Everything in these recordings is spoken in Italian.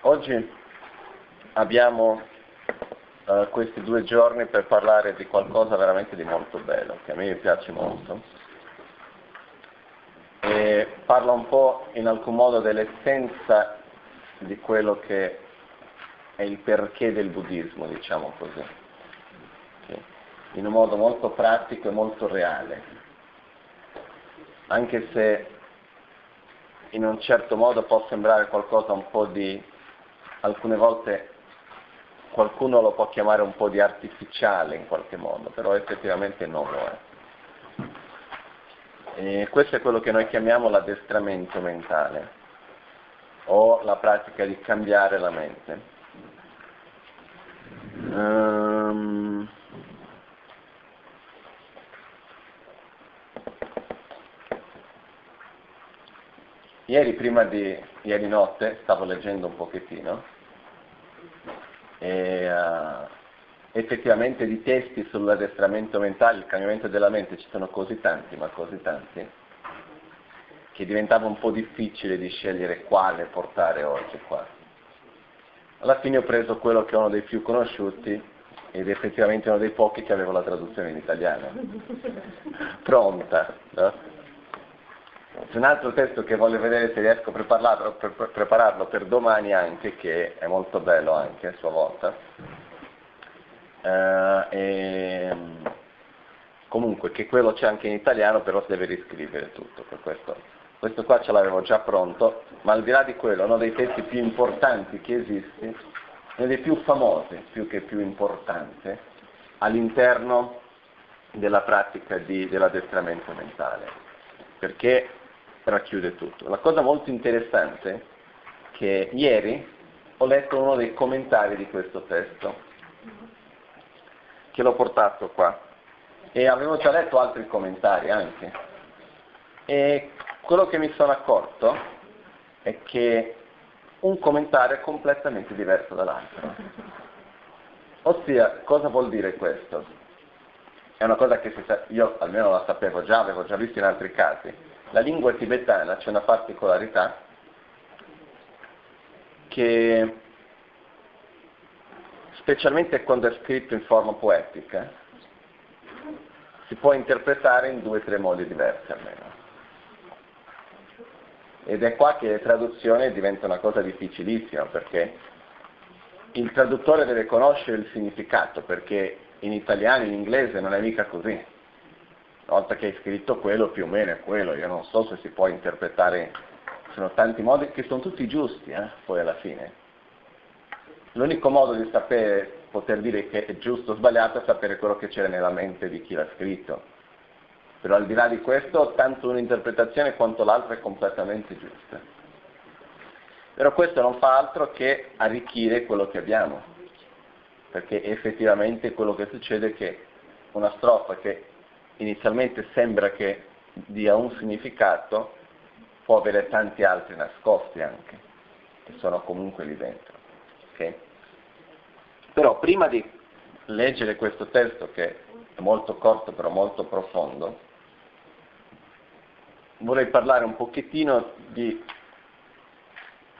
Oggi abbiamo uh, questi due giorni per parlare di qualcosa veramente di molto bello, che a me piace molto. E parla un po' in alcun modo dell'essenza di quello che è il perché del buddismo, diciamo così, in un modo molto pratico e molto reale, anche se in un certo modo può sembrare qualcosa un po' di, alcune volte qualcuno lo può chiamare un po' di artificiale in qualche modo, però effettivamente non lo è. E questo è quello che noi chiamiamo l'addestramento mentale o la pratica di cambiare la mente. Um, Ieri, prima di ieri notte, stavo leggendo un pochettino e uh, effettivamente di testi sull'addestramento mentale, il cambiamento della mente ci sono così tanti, ma così tanti, che diventava un po' difficile di scegliere quale portare oggi qua. Alla fine ho preso quello che è uno dei più conosciuti ed effettivamente uno dei pochi che avevo la traduzione in italiano, pronta. No? C'è un altro testo che voglio vedere se riesco a prepararlo per, prepararlo per domani anche, che è molto bello anche a sua volta. Uh, e, comunque, che quello c'è anche in italiano, però si deve riscrivere tutto. Questo. questo qua ce l'avevo già pronto, ma al di là di quello, uno dei testi più importanti che esiste, uno dei più famosi, più che più importante, all'interno della pratica di, dell'addestramento mentale. Perché racchiude tutto. La cosa molto interessante è che ieri ho letto uno dei commentari di questo testo, che l'ho portato qua, e avevo già letto altri commentari anche. E quello che mi sono accorto è che un commentario è completamente diverso dall'altro. Ossia, cosa vuol dire questo? È una cosa che io almeno la sapevo già, avevo già visto in altri casi, la lingua tibetana c'è una particolarità che specialmente quando è scritto in forma poetica si può interpretare in due o tre modi diversi almeno. Ed è qua che le traduzioni diventa una cosa difficilissima perché il traduttore deve conoscere il significato perché in italiano, in inglese non è mica così una volta che hai scritto quello più o meno è quello, io non so se si può interpretare, sono tanti modi che sono tutti giusti, eh, poi alla fine. L'unico modo di sapere, poter dire che è giusto o sbagliato è sapere quello che c'era nella mente di chi l'ha scritto. Però al di là di questo, tanto un'interpretazione quanto l'altra è completamente giusta. Però questo non fa altro che arricchire quello che abbiamo, perché effettivamente quello che succede è che una strofa che inizialmente sembra che dia un significato, può avere tanti altri nascosti anche, che sono comunque lì dentro. Okay? Però prima di leggere questo testo, che è molto corto però molto profondo, vorrei parlare un pochettino di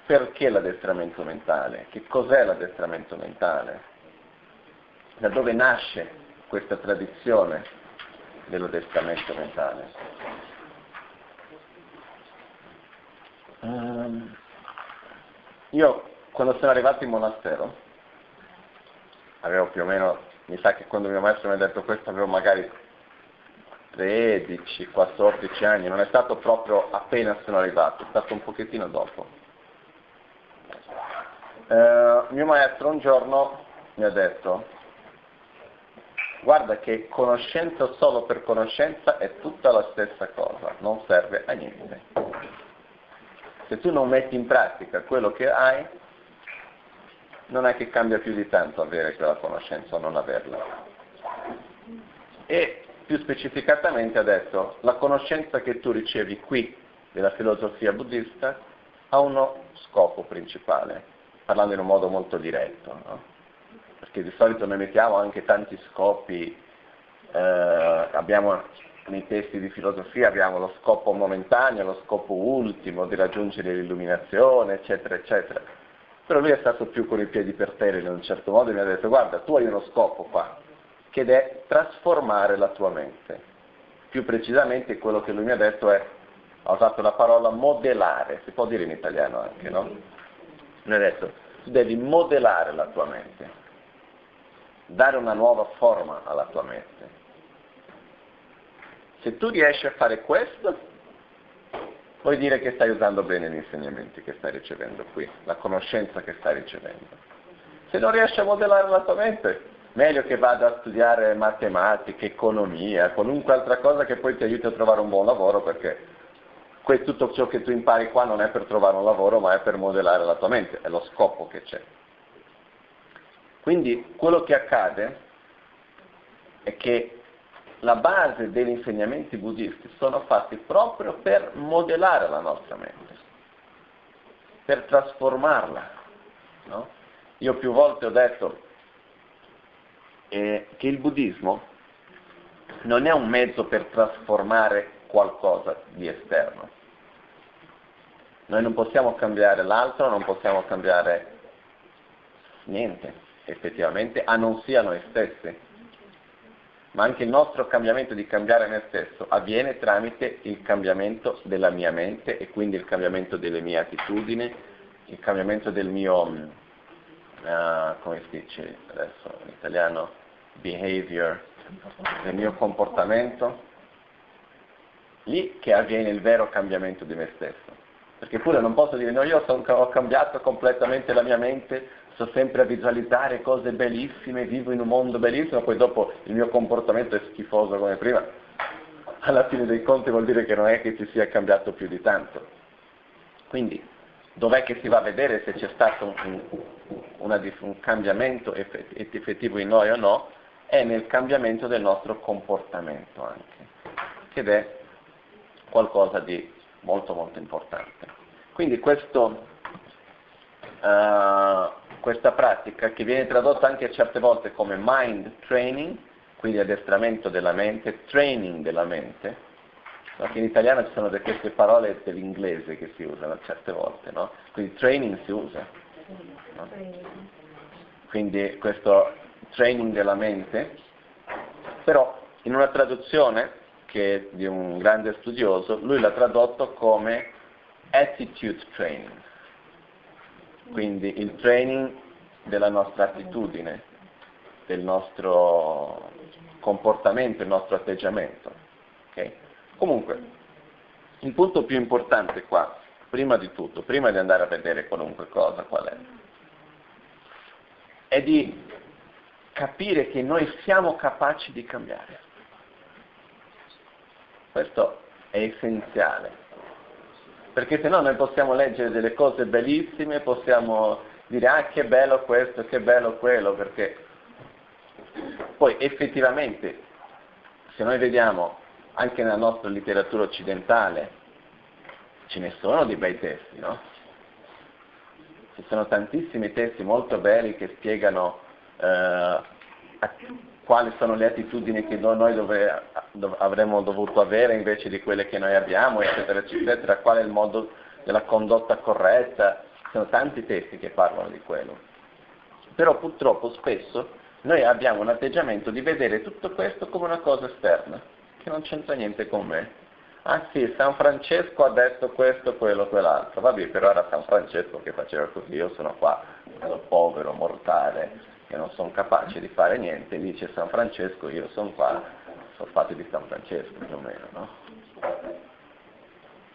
perché l'addestramento mentale, che cos'è l'addestramento mentale, da dove nasce questa tradizione dello testamento mentale. Um, io quando sono arrivato in monastero, avevo più o meno, mi sa che quando mio maestro mi ha detto questo avevo magari 13, 14 anni, non è stato proprio appena sono arrivato, è stato un pochettino dopo. Uh, mio maestro un giorno mi ha detto, guarda che conoscenza solo per conoscenza è tutta la stessa cosa, non serve a niente. Se tu non metti in pratica quello che hai, non è che cambia più di tanto avere quella conoscenza o non averla. E più specificatamente ha detto, la conoscenza che tu ricevi qui della filosofia buddista ha uno scopo principale, parlando in un modo molto diretto. No? Perché di solito noi mettiamo anche tanti scopi, eh, abbiamo nei testi di filosofia abbiamo lo scopo momentaneo, lo scopo ultimo di raggiungere l'illuminazione, eccetera, eccetera. Però lui è stato più con i piedi per terra in un certo modo e mi ha detto guarda, tu hai uno scopo qua, che è trasformare la tua mente. Più precisamente quello che lui mi ha detto è, ha usato la parola modellare, si può dire in italiano anche, no? Mi ha detto, tu devi modellare la tua mente, dare una nuova forma alla tua mente. Se tu riesci a fare questo, puoi dire che stai usando bene gli insegnamenti che stai ricevendo qui, la conoscenza che stai ricevendo. Se non riesci a modellare la tua mente, meglio che vada a studiare matematica, economia, qualunque altra cosa che poi ti aiuti a trovare un buon lavoro, perché tutto ciò che tu impari qua non è per trovare un lavoro, ma è per modellare la tua mente, è lo scopo che c'è. Quindi quello che accade è che la base degli insegnamenti buddisti sono fatti proprio per modellare la nostra mente, per trasformarla. No? Io più volte ho detto eh, che il buddismo non è un mezzo per trasformare qualcosa di esterno. Noi non possiamo cambiare l'altro, non possiamo cambiare niente, effettivamente, a non sia noi stessi. Ma anche il nostro cambiamento di cambiare me stesso avviene tramite il cambiamento della mia mente e quindi il cambiamento delle mie attitudini, il cambiamento del mio, uh, come si dice adesso in italiano, behavior, del mio comportamento, lì che avviene il vero cambiamento di me stesso. Perché pure non posso dire, no, io son, ho cambiato completamente la mia mente, sto sempre a visualizzare cose bellissime, vivo in un mondo bellissimo, poi dopo il mio comportamento è schifoso come prima. Alla fine dei conti vuol dire che non è che ci sia cambiato più di tanto. Quindi, dov'è che si va a vedere se c'è stato un, una, un cambiamento effettivo in noi o no? È nel cambiamento del nostro comportamento anche, ed è qualcosa di molto molto importante. Quindi questo, uh, questa pratica che viene tradotta anche certe volte come mind training, quindi addestramento della mente, training della mente, anche in italiano ci sono queste parole dell'inglese che si usano certe volte, no? quindi training si usa. No? Quindi questo training della mente, però in una traduzione che è di un grande studioso, lui l'ha tradotto come attitude training, quindi il training della nostra attitudine, del nostro comportamento, il nostro atteggiamento. Okay? Comunque, il punto più importante qua, prima di tutto, prima di andare a vedere qualunque cosa qual è, è di capire che noi siamo capaci di cambiare. Questo è essenziale, perché se no noi possiamo leggere delle cose bellissime, possiamo dire ah che bello questo, che bello quello, perché poi effettivamente se noi vediamo anche nella nostra letteratura occidentale ce ne sono di bei testi, no? Ci sono tantissimi testi molto belli che spiegano eh, quali sono le attitudini che noi dove, dove avremmo dovuto avere invece di quelle che noi abbiamo, eccetera, eccetera, qual è il modo della condotta corretta. Ci sono tanti testi che parlano di quello. Però purtroppo spesso noi abbiamo un atteggiamento di vedere tutto questo come una cosa esterna, che non c'entra niente con me. Ah sì, San Francesco ha detto questo, quello, quell'altro. Vabbè, però era San Francesco che faceva così, io sono qua, povero, mortale, che non sono capace di fare niente, dice San Francesco, io sono qua, sono fatto di San Francesco più o meno, no?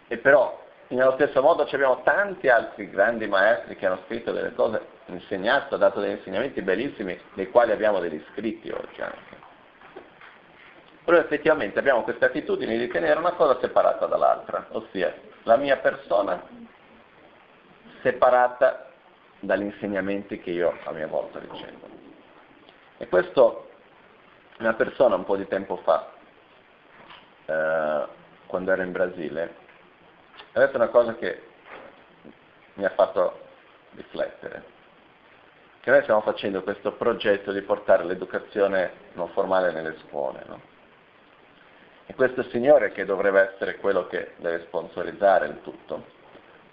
E però, nello stesso modo abbiamo tanti altri grandi maestri che hanno scritto delle cose, insegnato, dato degli insegnamenti bellissimi, dei quali abbiamo degli scritti oggi anche. Però effettivamente abbiamo questa attitudine di tenere una cosa separata dall'altra, ossia la mia persona separata dagli insegnamenti che io a mia volta ricevo. E questo una persona un po' di tempo fa, eh, quando ero in Brasile, ha detto una cosa che mi ha fatto riflettere, che noi stiamo facendo questo progetto di portare l'educazione non formale nelle scuole, no? E questo signore che dovrebbe essere quello che deve sponsorizzare il tutto,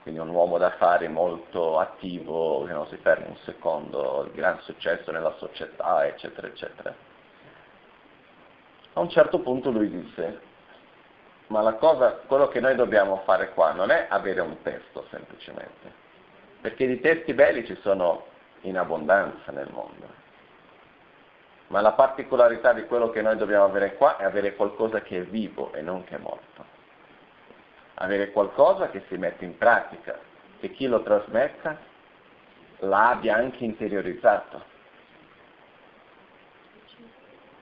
quindi un uomo d'affari molto attivo, che non si ferma un secondo, il gran successo nella società, eccetera, eccetera. A un certo punto lui disse, ma cosa, quello che noi dobbiamo fare qua non è avere un testo semplicemente, perché di testi belli ci sono in abbondanza nel mondo. Ma la particolarità di quello che noi dobbiamo avere qua è avere qualcosa che è vivo e non che è morto avere qualcosa che si mette in pratica, che chi lo trasmetta l'abbia anche interiorizzato.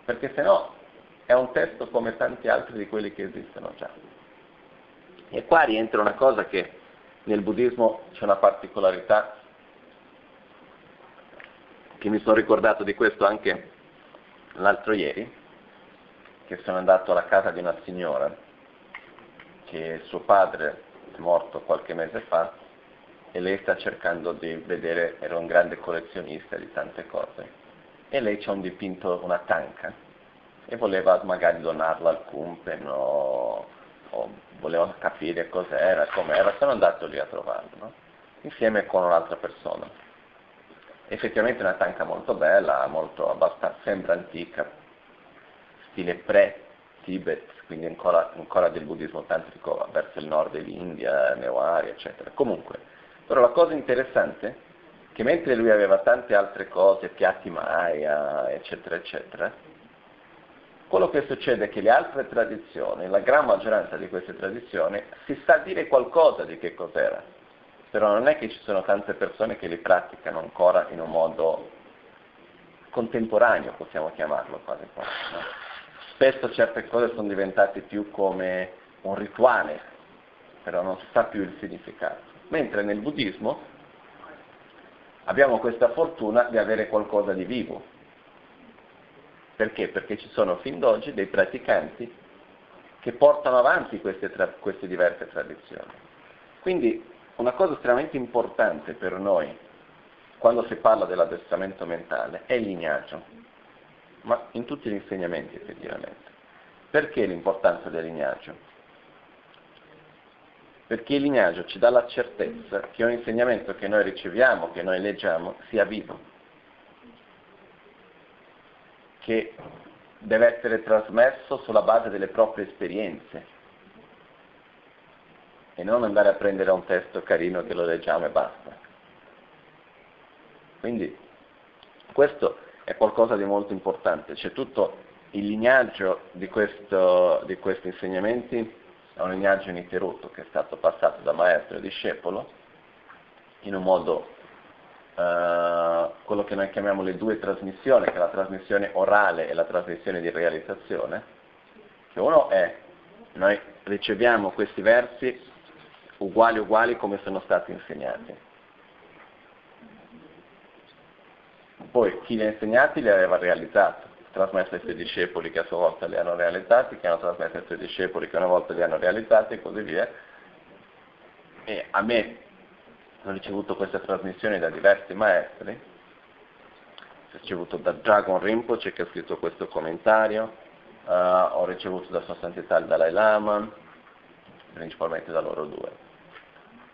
Perché se no è un testo come tanti altri di quelli che esistono già. E qua rientra una cosa che nel buddismo c'è una particolarità che mi sono ricordato di questo anche l'altro ieri, che sono andato alla casa di una signora che suo padre è morto qualche mese fa e lei sta cercando di vedere, era un grande collezionista di tante cose, e lei c'ha un dipinto, una tanca, e voleva magari donarla al Kumpen o, o voleva capire cos'era, com'era, sono andato lì a trovarlo, no? insieme con un'altra persona. Effettivamente una tanca molto bella, molto abbastanza, sembra antica, stile pre-Tibet, quindi ancora, ancora del buddismo tantrico verso il nord dell'India, Newari, eccetera. Comunque, però la cosa interessante è che mentre lui aveva tante altre cose, piatti Maya, eccetera, eccetera, quello che succede è che le altre tradizioni, la gran maggioranza di queste tradizioni, si sa dire qualcosa di che cos'era, però non è che ci sono tante persone che li praticano ancora in un modo contemporaneo, possiamo chiamarlo quasi quasi. No? Spesso certe cose sono diventate più come un rituale, però non si sa più il significato. Mentre nel buddismo abbiamo questa fortuna di avere qualcosa di vivo. Perché? Perché ci sono fin d'oggi dei praticanti che portano avanti queste, tra, queste diverse tradizioni. Quindi una cosa estremamente importante per noi quando si parla dell'addestramento mentale è il lignaggio ma in tutti gli insegnamenti effettivamente. Perché l'importanza del lignaggio? Perché il lignaggio ci dà la certezza che ogni insegnamento che noi riceviamo, che noi leggiamo, sia vivo, che deve essere trasmesso sulla base delle proprie esperienze e non andare a prendere un testo carino che lo leggiamo e basta. Quindi questo è qualcosa di molto importante, c'è tutto il lignaggio di, questo, di questi insegnamenti, è un lignaggio ininterrotto che è stato passato da maestro e discepolo in un modo, eh, quello che noi chiamiamo le due trasmissioni, che è la trasmissione orale e la trasmissione di realizzazione, che uno è, noi riceviamo questi versi uguali uguali come sono stati insegnati Poi chi li ha insegnati li aveva realizzati, trasmessi ai suoi discepoli che a sua volta li hanno realizzati, che hanno trasmesso ai suoi discepoli che una volta li hanno realizzati e così via. E a me ho ricevuto queste trasmissioni da diversi maestri, ho ricevuto da Dragon Rinpoche che ha scritto questo commentario, uh, ho ricevuto da Sua Santità il Dalai Lama, principalmente da loro due,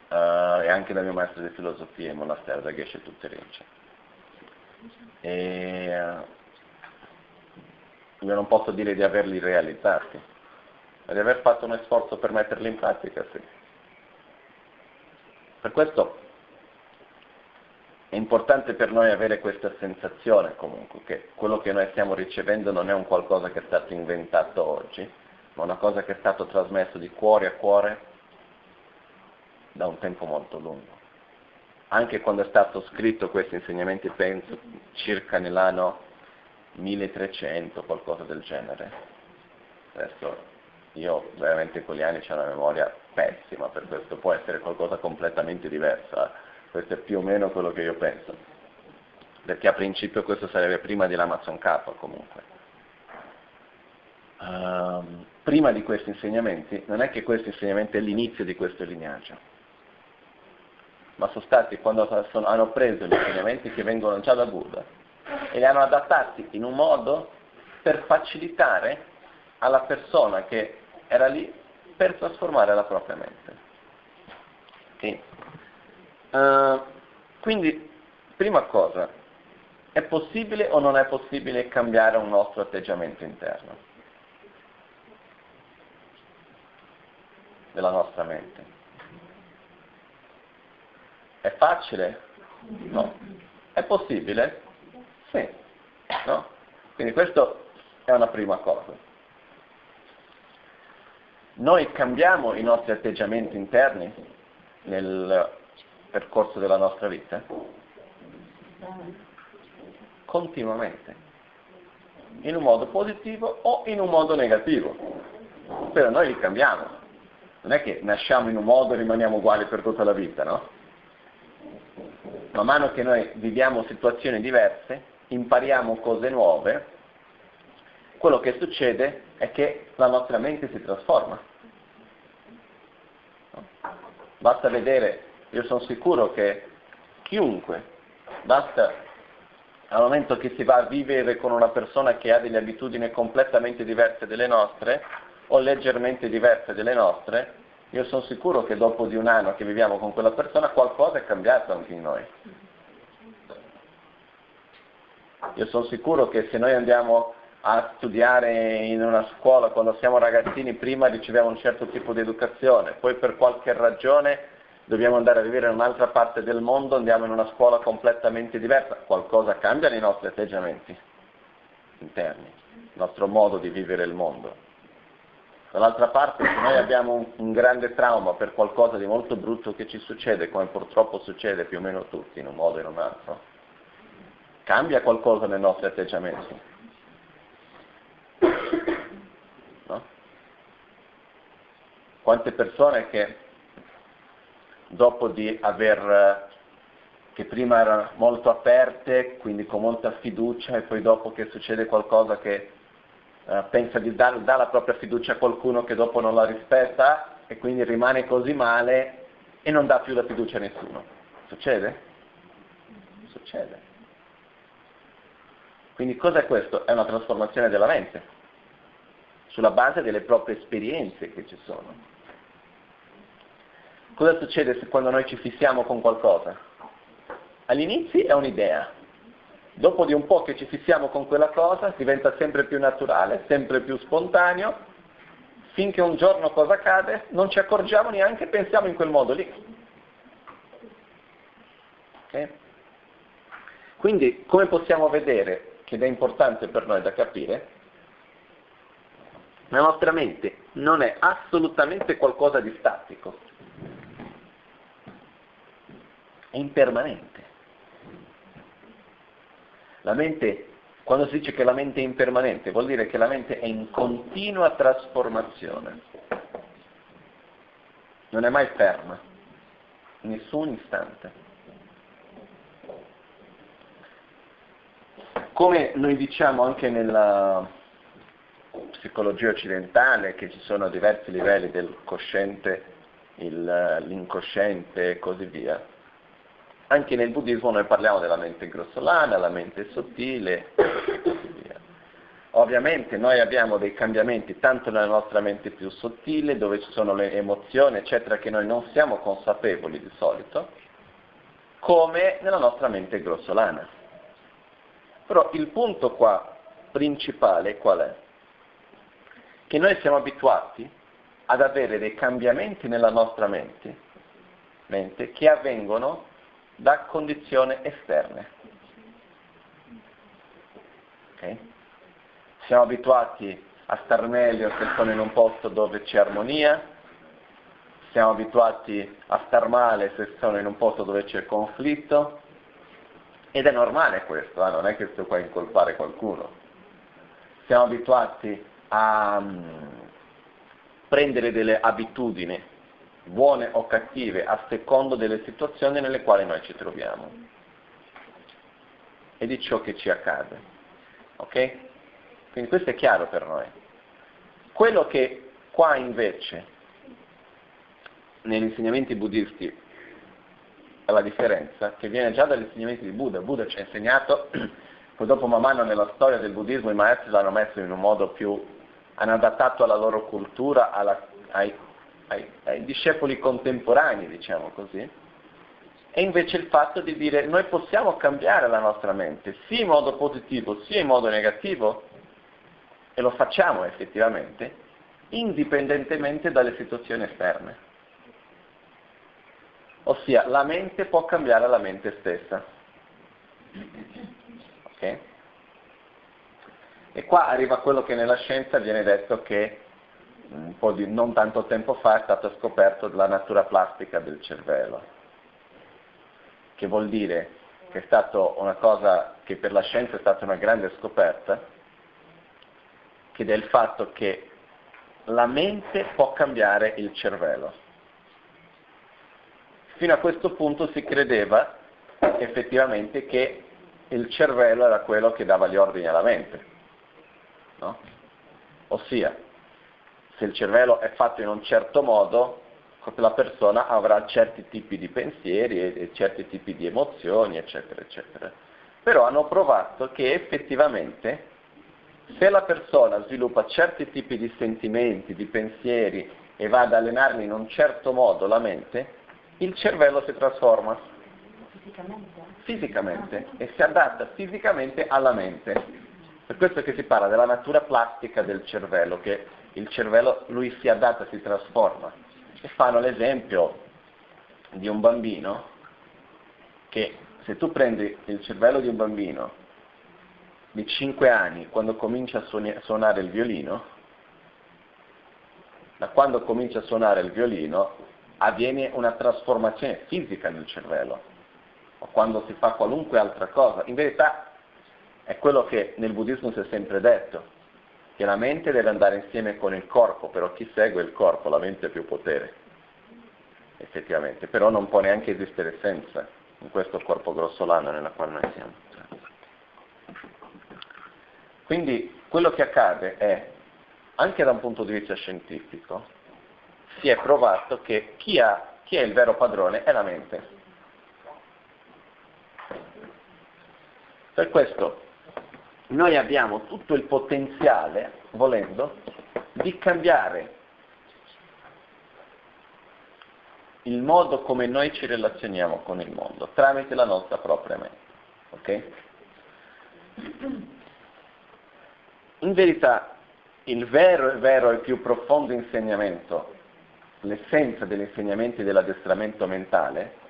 uh, e anche dal mio maestro di filosofia in monastero da Geshe Tutterince. E io non posso dire di averli realizzati, ma di aver fatto un sforzo per metterli in pratica, sì. Per questo è importante per noi avere questa sensazione comunque, che quello che noi stiamo ricevendo non è un qualcosa che è stato inventato oggi, ma una cosa che è stato trasmesso di cuore a cuore da un tempo molto lungo anche quando è stato scritto questi insegnamenti, penso circa nell'anno 1300, qualcosa del genere. Adesso io veramente con gli anni ho una memoria pessima, per questo può essere qualcosa completamente diverso, questo è più o meno quello che io penso, perché a principio questo sarebbe prima dell'Amazon K comunque. Um, prima di questi insegnamenti, non è che questo insegnamento è l'inizio di questo lignaggio, ma sono stati quando sono, hanno preso gli insegnamenti che vengono già da Buddha e li hanno adattati in un modo per facilitare alla persona che era lì per trasformare la propria mente. Okay. Uh, quindi, prima cosa, è possibile o non è possibile cambiare un nostro atteggiamento interno? Della nostra mente. È facile? No. È possibile? Sì. No? Quindi questo è una prima cosa. Noi cambiamo i nostri atteggiamenti interni nel percorso della nostra vita? Continuamente. In un modo positivo o in un modo negativo. Però noi li cambiamo. Non è che nasciamo in un modo e rimaniamo uguali per tutta la vita, no? Man mano che noi viviamo situazioni diverse, impariamo cose nuove, quello che succede è che la nostra mente si trasforma. Basta vedere, io sono sicuro che chiunque, basta al momento che si va a vivere con una persona che ha delle abitudini completamente diverse delle nostre o leggermente diverse delle nostre, io sono sicuro che dopo di un anno che viviamo con quella persona qualcosa è cambiato anche in noi. Io sono sicuro che se noi andiamo a studiare in una scuola quando siamo ragazzini, prima riceviamo un certo tipo di educazione, poi per qualche ragione dobbiamo andare a vivere in un'altra parte del mondo, andiamo in una scuola completamente diversa, qualcosa cambia nei nostri atteggiamenti interni, il nostro modo di vivere il mondo. Dall'altra parte, se noi abbiamo un, un, grande trauma per qualcosa di molto brutto che ci succede, come purtroppo succede più o meno a tutti, in un modo o in un altro, cambia qualcosa nei nostri atteggiamenti. No? Quante persone che dopo di aver che prima erano molto aperte, quindi con molta fiducia, e poi dopo che succede qualcosa che eh, pensa di dare, dà la propria fiducia a qualcuno che dopo non la rispetta e quindi rimane così male e non dà più la fiducia a nessuno. Succede? Succede. Quindi cos'è questo? È una trasformazione della mente, sulla base delle proprie esperienze che ci sono. Cosa succede se quando noi ci fissiamo con qualcosa? All'inizio è un'idea, Dopo di un po' che ci fissiamo con quella cosa, diventa sempre più naturale, sempre più spontaneo, finché un giorno cosa accade? Non ci accorgiamo neanche, pensiamo in quel modo lì. Okay? Quindi come possiamo vedere, che è importante per noi da capire, la nostra mente non è assolutamente qualcosa di statico, è impermanente. La mente, quando si dice che la mente è impermanente, vuol dire che la mente è in continua trasformazione. Non è mai ferma, in nessun istante. Come noi diciamo anche nella psicologia occidentale, che ci sono diversi livelli del cosciente, il, l'incosciente e così via, anche nel buddismo noi parliamo della mente grossolana, la mente sottile e così via. Ovviamente noi abbiamo dei cambiamenti tanto nella nostra mente più sottile, dove ci sono le emozioni, eccetera, che noi non siamo consapevoli di solito, come nella nostra mente grossolana. Però il punto qua principale qual è? Che noi siamo abituati ad avere dei cambiamenti nella nostra mente, mente che avvengono da condizioni esterne. Okay? Siamo abituati a star meglio se sono in un posto dove c'è armonia, siamo abituati a star male se sono in un posto dove c'è conflitto, ed è normale questo, eh? non è che sto qua a incolpare qualcuno. Siamo abituati a um, prendere delle abitudini buone o cattive, a secondo delle situazioni nelle quali noi ci troviamo e di ciò che ci accade. Ok? Quindi questo è chiaro per noi. Quello che qua invece, negli insegnamenti buddisti, è la differenza, che viene già dagli insegnamenti di Buddha. Buddha ci ha insegnato, poi dopo man mano nella storia del buddismo i maestri l'hanno messo in un modo più hanno adattato alla loro cultura, alla, ai, ai, ai discepoli contemporanei, diciamo così, e invece il fatto di dire noi possiamo cambiare la nostra mente, sia in modo positivo sia in modo negativo, e lo facciamo effettivamente, indipendentemente dalle situazioni esterne. Ossia, la mente può cambiare la mente stessa. Ok? E qua arriva quello che nella scienza viene detto che un po' di non tanto tempo fa è stata scoperta la natura plastica del cervello, che vuol dire che è stata una cosa che per la scienza è stata una grande scoperta, che è il fatto che la mente può cambiare il cervello. Fino a questo punto si credeva effettivamente che il cervello era quello che dava gli ordini alla mente. No? Ossia, se il cervello è fatto in un certo modo, la persona avrà certi tipi di pensieri e certi tipi di emozioni, eccetera, eccetera. Però hanno provato che effettivamente se la persona sviluppa certi tipi di sentimenti, di pensieri e va ad allenarne in un certo modo la mente, il cervello si trasforma fisicamente, fisicamente e si adatta fisicamente alla mente. Per questo che si parla della natura plastica del cervello, che il cervello lui si adatta, si trasforma. E fanno l'esempio di un bambino che se tu prendi il cervello di un bambino di 5 anni quando comincia a suonare il violino, da quando comincia a suonare il violino avviene una trasformazione fisica nel cervello, o quando si fa qualunque altra cosa. In verità è quello che nel buddismo si è sempre detto, che la mente deve andare insieme con il corpo, però chi segue il corpo, la mente ha più potere, effettivamente, però non può neanche esistere senza in questo corpo grossolano nella quale noi siamo. Quindi quello che accade è, anche da un punto di vista scientifico, si è provato che chi, ha, chi è il vero padrone è la mente. Per questo noi abbiamo tutto il potenziale, volendo, di cambiare il modo come noi ci relazioniamo con il mondo, tramite la nostra propria mente. Ok? In verità, il vero e vero e più profondo insegnamento l'essenza degli insegnamenti dell'addestramento mentale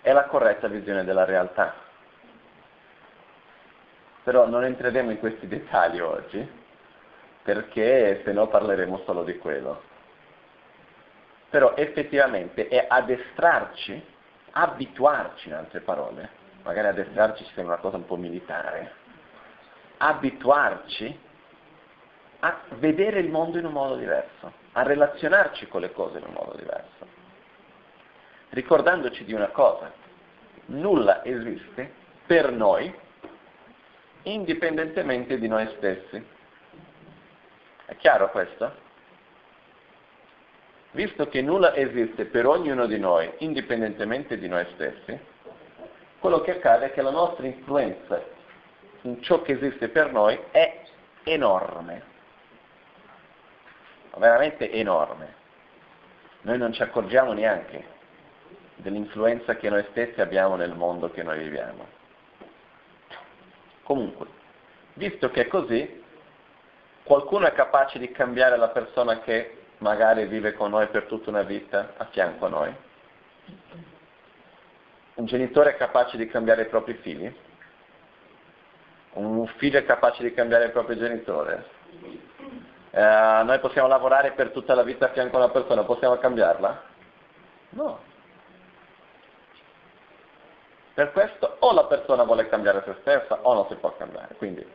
è la corretta visione della realtà. Però non entreremo in questi dettagli oggi, perché se no parleremo solo di quello. Però effettivamente è addestrarci, abituarci in altre parole, magari addestrarci sembra una cosa un po' militare, abituarci a vedere il mondo in un modo diverso, a relazionarci con le cose in un modo diverso, ricordandoci di una cosa, nulla esiste per noi indipendentemente di noi stessi. È chiaro questo? Visto che nulla esiste per ognuno di noi indipendentemente di noi stessi, quello che accade è che la nostra influenza in ciò che esiste per noi è enorme veramente enorme. Noi non ci accorgiamo neanche dell'influenza che noi stessi abbiamo nel mondo che noi viviamo. Comunque, visto che è così, qualcuno è capace di cambiare la persona che magari vive con noi per tutta una vita a fianco a noi? Un genitore è capace di cambiare i propri figli? Un figlio è capace di cambiare il proprio genitore? eh, noi possiamo lavorare per tutta la vita a fianco a una persona, possiamo cambiarla? No. Per questo o la persona vuole cambiare se stessa o non si può cambiare. Quindi,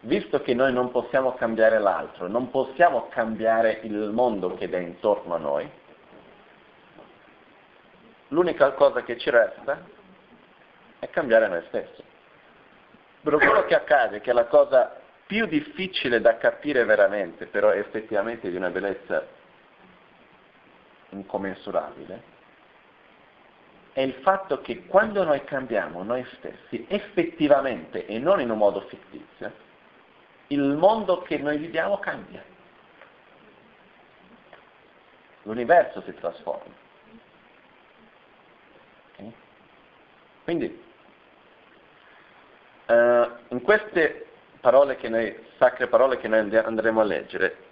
visto che noi non possiamo cambiare l'altro, non possiamo cambiare il mondo che è intorno a noi, l'unica cosa che ci resta è cambiare noi stessi. Però quello che accade, è che la cosa più difficile da capire veramente, però effettivamente di una bellezza incommensurabile, è il fatto che quando noi cambiamo noi stessi, effettivamente e non in un modo fittizio, il mondo che noi viviamo cambia. L'universo si trasforma. Okay? Quindi, uh, in queste parole che noi, sacre parole che noi andremo a leggere,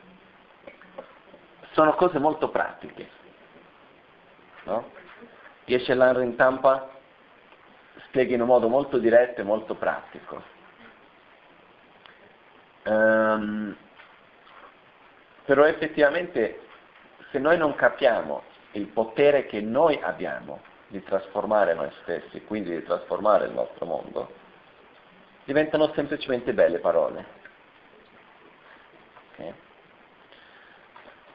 sono cose molto pratiche. No? Geshe Rintampa spiega in un modo molto diretto e molto pratico. Um, però effettivamente se noi non capiamo il potere che noi abbiamo di trasformare noi stessi, quindi di trasformare il nostro mondo, diventano semplicemente belle parole. Okay.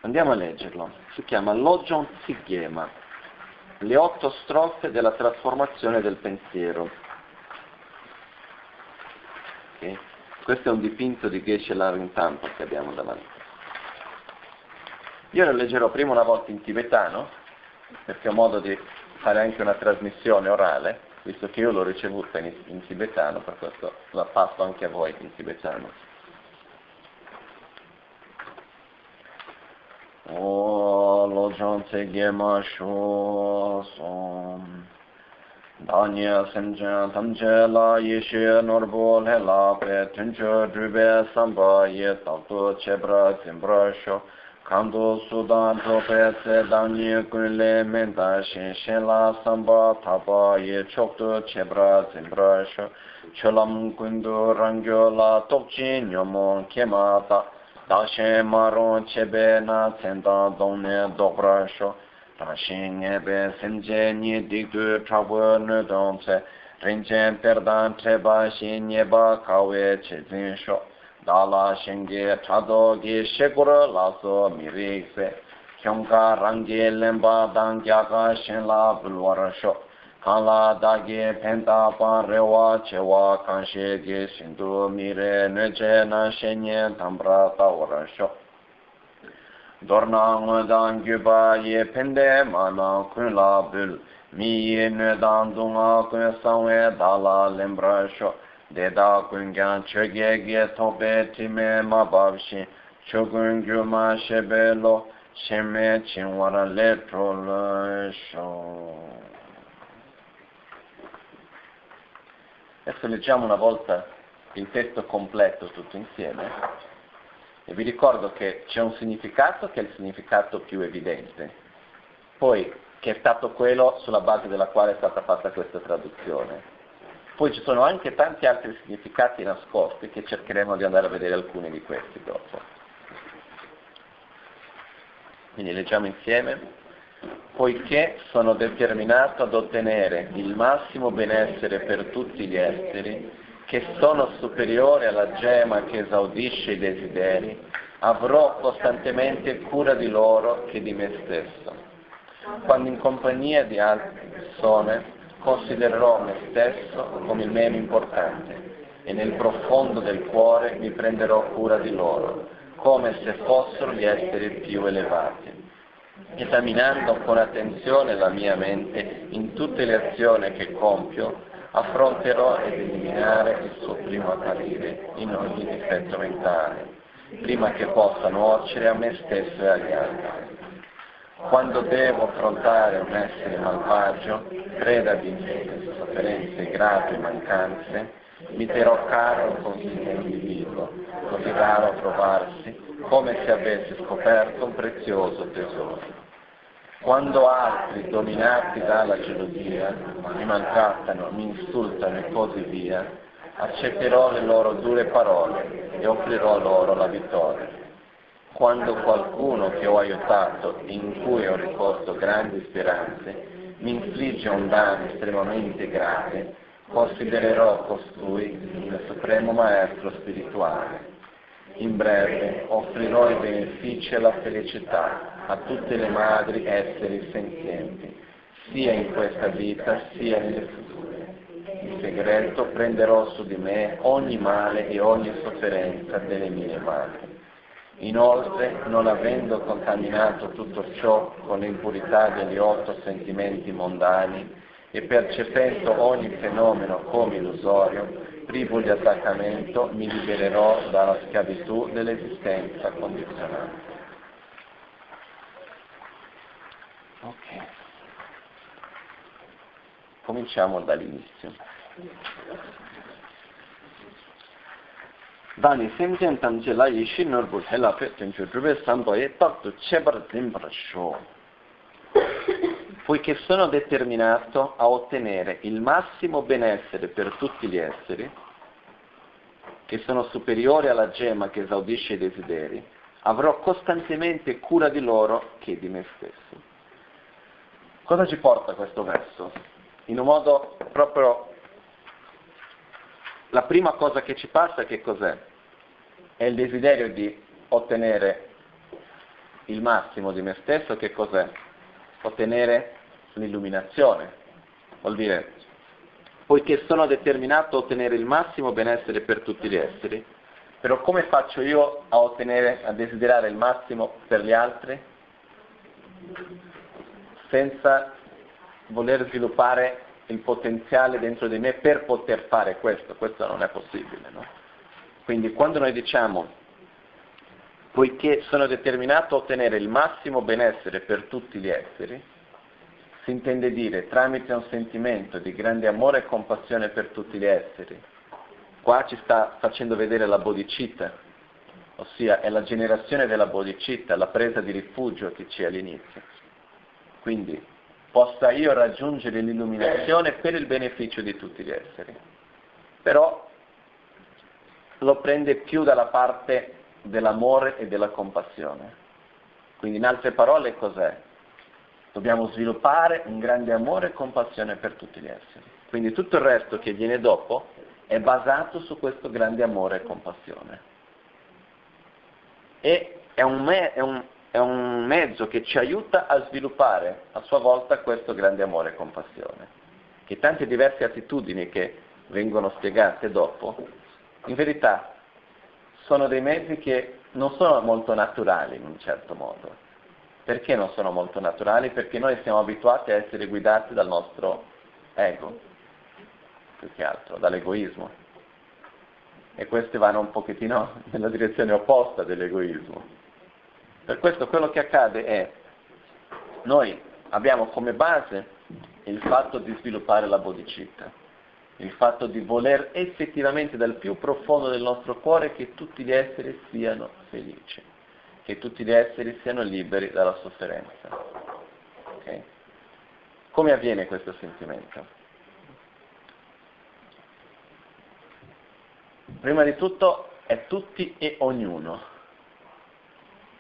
Andiamo a leggerlo. Si chiama Lojon Sigyema, le otto strofe della trasformazione del pensiero. Okay. Questo è un dipinto di Geshe Larintampa che abbiamo davanti. Io lo leggerò prima una volta in tibetano, perché ho modo di fare anche una trasmissione orale, visto che io l'ho ricevuta in, in tibetano, per questo la passo anche a voi in tibetano. O lo zhang tse ge ma shu som Danya semchen tamche la yeshe norbo le la pe tencho drube samba ye tabdo chebra zimbra sho Kando sudan drobe tse danyi kunle menda shen shen la samba taba ye chokdo chebra zimbra sho Cholam kundu rangyo la tokchi nyomon kema tak ta dashin maron chebe na tsenda dongne dobra sho. Dashin ngebe semje nye dikdu trabo nudon tse rinchen perdan treba shin nyeba kawe che zin sho. Dāla shēngi chādō gī shēkur lāsō mīrīk sē kyōngkā rāngi lēmbā dāng gyāgā shēn lā bulwar shō kāla dāgī pēntā pā rēwā chēwā kāngshē gī sīndū mīrē nē chē nā shēnyē tāmbrā tā warā shō. Dōrnā ngō dāng gyūpa yē pēndē mā nā kūñ lā būl, mī yē nē dāng dūngā kūñ sāngwē dālā lēmbrā shō, dēdā kūñ gyāng chē gē gē tōpē tīmē mā bāb shī, chō kūñ gyū mā shē bē lō, shē mē chīng warā lē trō lō shō. Adesso leggiamo una volta il testo completo tutto insieme e vi ricordo che c'è un significato che è il significato più evidente poi che è stato quello sulla base della quale è stata fatta questa traduzione poi ci sono anche tanti altri significati nascosti che cercheremo di andare a vedere alcuni di questi dopo. Quindi leggiamo insieme. Poiché sono determinato ad ottenere il massimo benessere per tutti gli esseri, che sono superiore alla gema che esaudisce i desideri, avrò costantemente cura di loro che di me stesso. Quando in compagnia di altre persone considererò me stesso come il meno importante e nel profondo del cuore mi prenderò cura di loro, come se fossero gli esseri più elevati. Esaminando con attenzione la mia mente in tutte le azioni che compio, affronterò ed eliminare il suo primo apparire in ogni difetto mentale, prima che possa nuocere a me stesso e agli altri. Quando devo affrontare un essere malvagio, preda di sofferenze gravi e mancanze, mi terrò caro il consiglio individuo, così raro a trovarsi, come se avesse scoperto un prezioso tesoro. Quando altri, dominati dalla gelosia, mi maltrattano, mi insultano e così via, accetterò le loro dure parole e offrirò loro la vittoria quando qualcuno che ho aiutato e in cui ho riposto grandi speranze mi infligge un danno estremamente grave, considererò costui il supremo maestro spirituale. In breve, offrirò i benefici e la felicità a tutte le madri esseri senzienti, sia in questa vita sia nelle future. In segreto prenderò su di me ogni male e ogni sofferenza delle mie madri Inoltre, non avendo contaminato tutto ciò con l'impurità degli otto sentimenti mondani, e percependo ogni fenomeno come illusorio, privo di attaccamento, mi libererò dalla schiavitù dell'esistenza condizionata. Ok. Cominciamo dall'inizio. sēmjiān tāṃ lā yīshī nirbu hēlā pē tuñchū rūpē sāmbā yé tāk tu chebar zimbra shō. Poiché sono determinato a ottenere il massimo benessere per tutti gli esseri, che sono superiori alla gemma che esaudisce i desideri, avrò costantemente cura di loro che di me stesso. Cosa ci porta questo verso? In un modo proprio la prima cosa che ci passa che cos'è? È il desiderio di ottenere il massimo di me stesso, che cos'è? Ottenere l'illuminazione. Vuol dire, poiché sono determinato a ottenere il massimo benessere per tutti gli esseri, però come faccio io a ottenere, a desiderare il massimo per gli altri? Senza voler sviluppare il potenziale dentro di me per poter fare questo, questo non è possibile. No? Quindi quando noi diciamo, poiché sono determinato a ottenere il massimo benessere per tutti gli esseri, si intende dire tramite un sentimento di grande amore e compassione per tutti gli esseri. Qua ci sta facendo vedere la bodhicitta, ossia è la generazione della bodhicitta, la presa di rifugio che c'è all'inizio. Quindi possa io raggiungere l'illuminazione per il beneficio di tutti gli esseri. Però lo prende più dalla parte dell'amore e della compassione. Quindi in altre parole cos'è? Dobbiamo sviluppare un grande amore e compassione per tutti gli esseri. Quindi tutto il resto che viene dopo è basato su questo grande amore e compassione. E è un, me- è un, è un mezzo che ci aiuta a sviluppare a sua volta questo grande amore e compassione. Che tante diverse attitudini che vengono spiegate dopo, in verità sono dei mezzi che non sono molto naturali in un certo modo. Perché non sono molto naturali? Perché noi siamo abituati a essere guidati dal nostro ego, più che altro, dall'egoismo. E questi vanno un pochettino nella direzione opposta dell'egoismo. Per questo quello che accade è, noi abbiamo come base il fatto di sviluppare la bodhicitta, il fatto di voler effettivamente dal più profondo del nostro cuore che tutti gli esseri siano felici, che tutti gli esseri siano liberi dalla sofferenza. Okay? Come avviene questo sentimento? Prima di tutto è tutti e ognuno.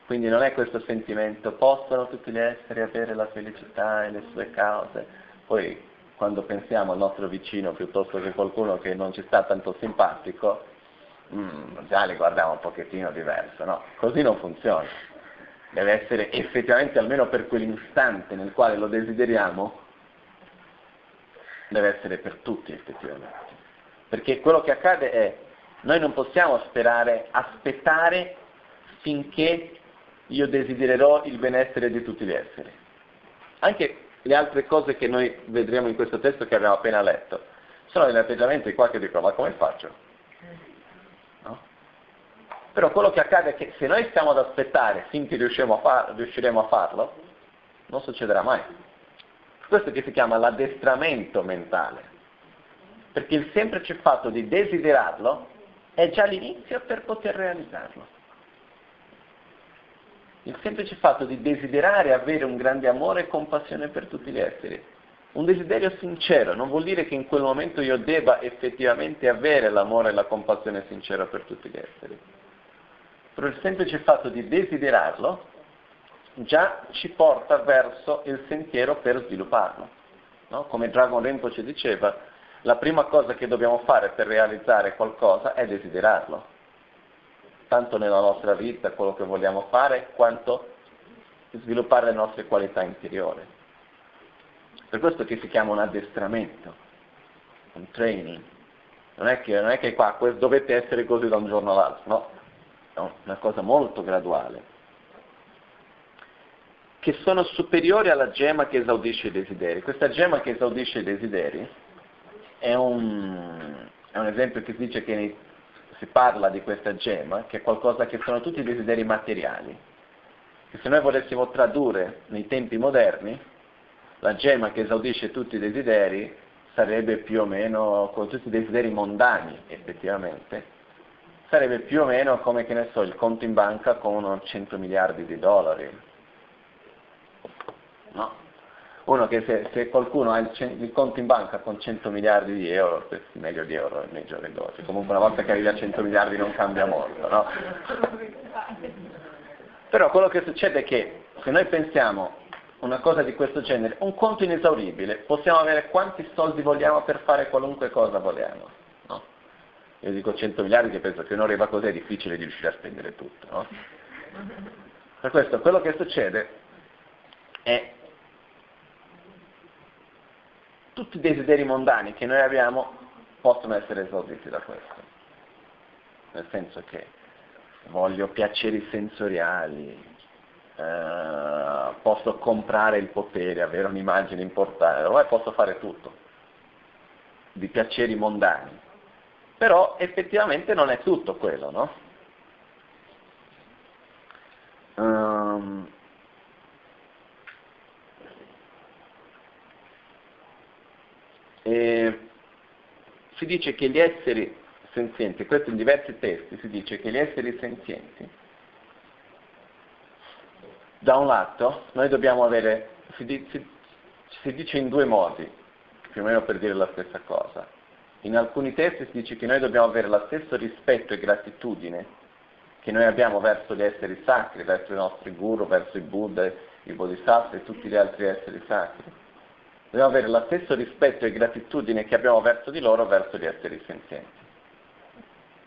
Quindi non è questo sentimento, possono tutti gli esseri avere la felicità e le sue cause. Poi quando pensiamo al nostro vicino piuttosto che qualcuno che non ci sta tanto simpatico, mm, già li guardiamo un pochettino diverso, no? Così non funziona. Deve essere effettivamente, almeno per quell'istante nel quale lo desideriamo, deve essere per tutti effettivamente. Perché quello che accade è, noi non possiamo sperare, aspettare finché io desidererò il benessere di tutti gli esseri. Anche le altre cose che noi vedremo in questo testo che abbiamo appena letto, sono degli atteggiamenti qua che dicono, ma come faccio? No? Però quello che accade è che se noi stiamo ad aspettare finché a far, riusciremo a farlo, non succederà mai. Questo che si chiama l'addestramento mentale. Perché il semplice fatto di desiderarlo è già l'inizio per poter realizzarlo. Il semplice fatto di desiderare avere un grande amore e compassione per tutti gli esseri. Un desiderio sincero non vuol dire che in quel momento io debba effettivamente avere l'amore e la compassione sincera per tutti gli esseri. Però il semplice fatto di desiderarlo già ci porta verso il sentiero per svilupparlo. No? Come Dragon Rinpoche diceva, la prima cosa che dobbiamo fare per realizzare qualcosa è desiderarlo tanto nella nostra vita, quello che vogliamo fare, quanto sviluppare le nostre qualità interiori. Per questo che si chiama un addestramento, un training. Non è che, non è che qua dovete essere così da un giorno all'altro, no, è una cosa molto graduale. che sono superiori alla gemma che esaudisce i desideri. Questa gemma che esaudisce i desideri è un, è un esempio che si dice che nei, si parla di questa gemma, che è qualcosa che sono tutti desideri materiali. Che se noi volessimo tradurre nei tempi moderni, la gemma che esaudisce tutti i desideri sarebbe più o meno, con tutti i desideri mondani effettivamente, sarebbe più o meno come, che ne so, il conto in banca con 100 miliardi di dollari. No? Uno che se, se qualcuno ha il, il, conto in banca con 100 miliardi di euro, meglio di euro nei giorni d'oggi, comunque una volta che arrivi a 100 miliardi non cambia molto, no? Però quello che succede è che se noi pensiamo una cosa di questo genere, un conto inesauribile, possiamo avere quanti soldi vogliamo per fare qualunque cosa vogliamo. Io dico 100 miliardi che penso che un'ora così è difficile di riuscire a spendere tutto. No? Per questo quello che succede è tutti i desideri mondani che noi abbiamo possono essere esauditi da questo. Nel senso che voglio piaceri sensoriali, eh, posso comprare il potere, avere un'immagine importante, ormai posso fare tutto, di piaceri mondani però effettivamente non è tutto quello, no? Um, e si dice che gli esseri senzienti, questo in diversi testi si dice che gli esseri senzienti, da un lato noi dobbiamo avere, si, si, si dice in due modi, più o meno per dire la stessa cosa, in alcuni testi si dice che noi dobbiamo avere lo stesso rispetto e gratitudine che noi abbiamo verso gli esseri sacri, verso i nostri guru, verso i Buddha, i Bodhisattva e tutti gli altri esseri sacri. Dobbiamo avere lo stesso rispetto e gratitudine che abbiamo verso di loro, verso gli esseri senzienti.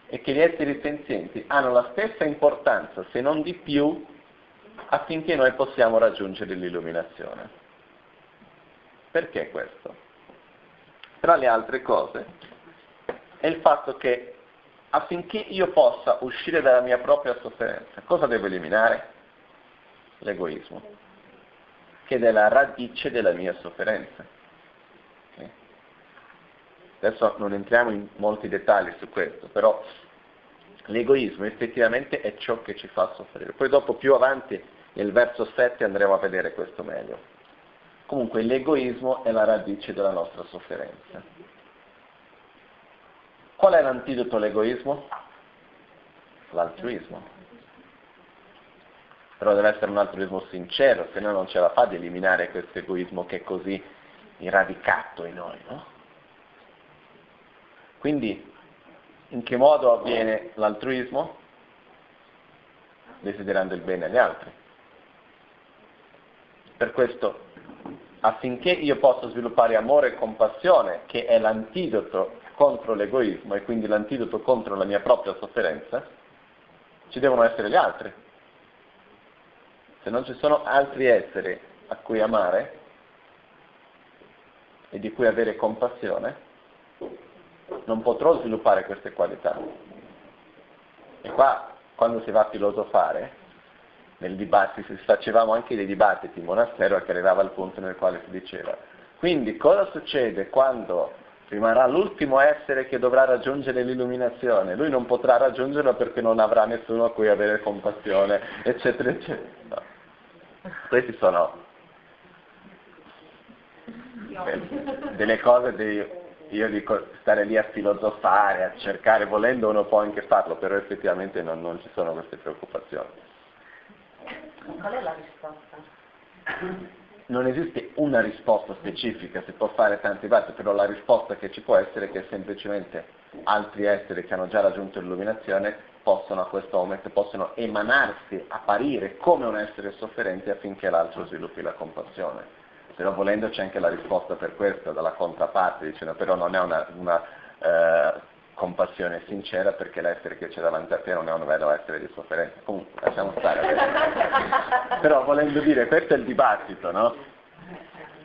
E che gli esseri senzienti hanno la stessa importanza, se non di più, affinché noi possiamo raggiungere l'illuminazione. Perché questo? tra le altre cose, è il fatto che affinché io possa uscire dalla mia propria sofferenza, cosa devo eliminare? L'egoismo, che è la radice della mia sofferenza. Adesso non entriamo in molti dettagli su questo, però l'egoismo effettivamente è ciò che ci fa soffrire. Poi dopo più avanti nel verso 7 andremo a vedere questo meglio. Comunque l'egoismo è la radice della nostra sofferenza. Qual è l'antidoto all'egoismo? L'altruismo. Però deve essere un altruismo sincero, se no non ce la fa di eliminare questo egoismo che è così irradicato in noi. No? Quindi in che modo avviene l'altruismo? Desiderando il bene agli altri. Per questo affinché io possa sviluppare amore e compassione, che è l'antidoto contro l'egoismo e quindi l'antidoto contro la mia propria sofferenza, ci devono essere gli altri. Se non ci sono altri esseri a cui amare e di cui avere compassione, non potrò sviluppare queste qualità. E qua, quando si va a filosofare, nel dibattito, facevamo anche dei dibattiti in monastero che arrivava al punto nel quale si diceva, quindi cosa succede quando rimarrà l'ultimo essere che dovrà raggiungere l'illuminazione? Lui non potrà raggiungerla perché non avrà nessuno a cui avere compassione, eccetera, eccetera. No. Questi sono delle cose di, io dico stare lì a filosofare, a cercare, volendo uno può anche farlo, però effettivamente non, non ci sono queste preoccupazioni. Qual è la risposta? Non esiste una risposta specifica, si può fare tanti vati, però la risposta che ci può essere è che semplicemente altri esseri che hanno già raggiunto l'illuminazione possono a questo momento, possono emanarsi, apparire come un essere sofferente affinché l'altro sviluppi la compassione. Però volendo c'è anche la risposta per questo dalla controparte, dicendo però non è una, una eh, compassione sincera perché l'essere che c'è davanti a te non è un vero essere di sofferenza. Comunque, lasciamo stare adesso. Però volendo dire, questo è il dibattito, no?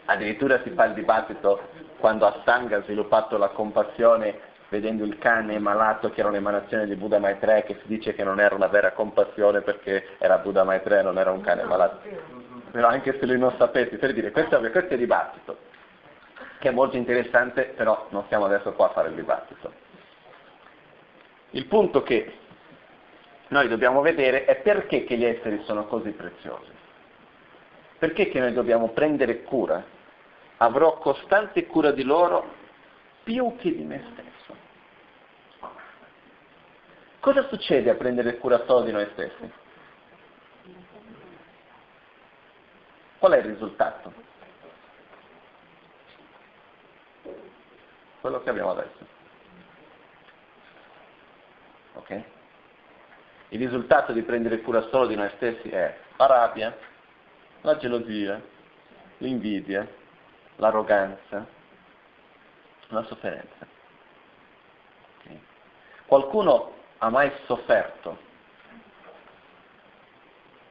Addirittura si fa il dibattito quando Ashtanga ha sviluppato la compassione vedendo il cane malato che era un'emanazione di Buddha Maitreya che si dice che non era una vera compassione perché era Buddha Maitreya, non era un cane malato. però anche se lui non sapesse, per dire, questo, questo è il dibattito, che è molto interessante, però non siamo adesso qua a fare il dibattito. Il punto che noi dobbiamo vedere è perché che gli esseri sono così preziosi. Perché che noi dobbiamo prendere cura? Avrò costante cura di loro più che di me stesso. Cosa succede a prendere cura solo di noi stessi? Qual è il risultato? Quello che abbiamo adesso. Ok? Il risultato di prendere cura solo di noi stessi è la rabbia, la gelosia, l'invidia, l'arroganza, la sofferenza. Okay. Qualcuno ha mai sofferto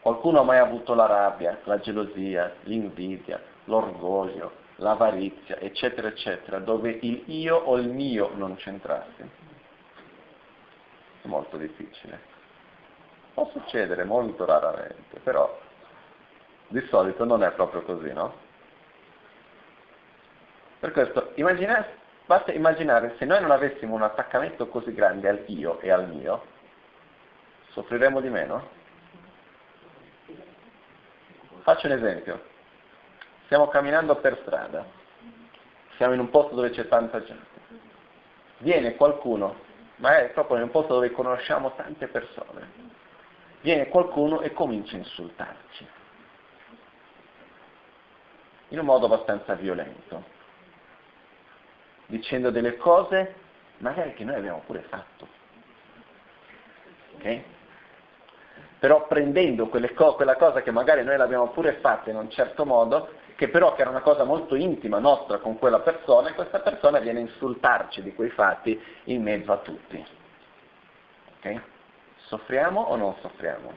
Qualcuno ha mai avuto la rabbia, la gelosia, l'invidia, l'orgoglio, l'avarizia, eccetera, eccetera, dove il io o il mio non c'entrasse? È molto difficile. Può succedere molto raramente, però di solito non è proprio così, no? Per questo immaginate, basta immaginare se noi non avessimo un attaccamento così grande al io e al mio, soffriremmo di meno? Faccio un esempio. Stiamo camminando per strada, siamo in un posto dove c'è tanta gente. Viene qualcuno, magari proprio in un posto dove conosciamo tante persone, viene qualcuno e comincia a insultarci. In un modo abbastanza violento, dicendo delle cose magari che noi abbiamo pure fatto. Ok? però prendendo co- quella cosa che magari noi l'abbiamo pure fatta in un certo modo, che però che era una cosa molto intima nostra con quella persona, e questa persona viene a insultarci di quei fatti in mezzo a tutti. Okay? Soffriamo o non soffriamo?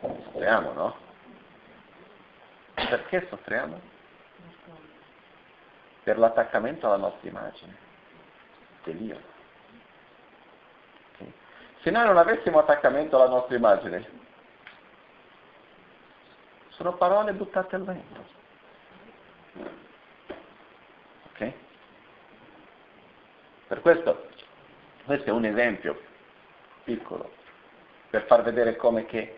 Soffriamo, no? Perché soffriamo? Per l'attaccamento alla nostra immagine, dell'io. Se noi non avessimo attaccamento alla nostra immagine, sono parole buttate al vento. Ok? Per questo, questo è un esempio piccolo, per far vedere come che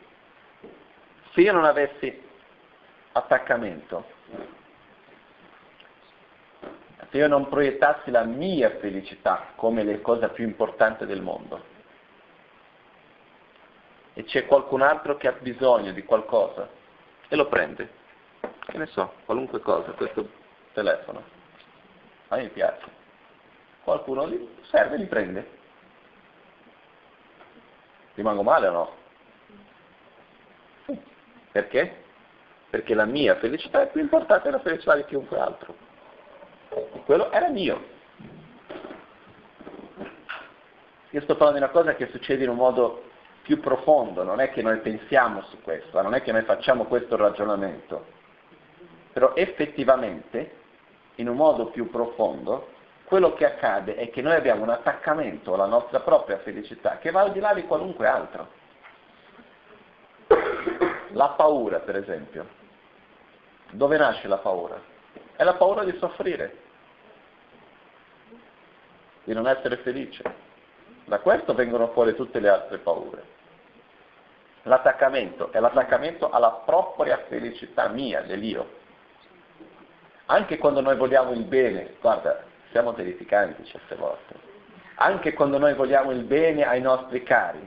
se io non avessi attaccamento, se io non proiettassi la mia felicità come la cosa più importante del mondo, e c'è qualcun altro che ha bisogno di qualcosa e lo prende. Che ne so, qualunque cosa, questo telefono. A me piace. Qualcuno gli serve e li prende. Rimango male o no? Sì. Perché? Perché la mia felicità è più importante della felicità di chiunque altro. Quello era mio. Io sto parlando di una cosa che succede in un modo più profondo, non è che noi pensiamo su questo, non è che noi facciamo questo ragionamento, però effettivamente, in un modo più profondo, quello che accade è che noi abbiamo un attaccamento alla nostra propria felicità che va al di là di qualunque altro. La paura, per esempio. Dove nasce la paura? È la paura di soffrire, di non essere felice. Da questo vengono fuori tutte le altre paure. L'attaccamento è l'attaccamento alla propria felicità mia, dell'io. Anche quando noi vogliamo il bene, guarda, siamo terrificanti certe volte, anche quando noi vogliamo il bene ai nostri cari,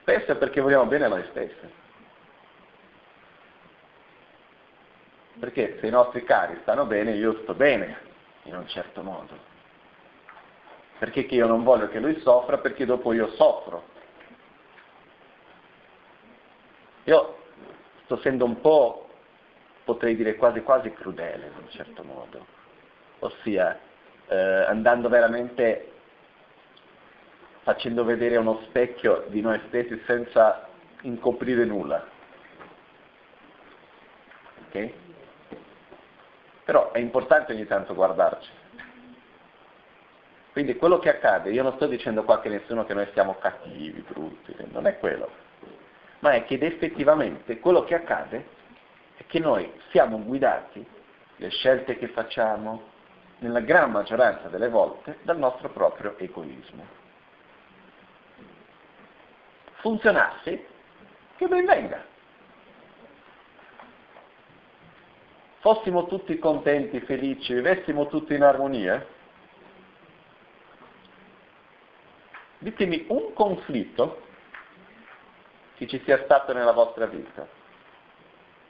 spesso è perché vogliamo bene a noi stessi. Perché se i nostri cari stanno bene, io sto bene, in un certo modo. Perché io non voglio che lui soffra, perché dopo io soffro. Io sto essendo un po', potrei dire quasi quasi crudele in un certo modo, ossia eh, andando veramente facendo vedere uno specchio di noi stessi senza incoprire nulla. Ok? Però è importante ogni tanto guardarci. Quindi quello che accade, io non sto dicendo qua che nessuno che noi siamo cattivi, brutti, non è quello ma è che effettivamente quello che accade è che noi siamo guidati, le scelte che facciamo, nella gran maggioranza delle volte, dal nostro proprio egoismo. Funzionasse, che ben venga. Fossimo tutti contenti, felici, vivessimo tutti in armonia, ditemi un conflitto che ci sia stato nella vostra vita,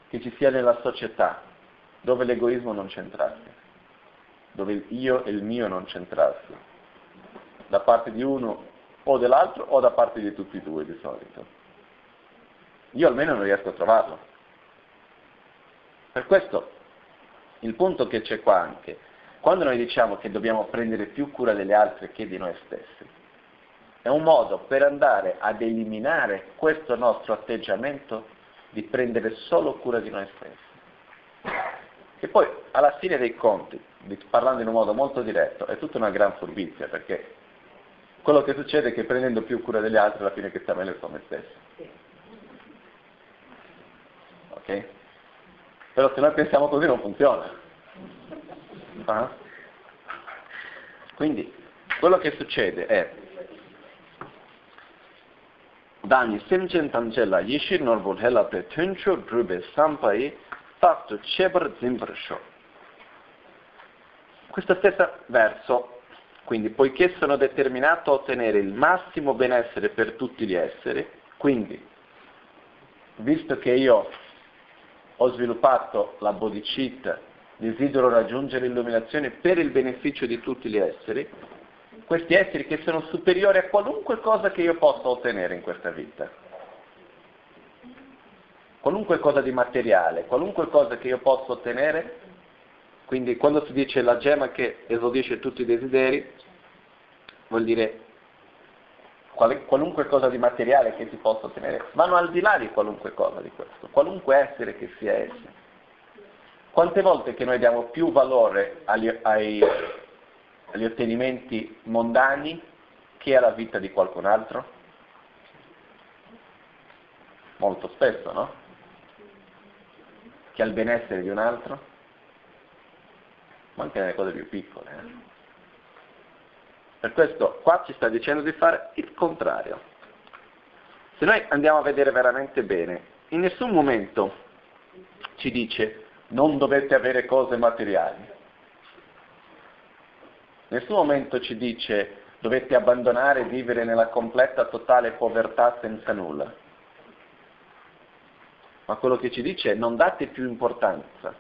che ci sia nella società, dove l'egoismo non c'entrasse, dove io e il mio non c'entrasse, da parte di uno o dell'altro o da parte di tutti e due di solito. Io almeno non riesco a trovarlo. Per questo il punto che c'è qua anche, quando noi diciamo che dobbiamo prendere più cura delle altre che di noi stessi, è un modo per andare ad eliminare questo nostro atteggiamento di prendere solo cura di noi stessi. Che poi alla fine dei conti, parlando in un modo molto diretto, è tutta una gran furbizia, perché quello che succede è che prendendo più cura degli altri alla fine che sta meglio è come stesso. Ok? Però se noi pensiamo così non funziona. Ah? Quindi quello che succede è dāni semchen tamche la yishir norbol hela pe drube sampai fatto chebar zimbra sho. Questo stesso verso, quindi, poiché sono determinato a ottenere il massimo benessere per tutti gli esseri, quindi, visto che io ho sviluppato la bodhicitta, desidero raggiungere l'illuminazione per il beneficio di tutti gli esseri, questi esseri che sono superiori a qualunque cosa che io possa ottenere in questa vita. Qualunque cosa di materiale, qualunque cosa che io possa ottenere, quindi quando si dice la gemma che esaudisce tutti i desideri, vuol dire qualunque cosa di materiale che si possa ottenere, vanno al di là di qualunque cosa di questo, qualunque essere che sia esso. Quante volte che noi diamo più valore agli, ai, agli ottenimenti mondani che alla vita di qualcun altro? Molto spesso, no? Che al benessere di un altro? Ma anche nelle cose più piccole. Eh? Per questo qua ci sta dicendo di fare il contrario. Se noi andiamo a vedere veramente bene, in nessun momento ci dice non dovete avere cose materiali nessun momento ci dice dovete abbandonare e vivere nella completa, totale povertà senza nulla. Ma quello che ci dice è non date più importanza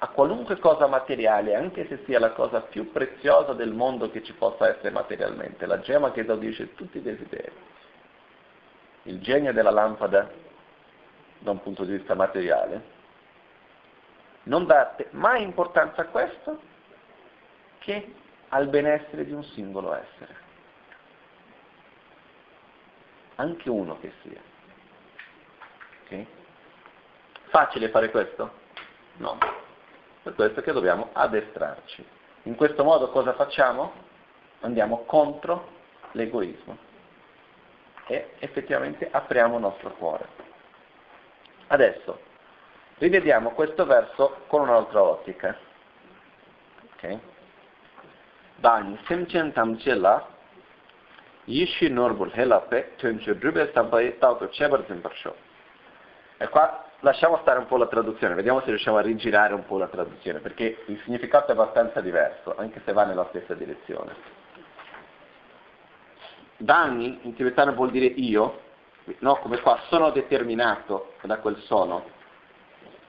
a qualunque cosa materiale, anche se sia la cosa più preziosa del mondo che ci possa essere materialmente, la gemma che esaudisce tutti i desideri, il genio della lampada da un punto di vista materiale. Non date mai importanza a questo che al benessere di un singolo essere. Anche uno che sia. Okay? Facile fare questo? No. Per questo che dobbiamo addestrarci. In questo modo cosa facciamo? Andiamo contro l'egoismo e effettivamente apriamo il nostro cuore. Adesso rivediamo questo verso con un'altra ottica. Okay? dāni semchen la yishi norbul hela pe tunchu drube sabai tauto chebar. E qua lasciamo stare un po' la traduzione, vediamo se riusciamo a rigirare un po' la traduzione, perché il significato è abbastanza diverso, anche se va nella stessa direzione. Dani in tibetano vuol dire io, no, come qua, sono determinato da quel sono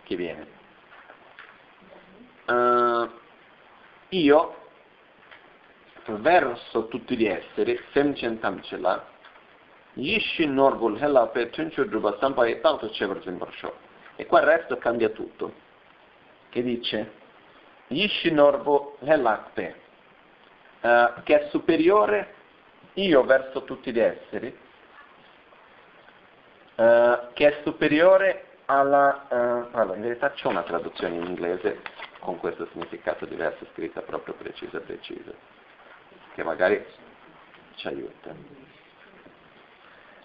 che viene. Uh, io verso tutti gli esseri, semchen yishin norgul hella pe tunchu druba sampai tanto cever zimbarsho. E qua il resto cambia tutto. Che dice, yishin norbo hella pe, uh, che è superiore io verso tutti gli esseri, uh, che è superiore alla... Uh, allora, in verità c'è una traduzione in inglese con questo significato diverso, scritta proprio precisa, precisa che magari ci aiuta.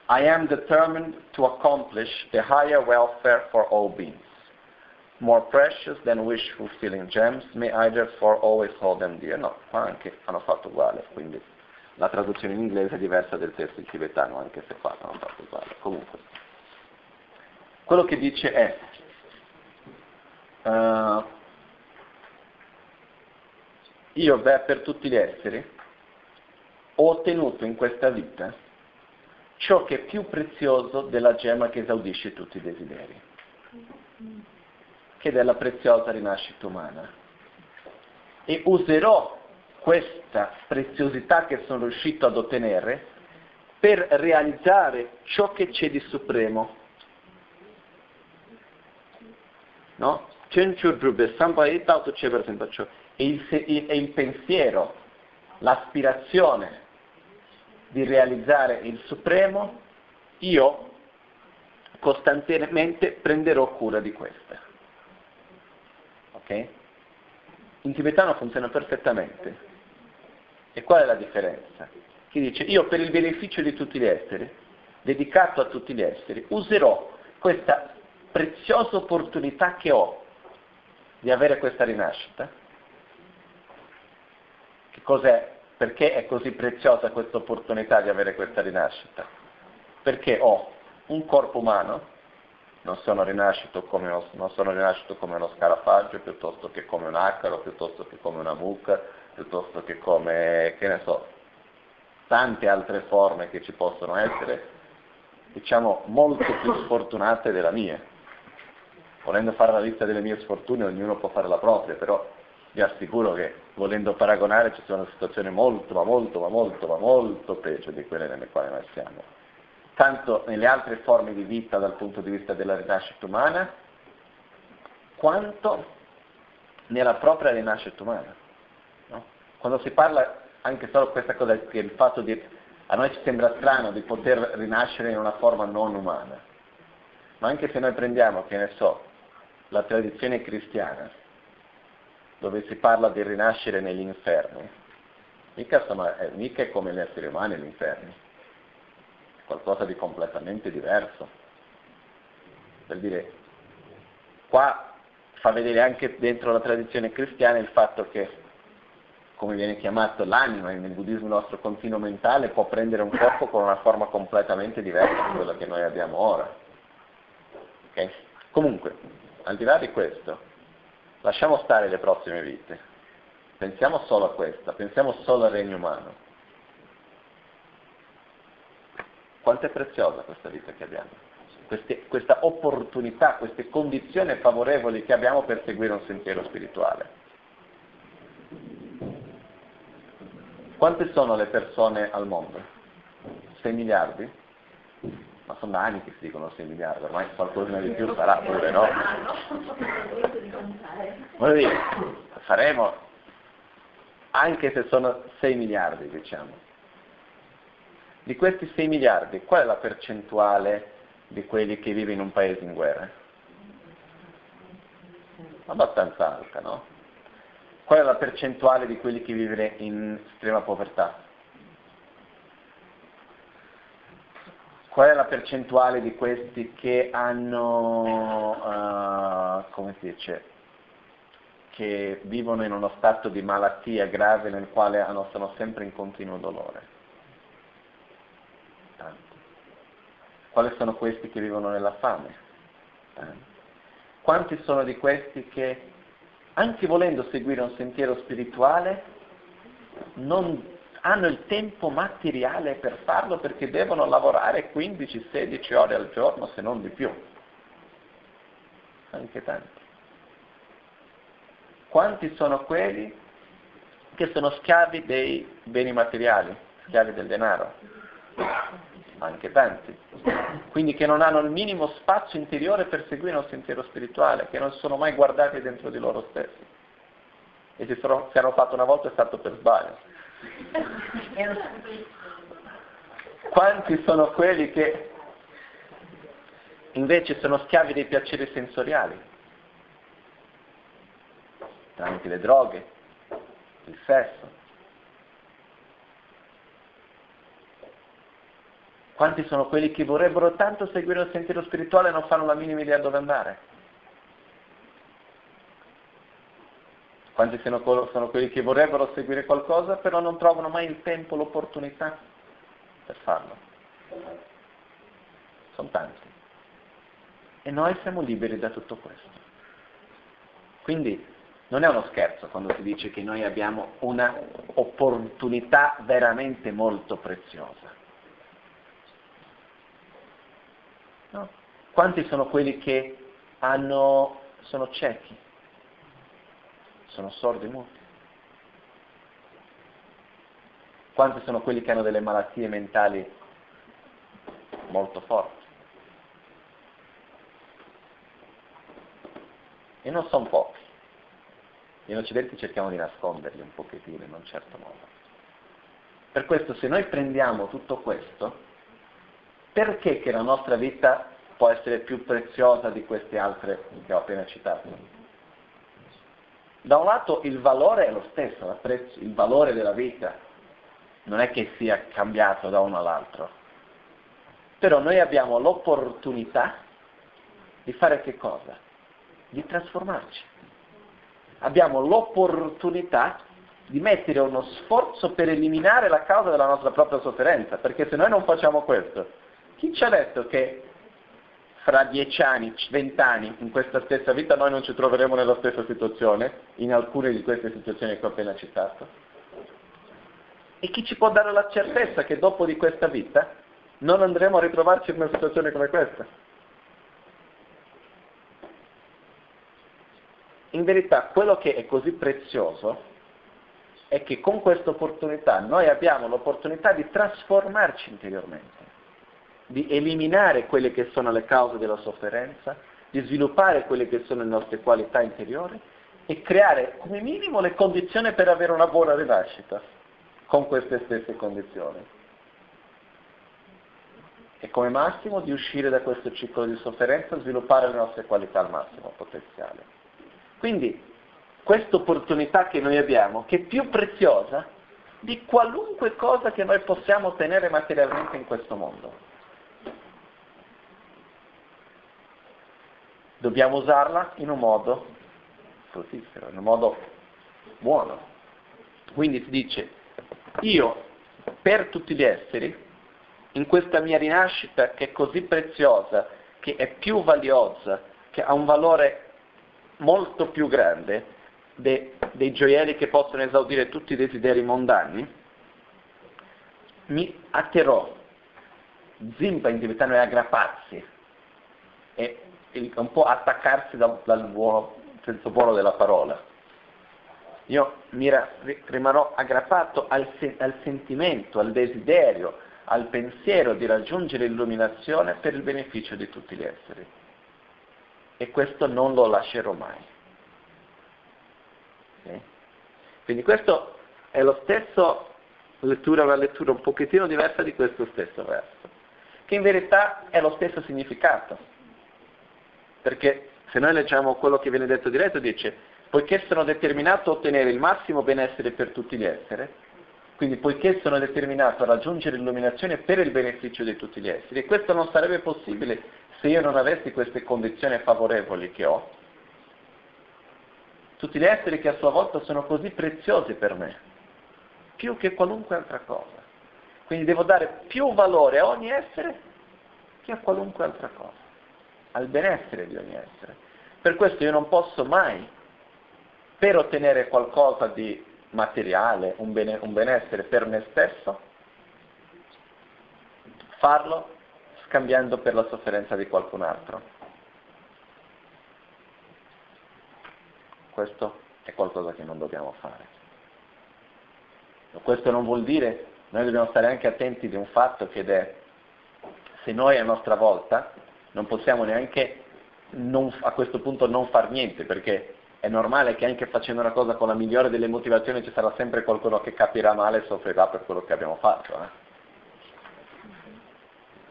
I am determined to accomplish the higher welfare for all beings. More precious than wish-fulfilling gems, may I therefore always hold them dear. No, qua anche hanno fatto uguale, quindi la traduzione in inglese è diversa del testo in tibetano, anche se qua hanno fatto uguale. Comunque, quello che dice è, uh, io per tutti gli esseri ho ottenuto in questa vita ciò che è più prezioso della gemma che esaudisce tutti i desideri, che è la preziosa rinascita umana. E userò questa preziosità che sono riuscito ad ottenere per realizzare ciò che c'è di supremo. No? E il, e il pensiero, l'aspirazione di realizzare il Supremo, io costantemente prenderò cura di questa. Ok? In tibetano funziona perfettamente. E qual è la differenza? Chi dice io per il beneficio di tutti gli esseri, dedicato a tutti gli esseri, userò questa preziosa opportunità che ho di avere questa rinascita. Che cos'è perché è così preziosa questa opportunità di avere questa rinascita? Perché ho un corpo umano, non sono rinascito come, non sono rinascito come uno scarafaggio, piuttosto che come un acaro, piuttosto che come una mucca, piuttosto che come, che ne so, tante altre forme che ci possono essere, diciamo molto più sfortunate della mia. Volendo fare la lista delle mie sfortune, ognuno può fare la propria, però vi assicuro che volendo paragonare ci sono situazioni molto, ma molto, ma molto, ma molto peggio di quelle nelle quali noi siamo. Tanto nelle altre forme di vita dal punto di vista della rinascita umana, quanto nella propria rinascita umana. No? Quando si parla anche solo questa cosa, che il fatto di, a noi ci sembra strano di poter rinascere in una forma non umana, ma anche se noi prendiamo, che ne so, la tradizione cristiana, dove si parla di rinascere negli inferni, mica, sono, eh, mica è come gli esseri umani l'inferno, è qualcosa di completamente diverso. Per dire, qua fa vedere anche dentro la tradizione cristiana il fatto che, come viene chiamato l'anima nel buddismo nostro continuo mentale, può prendere un corpo con una forma completamente diversa da quella che noi abbiamo ora. Okay? Comunque, al di là di questo, Lasciamo stare le prossime vite, pensiamo solo a questa, pensiamo solo al regno umano. Quanto è preziosa questa vita che abbiamo? Queste, questa opportunità, queste condizioni favorevoli che abbiamo per seguire un sentiero spirituale. Quante sono le persone al mondo? 6 miliardi? Ma sono anni che si dicono 6 miliardi, ormai qualcosa di più sarà pure, no? Voglio dire, faremo, anche se sono 6 miliardi, diciamo. Di questi 6 miliardi, qual è la percentuale di quelli che vivono in un paese in guerra? Abbastanza alta, no? Qual è la percentuale di quelli che vivono in estrema povertà? Qual è la percentuale di questi che hanno, uh, come si dice, che vivono in uno stato di malattia grave nel quale hanno, sono sempre in continuo dolore? Tanti. Quali sono questi che vivono nella fame? Tanti. Quanti sono di questi che, anche volendo seguire un sentiero spirituale, non hanno il tempo materiale per farlo perché devono lavorare 15-16 ore al giorno, se non di più. Anche tanti. Quanti sono quelli che sono schiavi dei beni materiali, schiavi del denaro? Anche tanti. Quindi che non hanno il minimo spazio interiore per seguire un sentiero spirituale, che non sono mai guardati dentro di loro stessi. E se, sono, se hanno fatto una volta è stato per sbaglio quanti sono quelli che invece sono schiavi dei piaceri sensoriali? Tramite le droghe, il sesso. Quanti sono quelli che vorrebbero tanto seguire il sentiero spirituale e non fanno la minima idea dove andare? Quanti sono, sono quelli che vorrebbero seguire qualcosa però non trovano mai il tempo, l'opportunità per farlo? Sono tanti. E noi siamo liberi da tutto questo. Quindi non è uno scherzo quando si dice che noi abbiamo una opportunità veramente molto preziosa. No? Quanti sono quelli che hanno, sono ciechi, sono sordi muti? Quanti sono quelli che hanno delle malattie mentali molto forti? E non sono pochi. In Occidente cerchiamo di nasconderli un pochettino, in un certo modo. Per questo se noi prendiamo tutto questo, perché che la nostra vita può essere più preziosa di queste altre che ho appena citato? Da un lato il valore è lo stesso, il valore della vita non è che sia cambiato da uno all'altro, però noi abbiamo l'opportunità di fare che cosa? Di trasformarci abbiamo l'opportunità di mettere uno sforzo per eliminare la causa della nostra propria sofferenza, perché se noi non facciamo questo, chi ci ha detto che fra dieci anni, vent'anni, in questa stessa vita noi non ci troveremo nella stessa situazione, in alcune di queste situazioni che ho appena citato? E chi ci può dare la certezza che dopo di questa vita non andremo a ritrovarci in una situazione come questa? in verità quello che è così prezioso è che con questa opportunità noi abbiamo l'opportunità di trasformarci interiormente, di eliminare quelle che sono le cause della sofferenza, di sviluppare quelle che sono le nostre qualità interiori e creare come minimo le condizioni per avere una buona rinascita con queste stesse condizioni. E come massimo di uscire da questo ciclo di sofferenza e sviluppare le nostre qualità al massimo potenziale. Quindi questa opportunità che noi abbiamo, che è più preziosa di qualunque cosa che noi possiamo ottenere materialmente in questo mondo. Dobbiamo usarla in un modo fruttifero, in un modo buono. Quindi si dice, io per tutti gli esseri, in questa mia rinascita che è così preziosa, che è più valiosa, che ha un valore molto più grande de, dei gioielli che possono esaudire tutti i desideri mondani, mi atterrò, zimpa in tibetano è aggrapparsi, un po' attaccarsi dal, dal buono, senso buono della parola. Io mi rimarrò aggrappato al, al sentimento, al desiderio, al pensiero di raggiungere l'illuminazione per il beneficio di tutti gli esseri e questo non lo lascerò mai. Okay? Quindi questo è lo stesso lettura, una lettura un pochettino diversa di questo stesso verso, che in verità è lo stesso significato. Perché se noi leggiamo quello che viene detto diretto, dice, poiché sono determinato a ottenere il massimo benessere per tutti gli esseri, quindi poiché sono determinato a raggiungere l'illuminazione per il beneficio di tutti gli esseri, e questo non sarebbe possibile se io non avessi queste condizioni favorevoli che ho, tutti gli esseri che a sua volta sono così preziosi per me, più che qualunque altra cosa. Quindi devo dare più valore a ogni essere che a qualunque altra cosa, al benessere di ogni essere. Per questo io non posso mai, per ottenere qualcosa di materiale, un, bene, un benessere per me stesso, farlo scambiando per la sofferenza di qualcun altro. Questo è qualcosa che non dobbiamo fare. Questo non vuol dire, noi dobbiamo stare anche attenti di un fatto che è, se noi a nostra volta non possiamo neanche non, a questo punto non far niente, perché è normale che anche facendo una cosa con la migliore delle motivazioni ci sarà sempre qualcuno che capirà male e soffrirà per quello che abbiamo fatto. Eh?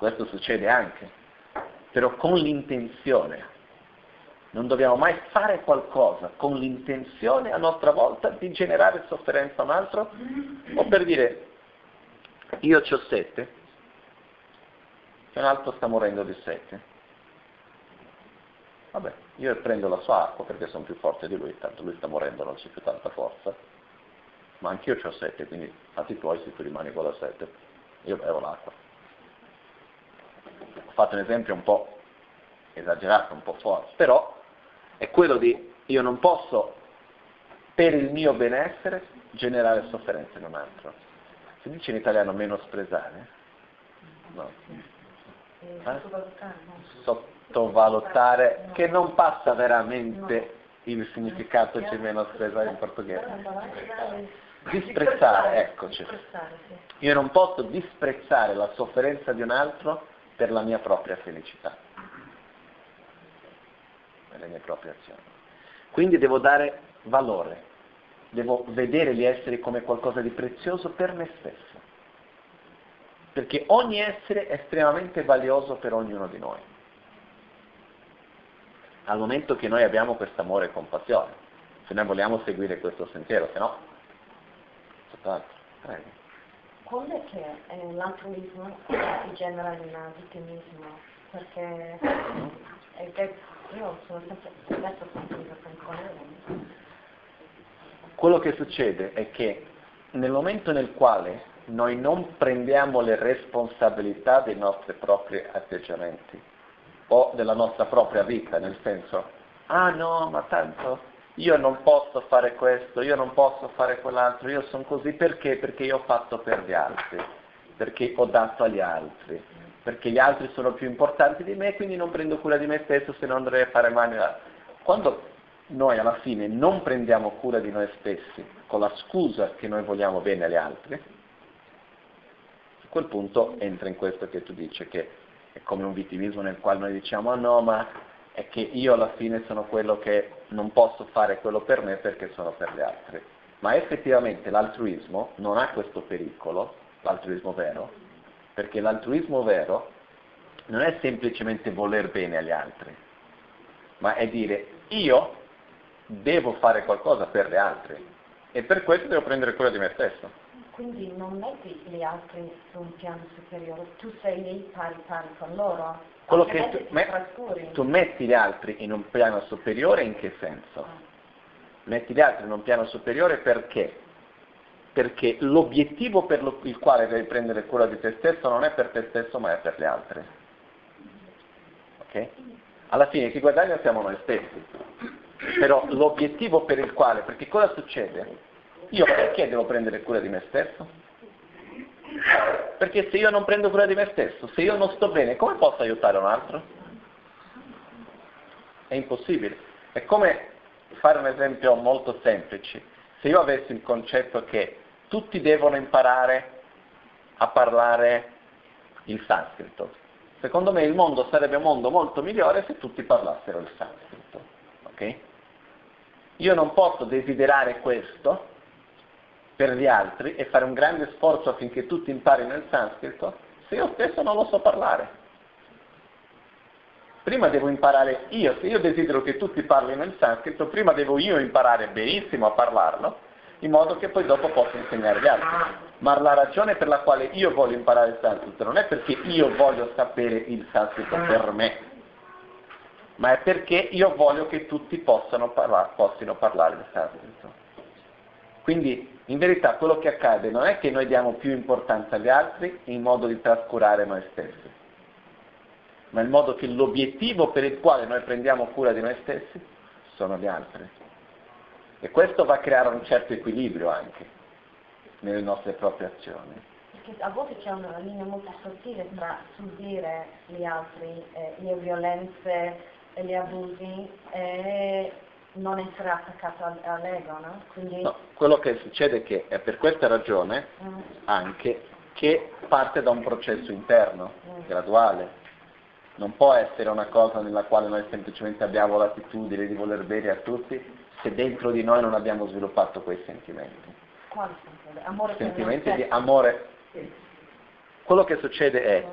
questo succede anche, però con l'intenzione. Non dobbiamo mai fare qualcosa con l'intenzione a nostra volta di generare sofferenza a un altro o per dire io ho sette che un altro sta morendo di sete. Vabbè, io prendo la sua acqua perché sono più forte di lui, tanto lui sta morendo, non c'è più tanta forza. Ma anch'io ho sete, quindi fatti tuoi se tu rimani con la sete. Io bevo l'acqua. Ho fatto un esempio un po' esagerato, un po' forte, però è quello di io non posso per il mio benessere generare sofferenza in un altro. Si dice in italiano menosprezare? No. Eh? Sottovalutare, che non passa veramente il significato di menosprezare in portoghese. Disprezzare, eccoci. Io non posso disprezzare la sofferenza di un altro per la mia propria felicità, per le mie proprie azioni. Quindi devo dare valore, devo vedere gli esseri come qualcosa di prezioso per me stesso, perché ogni essere è estremamente valioso per ognuno di noi. Al momento che noi abbiamo questo amore e compassione, se noi vogliamo seguire questo sentiero, se no, prego. Quando è che eh, l'altruismo si genera in vittimismo? Perché che io sono sempre adesso confusa con quello. Quello che succede è che nel momento nel quale noi non prendiamo le responsabilità dei nostri propri atteggiamenti o della nostra propria vita, nel senso, ah no, ma tanto io non posso fare questo, io non posso fare quell'altro, io sono così perché? Perché io ho fatto per gli altri, perché ho dato agli altri, perché gli altri sono più importanti di me, quindi non prendo cura di me stesso se non dovrei fare male. Quando noi alla fine non prendiamo cura di noi stessi con la scusa che noi vogliamo bene agli altri, a quel punto entra in questo che tu dici, che è come un vittimismo nel quale noi diciamo ah no, ma è che io alla fine sono quello che non posso fare quello per me perché sono per gli altri. Ma effettivamente l'altruismo non ha questo pericolo, l'altruismo vero, perché l'altruismo vero non è semplicemente voler bene agli altri, ma è dire io devo fare qualcosa per gli altri e per questo devo prendere cura di me stesso. Quindi non metti gli altri su un piano superiore, tu sei lì pari pari con loro. Quello che tu, me, tu, metti gli altri in un piano superiore in che senso? Ah. Metti gli altri in un piano superiore perché? Perché l'obiettivo per lo, il quale devi prendere cura di te stesso non è per te stesso ma è per gli altri. Ok? Alla fine chi guadagna siamo noi stessi. Però l'obiettivo per il quale, perché cosa succede? Io perché devo prendere cura di me stesso? Perché se io non prendo cura di me stesso, se io non sto bene, come posso aiutare un altro? È impossibile. È come fare un esempio molto semplice. Se io avessi il concetto che tutti devono imparare a parlare il sanscrito, secondo me il mondo sarebbe un mondo molto migliore se tutti parlassero il sanscrito. Okay? Io non posso desiderare questo per gli altri e fare un grande sforzo affinché tutti imparino il sanscrito se io stesso non lo so parlare. Prima devo imparare io, se io desidero che tutti parlino il sanscrito, prima devo io imparare benissimo a parlarlo, in modo che poi dopo possa insegnare agli altri. Ma la ragione per la quale io voglio imparare il sanscrito non è perché io voglio sapere il sanscrito per me, ma è perché io voglio che tutti possano parlare, possino parlare il sanscrito. Quindi in verità quello che accade non è che noi diamo più importanza agli altri in modo di trascurare noi stessi, ma in modo che l'obiettivo per il quale noi prendiamo cura di noi stessi sono gli altri. E questo va a creare un certo equilibrio anche nelle nostre proprie azioni. Perché a volte c'è una linea molto sottile tra subire gli altri, eh, le violenze, gli abusi e non essere attaccato all'ego, no? Quindi... no? Quello che succede è che è per questa ragione mm. anche che parte da un processo interno, mm. graduale. Non può essere una cosa nella quale noi semplicemente abbiamo l'attitudine di voler bene a tutti se dentro di noi non abbiamo sviluppato quei sentimenti. Quali sentimenti? Amore sentimenti di amore. Sì. Quello che succede è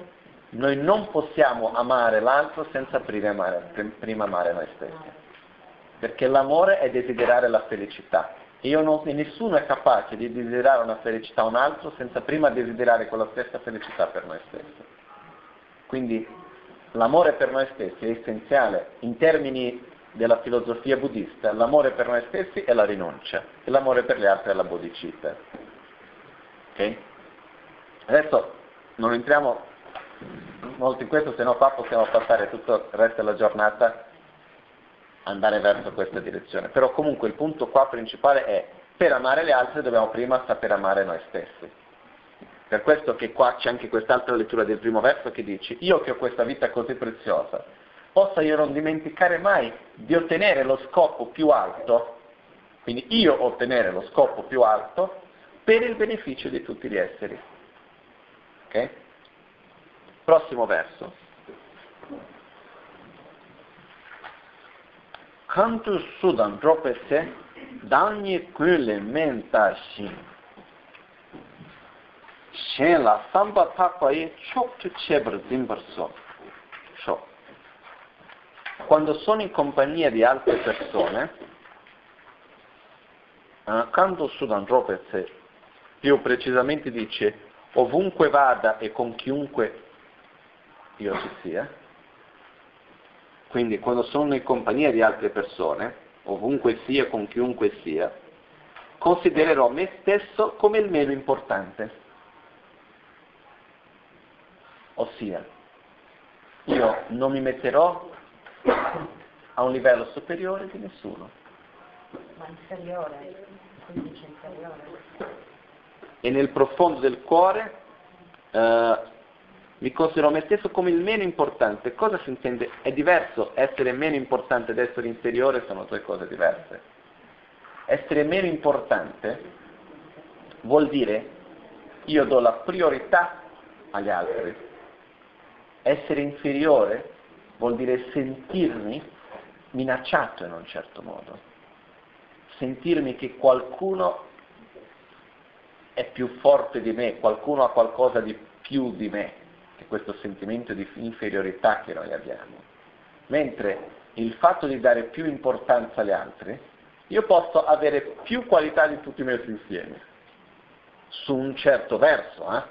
noi non possiamo amare l'altro senza prima amare, prima amare noi stessi. Perché l'amore è desiderare la felicità. Non, nessuno è capace di desiderare una felicità a un altro senza prima desiderare quella stessa felicità per noi stessi. Quindi l'amore per noi stessi è essenziale in termini della filosofia buddista, l'amore per noi stessi è la rinuncia e l'amore per gli altri è la bodhicitta. Ok? Adesso non entriamo molto in questo, se no qua possiamo passare tutto il resto della giornata andare verso questa direzione. Però comunque il punto qua principale è per amare gli altri dobbiamo prima saper amare noi stessi. Per questo che qua c'è anche quest'altra lettura del primo verso che dice, io che ho questa vita così preziosa, possa io non dimenticare mai di ottenere lo scopo più alto, quindi io ottenere lo scopo più alto per il beneficio di tutti gli esseri. Ok? Prossimo verso. Kantu sudan dropese danyi kule menta shin. Shen la samba takwaye chok tu chebar zimbar so. Shok quando sono in compagnia di altre persone, eh, Sudan Ropez più precisamente dice ovunque vada e con chiunque io ci sia, quindi quando sono in compagnia di altre persone, ovunque sia, con chiunque sia, considererò me stesso come il meno importante. Ossia, io non mi metterò a un livello superiore di nessuno. Ma inferiore, quindi inferiore. E nel profondo del cuore eh, mi considero me stesso come il meno importante. Cosa si intende? È diverso essere meno importante ed essere inferiore, sono due cose diverse. Essere meno importante vuol dire io do la priorità agli altri. Essere inferiore vuol dire sentirmi minacciato in un certo modo, sentirmi che qualcuno è più forte di me, qualcuno ha qualcosa di più di me, che questo sentimento di inferiorità che noi abbiamo. Mentre il fatto di dare più importanza agli altri, io posso avere più qualità di tutti messi insieme, su un certo verso, eh?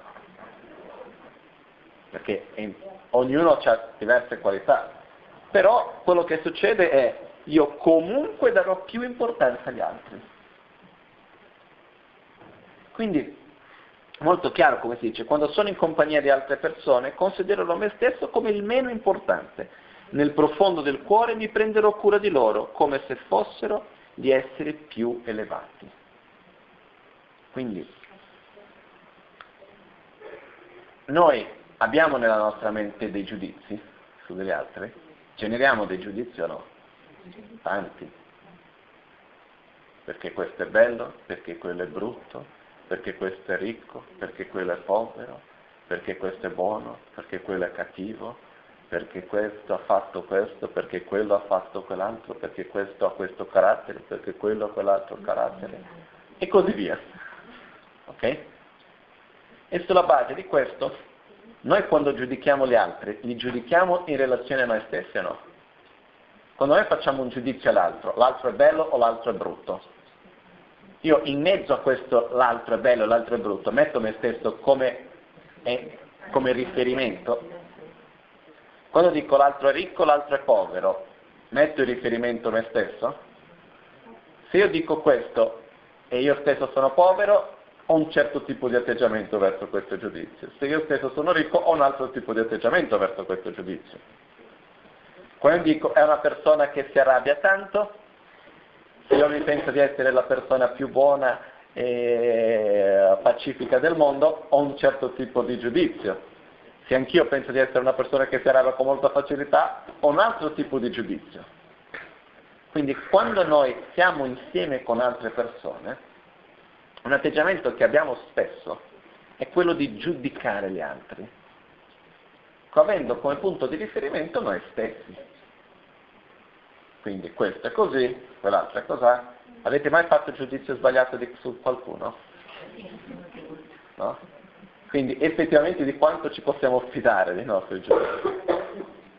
perché ognuno ha diverse qualità. Però quello che succede è io comunque darò più importanza agli altri. Quindi, molto chiaro come si dice, quando sono in compagnia di altre persone considererò me stesso come il meno importante. Nel profondo del cuore mi prenderò cura di loro come se fossero gli esseri più elevati. Quindi, noi abbiamo nella nostra mente dei giudizi su degli altri? Generiamo dei giudizi o no? Tanti. Perché questo è bello, perché quello è brutto, perché questo è ricco, perché quello è povero, perché questo è buono, perché quello è cattivo, perché questo ha fatto questo, perché quello ha fatto quell'altro, perché questo ha questo carattere, perché quello ha quell'altro carattere, e così via. Ok? E sulla base di questo noi quando giudichiamo gli altri, li giudichiamo in relazione a noi stessi o no? Quando noi facciamo un giudizio all'altro, l'altro è bello o l'altro è brutto? Io in mezzo a questo l'altro è bello l'altro è brutto, metto me stesso come, eh, come riferimento. Quando dico l'altro è ricco, l'altro è povero, metto in riferimento me stesso? Se io dico questo e io stesso sono povero, ho un certo tipo di atteggiamento verso questo giudizio. Se io stesso sono ricco, ho un altro tipo di atteggiamento verso questo giudizio. Quando dico è una persona che si arrabbia tanto, io mi penso di essere la persona più buona e pacifica del mondo, ho un certo tipo di giudizio. Se anch'io penso di essere una persona che si arrabbia con molta facilità, ho un altro tipo di giudizio. Quindi quando noi siamo insieme con altre persone, un atteggiamento che abbiamo spesso è quello di giudicare gli altri, avendo come punto di riferimento noi stessi. Quindi questo è così, quell'altro è così. Avete mai fatto giudizio sbagliato di, su qualcuno? No? Quindi effettivamente di quanto ci possiamo fidare dei nostri giudizi?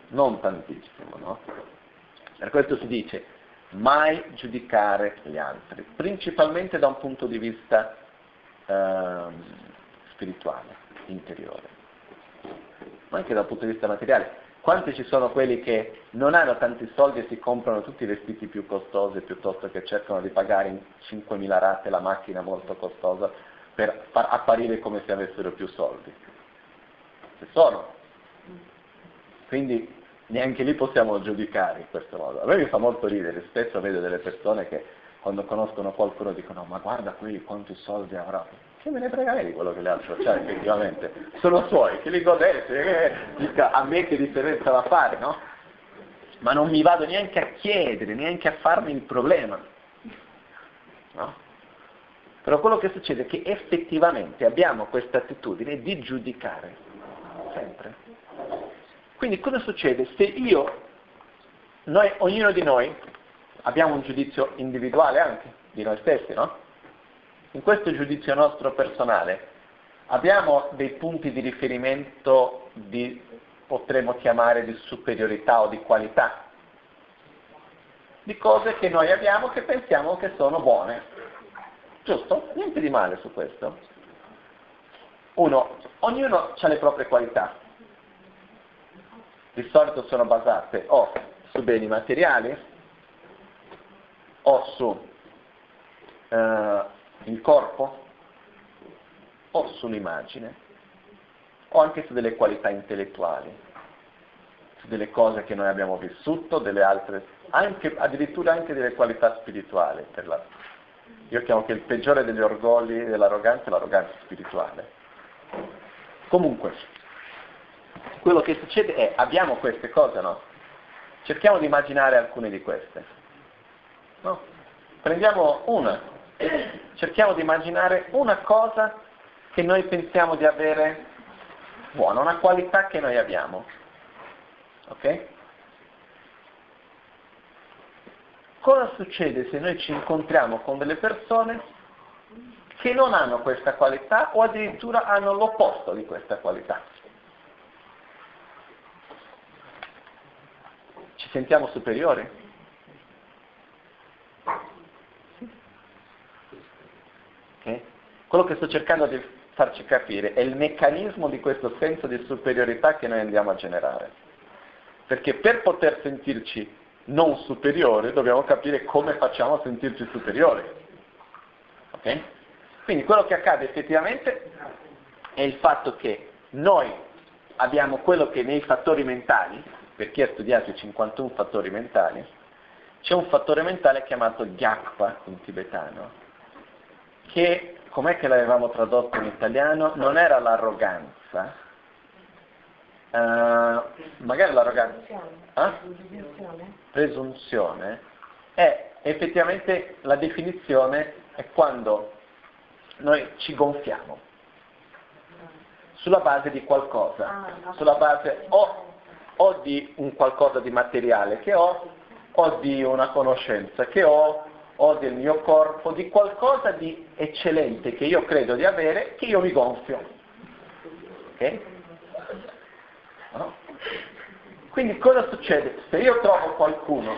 Non tantissimo, no? Per questo si dice, mai giudicare gli altri, principalmente da un punto di vista eh, spirituale, interiore. ma anche dal punto di vista materiale. Quanti ci sono quelli che non hanno tanti soldi e si comprano tutti i vestiti più costosi piuttosto che cercano di pagare in 5.000 rate la macchina molto costosa per far apparire come se avessero più soldi? Ci sono. Quindi neanche lì possiamo giudicare in questo modo. A me mi fa molto ridere, spesso vedo delle persone che quando conoscono qualcuno dicono ma guarda qui quanti soldi avrà. Che me ne frega di quello che le c'ha effettivamente? Sono suoi, che li godesse, che, a me che differenza da fare, no? Ma non mi vado neanche a chiedere, neanche a farmi il problema. No? Però quello che succede è che effettivamente abbiamo questa attitudine di giudicare, sempre. Quindi cosa succede? Se io, noi, ognuno di noi, abbiamo un giudizio individuale anche di noi stessi, no? In questo giudizio nostro personale abbiamo dei punti di riferimento di, potremmo chiamare di superiorità o di qualità, di cose che noi abbiamo che pensiamo che sono buone. Giusto? Niente di male su questo. Uno, ognuno ha le proprie qualità. Di solito sono basate o su beni materiali o su eh, il corpo o sull'immagine o anche su delle qualità intellettuali, su delle cose che noi abbiamo vissuto, delle altre, anche, addirittura anche delle qualità spirituali. La, io chiamo che il peggiore degli orgogli e dell'arroganza è l'arroganza spirituale. Comunque, quello che succede è, abbiamo queste cose, no? Cerchiamo di immaginare alcune di queste. No? Prendiamo una, cerchiamo di immaginare una cosa che noi pensiamo di avere buona, una qualità che noi abbiamo. Ok? Cosa succede se noi ci incontriamo con delle persone che non hanno questa qualità o addirittura hanno l'opposto di questa qualità? Ci sentiamo superiori? Okay? Quello che sto cercando di farci capire è il meccanismo di questo senso di superiorità che noi andiamo a generare. Perché per poter sentirci non superiori dobbiamo capire come facciamo a sentirci superiori. Okay? Quindi quello che accade effettivamente è il fatto che noi abbiamo quello che nei fattori mentali, per chi ha studiato i 51 fattori mentali, c'è un fattore mentale chiamato Gyakpa in tibetano, che, com'è che l'avevamo tradotto in italiano, non era l'arroganza, uh, magari l'arroganza, eh? presunzione, è effettivamente la definizione è quando noi ci gonfiamo sulla base di qualcosa, ah, sulla base o, o di un qualcosa di materiale che ho, o di una conoscenza che ho, o del mio corpo, di qualcosa di eccellente che io credo di avere, che io mi gonfio. Ok? No? Quindi cosa succede? Se io trovo qualcuno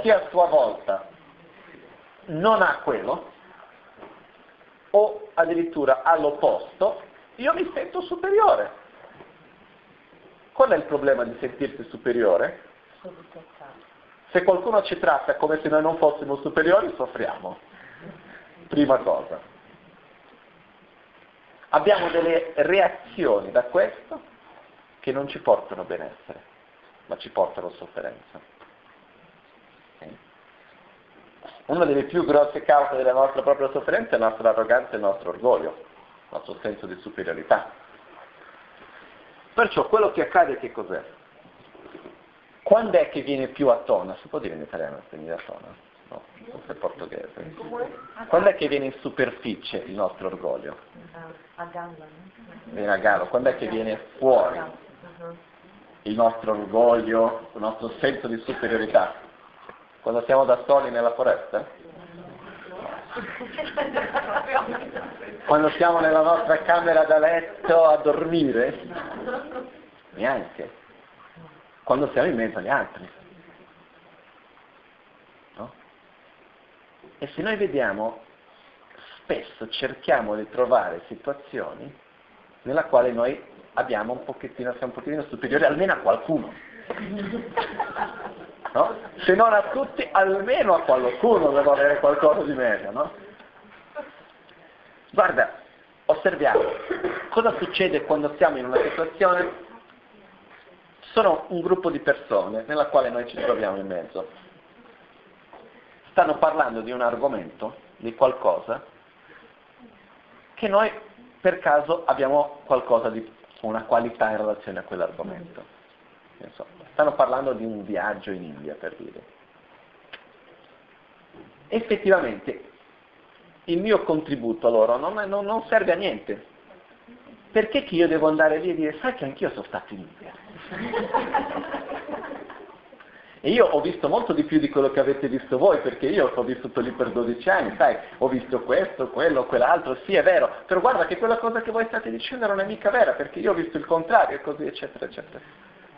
che a sua volta non ha quello, o addirittura all'opposto, io mi sento superiore. Qual è il problema di sentirsi superiore? Se qualcuno ci tratta come se noi non fossimo superiori, soffriamo. Prima cosa. Abbiamo delle reazioni da questo che non ci portano benessere, ma ci portano sofferenza. Una delle più grosse cause della nostra propria sofferenza è la nostra arroganza e il nostro orgoglio, il nostro senso di superiorità. Perciò quello che accade che cos'è? Quando è che viene più a tona? Si può dire in italiano se viene a tona? No, questo è portoghese. Quando è che viene in superficie il nostro orgoglio? A galla. Viene a galla. Quando è che viene fuori il nostro orgoglio, il nostro senso di superiorità? Quando siamo da soli nella foresta? Quando siamo nella nostra camera da letto a dormire? Neanche quando siamo in mezzo agli altri. No? E se noi vediamo, spesso cerchiamo di trovare situazioni nella quale noi abbiamo un pochettino, siamo un pochettino superiori almeno a qualcuno. No? Se non a tutti, almeno a qualcuno devo avere qualcosa di meglio, no? Guarda, osserviamo, cosa succede quando siamo in una situazione? Sono un gruppo di persone nella quale noi ci troviamo in mezzo. Stanno parlando di un argomento, di qualcosa, che noi per caso abbiamo qualcosa di una qualità in relazione a quell'argomento. Stanno parlando di un viaggio in India, per dire. Effettivamente il mio contributo a loro non, non, non serve a niente. Perché che io devo andare lì e dire, sai che anch'io sono stato in India? E io ho visto molto di più di quello che avete visto voi, perché io ho vissuto lì per 12 anni, sai, ho visto questo, quello, quell'altro, sì è vero, però guarda che quella cosa che voi state dicendo non è mica vera, perché io ho visto il contrario e così, eccetera, eccetera.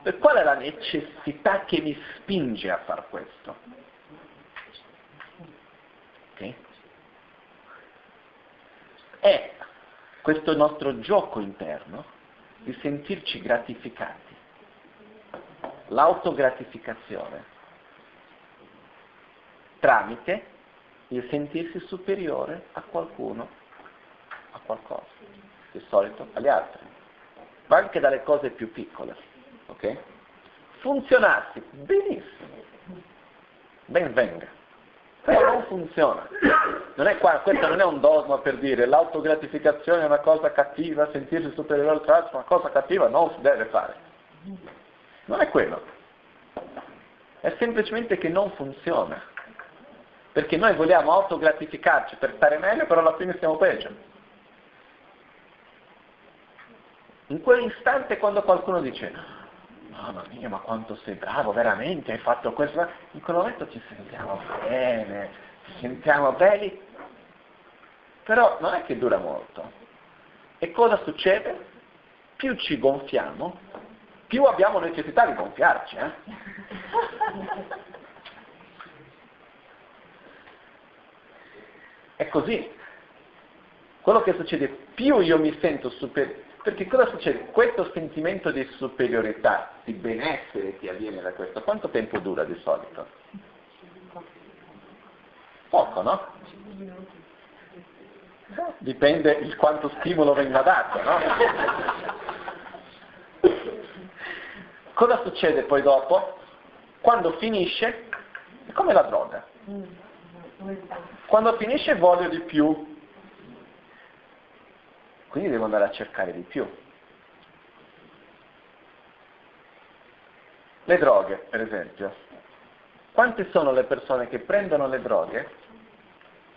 E qual è la necessità che mi spinge a far questo? Okay? È questo nostro gioco interno di sentirci gratificati l'autogratificazione tramite il sentirsi superiore a qualcuno, a qualcosa, di solito agli altri, ma anche dalle cose più piccole. ok? Funzionarsi, benissimo, ben venga, però non funziona. Non qua, questo non è un dogma per dire l'autogratificazione è una cosa cattiva, sentirsi superiore all'altro è una cosa cattiva, non si deve fare. Non è quello. È semplicemente che non funziona. Perché noi vogliamo autogratificarci per stare meglio, però alla fine stiamo peggio. In quell'istante quando qualcuno dice, mamma mia, ma quanto sei bravo, veramente hai fatto questo, in quel momento ci sentiamo bene, ci sentiamo belli, però non è che dura molto. E cosa succede? Più ci gonfiamo, più abbiamo necessità di gonfiarci. Eh? È così. Quello che succede, più io mi sento superiore, perché cosa succede? Questo sentimento di superiorità, di benessere che avviene da questo, quanto tempo dura di solito? Poco, no? Dipende di quanto stimolo venga dato, no? Cosa succede poi dopo? Quando finisce, è come la droga. Quando finisce voglio di più, quindi devo andare a cercare di più. Le droghe, per esempio. Quante sono le persone che prendono le droghe?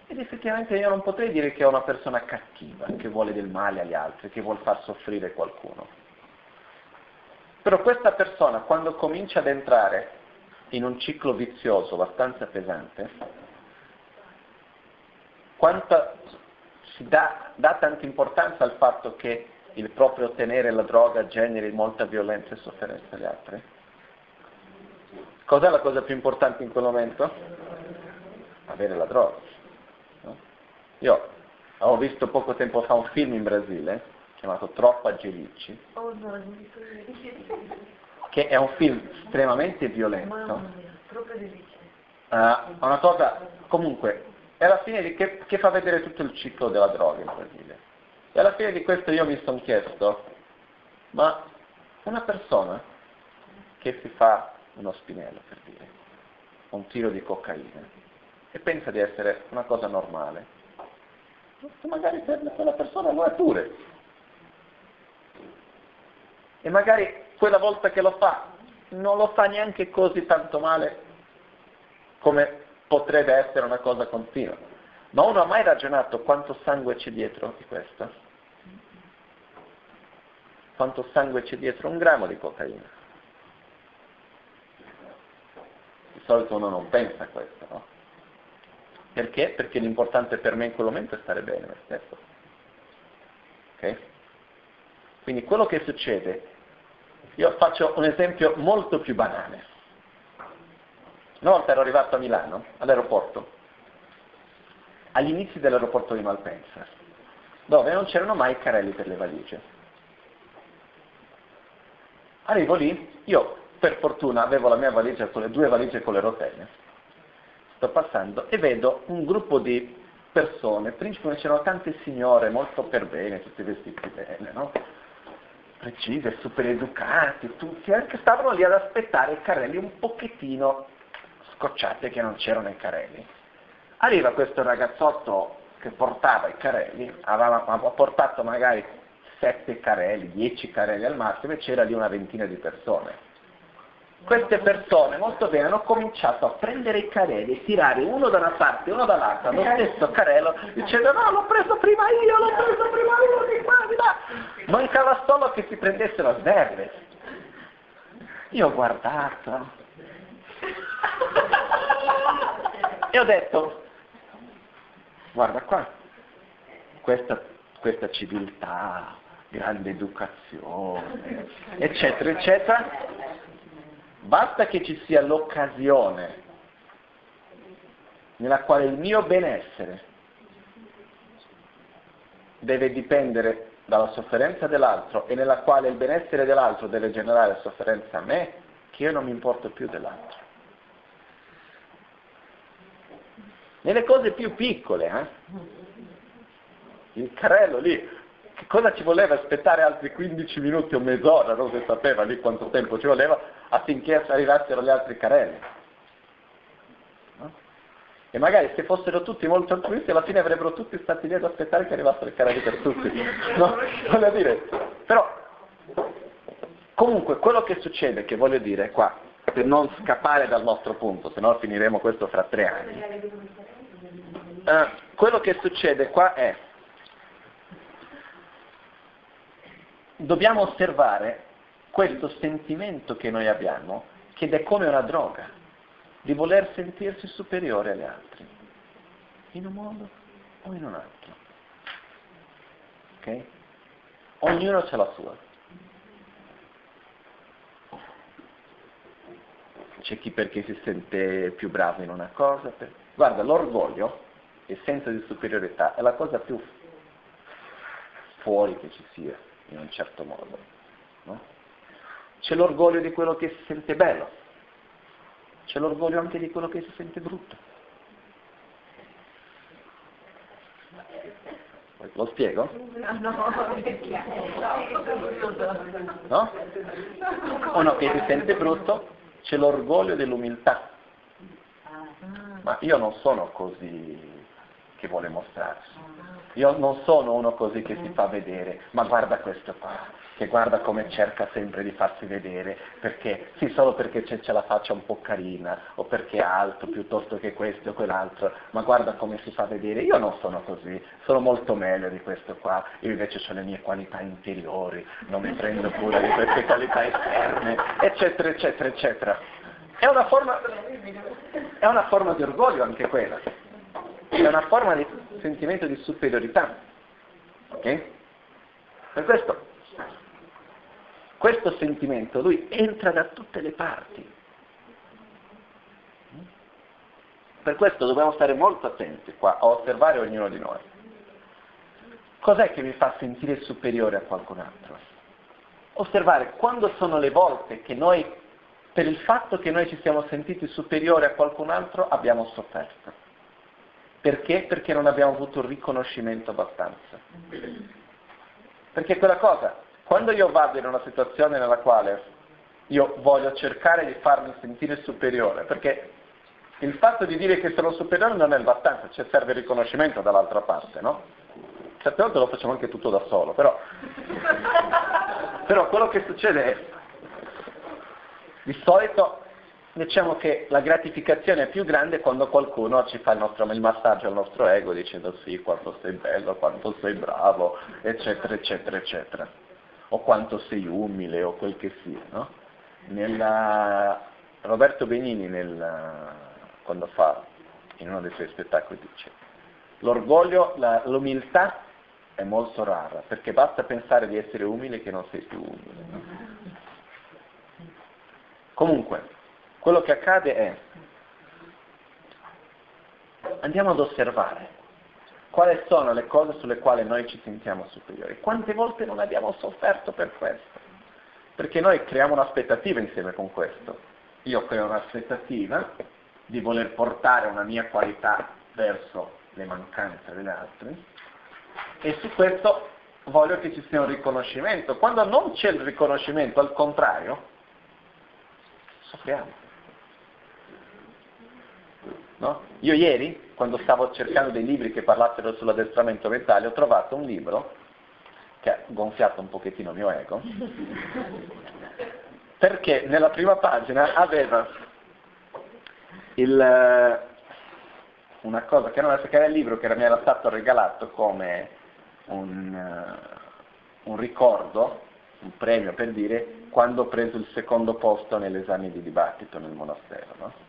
Ed effettivamente io non potrei dire che è una persona cattiva, che vuole del male agli altri, che vuole far soffrire qualcuno. Però questa persona quando comincia ad entrare in un ciclo vizioso abbastanza pesante, quanta, si dà, dà tanta importanza al fatto che il proprio ottenere la droga generi molta violenza e sofferenza agli altri? Cos'è la cosa più importante in quel momento? Avere la droga. No? Io ho visto poco tempo fa un film in Brasile chiamato Troppa Gelicci, che è un film estremamente violento. Uh, una cosa, comunque, è alla fine di, che, che, fa vedere tutto il ciclo della droga in Brasile. E alla fine di questo io mi sono chiesto, ma una persona che si fa uno spinello, per dire, un tiro di cocaina, e pensa di essere una cosa normale, magari per quella persona lo è pure, e magari quella volta che lo fa non lo fa neanche così tanto male come potrebbe essere una cosa continua. Ma uno ha mai ragionato quanto sangue c'è dietro di questo? Quanto sangue c'è dietro un grammo di cocaina? Di solito uno non pensa a questo, no? Perché? Perché l'importante per me in quel momento è stare bene me stesso. Ok? Quindi quello che succede, io faccio un esempio molto più banale. Una volta ero arrivato a Milano, all'aeroporto, agli inizi dell'aeroporto di Malpensa, dove non c'erano mai carrelli per le valigie. Arrivo lì, io per fortuna avevo la mia valigia con le due valigie con le rotelle. Sto passando e vedo un gruppo di persone, principi c'erano tante signore molto per bene, tutti vestiti bene, no? Precise, super educati, tutti, eh, che stavano lì ad aspettare i carrelli un pochettino scocciate che non c'erano i carrelli. Arriva questo ragazzotto che portava i carrelli, aveva, aveva portato magari sette carrelli, dieci carrelli al massimo e c'era lì una ventina di persone. Queste persone molto bene hanno cominciato a prendere i carrelli e tirare uno da una parte e uno dall'altra, lo stesso carrello, dicendo no, l'ho preso prima io, l'ho preso prima io, di qua, di là. Mancava solo che si prendessero a sberle. Io ho guardato e ho detto, guarda qua, questa, questa civiltà, grande educazione, eccetera, eccetera, basta che ci sia l'occasione nella quale il mio benessere deve dipendere dalla sofferenza dell'altro e nella quale il benessere dell'altro deve generare sofferenza a me, che io non mi importo più dell'altro. nelle cose più piccole. Eh? Il carrello lì, cosa ci voleva aspettare altri 15 minuti o mezz'ora, non si sapeva lì quanto tempo ci voleva affinché arrivassero gli altri carrelli. No? E magari se fossero tutti molto altruisti alla fine avrebbero tutti stati lì ad aspettare che arrivassero i carrelli per tutti. No? Voglio dire, però comunque quello che succede, che voglio dire qua, per non scappare dal nostro punto, se no finiremo questo fra tre anni eh, quello che succede qua è, dobbiamo osservare questo sentimento che noi abbiamo, che è come una droga, di voler sentirsi superiore agli altri, in un modo o in un altro. Ok? Ognuno ha la sua. C'è chi perché si sente più bravo in una cosa. Per... Guarda, l'orgoglio il senso di superiorità è la cosa più fuori che ci sia, in un certo modo. No? C'è l'orgoglio di quello che si sente bello, c'è l'orgoglio anche di quello che si sente brutto. Lo spiego? No? Uno che si sente brutto, c'è l'orgoglio dell'umiltà. Ma io non sono così che vuole mostrarsi. Io non sono uno così che si fa vedere, ma guarda questo qua, che guarda come cerca sempre di farsi vedere, perché sì, solo perché c'è, c'è la faccia un po' carina, o perché è alto piuttosto che questo o quell'altro, ma guarda come si fa vedere. Io non sono così, sono molto meglio di questo qua, io invece ho le mie qualità interiori, non mi prendo cura di queste qualità esterne, eccetera, eccetera, eccetera. È una forma, è una forma di orgoglio anche quella è una forma di sentimento di superiorità. Ok? Per questo, questo sentimento, lui entra da tutte le parti. Per questo dobbiamo stare molto attenti qua a osservare ognuno di noi. Cos'è che mi fa sentire superiore a qualcun altro? Osservare quando sono le volte che noi, per il fatto che noi ci siamo sentiti superiori a qualcun altro, abbiamo sofferto. Perché? Perché non abbiamo avuto riconoscimento abbastanza. Perché quella cosa, quando io vado in una situazione nella quale io voglio cercare di farmi sentire superiore, perché il fatto di dire che sono superiore non è abbastanza, cioè serve il riconoscimento dall'altra parte, no? Certe volte lo facciamo anche tutto da solo, però, però quello che succede è, di solito diciamo che la gratificazione è più grande quando qualcuno ci fa il, nostro, il massaggio al nostro ego dicendo sì, quanto sei bello, quanto sei bravo, eccetera, eccetera, eccetera. O quanto sei umile, o quel che sia, no? Nella, Roberto Benini, nel, quando fa in uno dei suoi spettacoli, dice l'orgoglio, la, l'umiltà è molto rara, perché basta pensare di essere umile che non sei più umile. No? Comunque, quello che accade è, andiamo ad osservare quali sono le cose sulle quali noi ci sentiamo superiori. Quante volte non abbiamo sofferto per questo? Perché noi creiamo un'aspettativa insieme con questo. Io creo un'aspettativa di voler portare una mia qualità verso le mancanze degli altri e su questo voglio che ci sia un riconoscimento. Quando non c'è il riconoscimento, al contrario, soffriamo. No? Io ieri, quando stavo cercando dei libri che parlassero sull'addestramento mentale, ho trovato un libro che ha gonfiato un pochettino il mio ego, perché nella prima pagina aveva il, una cosa che non era, che era il libro che mi era stato regalato come un, uh, un ricordo, un premio per dire quando ho preso il secondo posto nell'esame di dibattito nel monastero. No?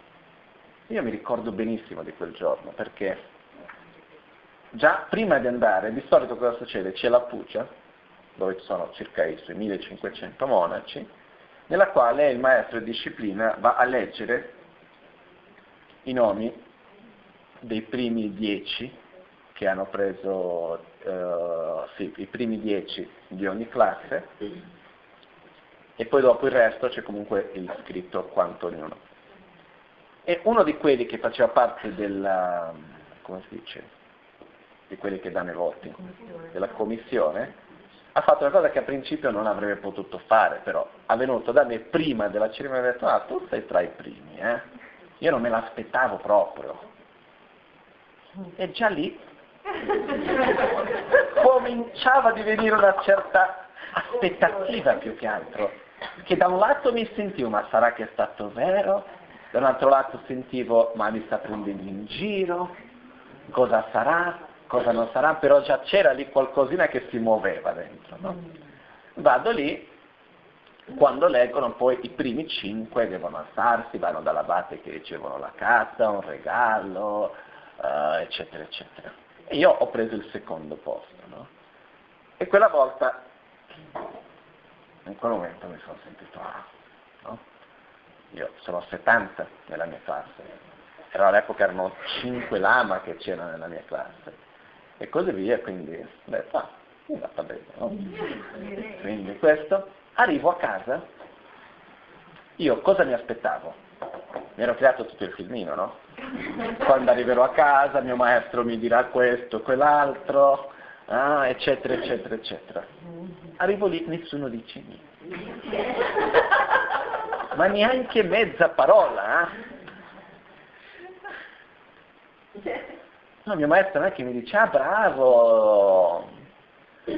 Io mi ricordo benissimo di quel giorno perché già prima di andare, di solito cosa succede? C'è la pucia, dove ci sono circa i suoi 1500 monaci, nella quale il maestro di disciplina va a leggere i nomi dei primi dieci che hanno preso, uh, sì, i primi dieci di ogni classe e poi dopo il resto c'è comunque il scritto quanto ognuno. E uno di quelli che faceva parte della, come si dice, di quelli che danno i voti, della commissione, ha fatto una cosa che a principio non avrebbe potuto fare, però ha venuto da me prima della cerimonia e ha detto, ah, tu sei tra i primi, eh? Io non me l'aspettavo proprio. E già lì cominciava a divenire una certa aspettativa più che altro, che da un lato mi sentivo, ma sarà che è stato vero? Da un altro lato sentivo, ma mi sta prendendo in giro? Cosa sarà? Cosa non sarà? Però già c'era lì qualcosina che si muoveva dentro, no? Vado lì, quando leggono poi i primi cinque devono alzarsi, vanno dall'abate che ricevono la carta, un regalo, uh, eccetera, eccetera. E io ho preso il secondo posto, no? E quella volta, in quel momento mi sono sentito, ah, no? Io sono 70 nella mia classe, era all'epoca erano 5 lama che c'erano nella mia classe, e così via, quindi ho detto, ah, è andata bene, no? Quindi questo, arrivo a casa, io cosa mi aspettavo? Mi ero creato tutto il filmino, no? Quando arriverò a casa mio maestro mi dirà questo, quell'altro, ah, eccetera, eccetera, eccetera. Arrivo lì, nessuno dice niente. Ma neanche mezza parola, eh? No, mio maestro non è che mi dice, ah bravo,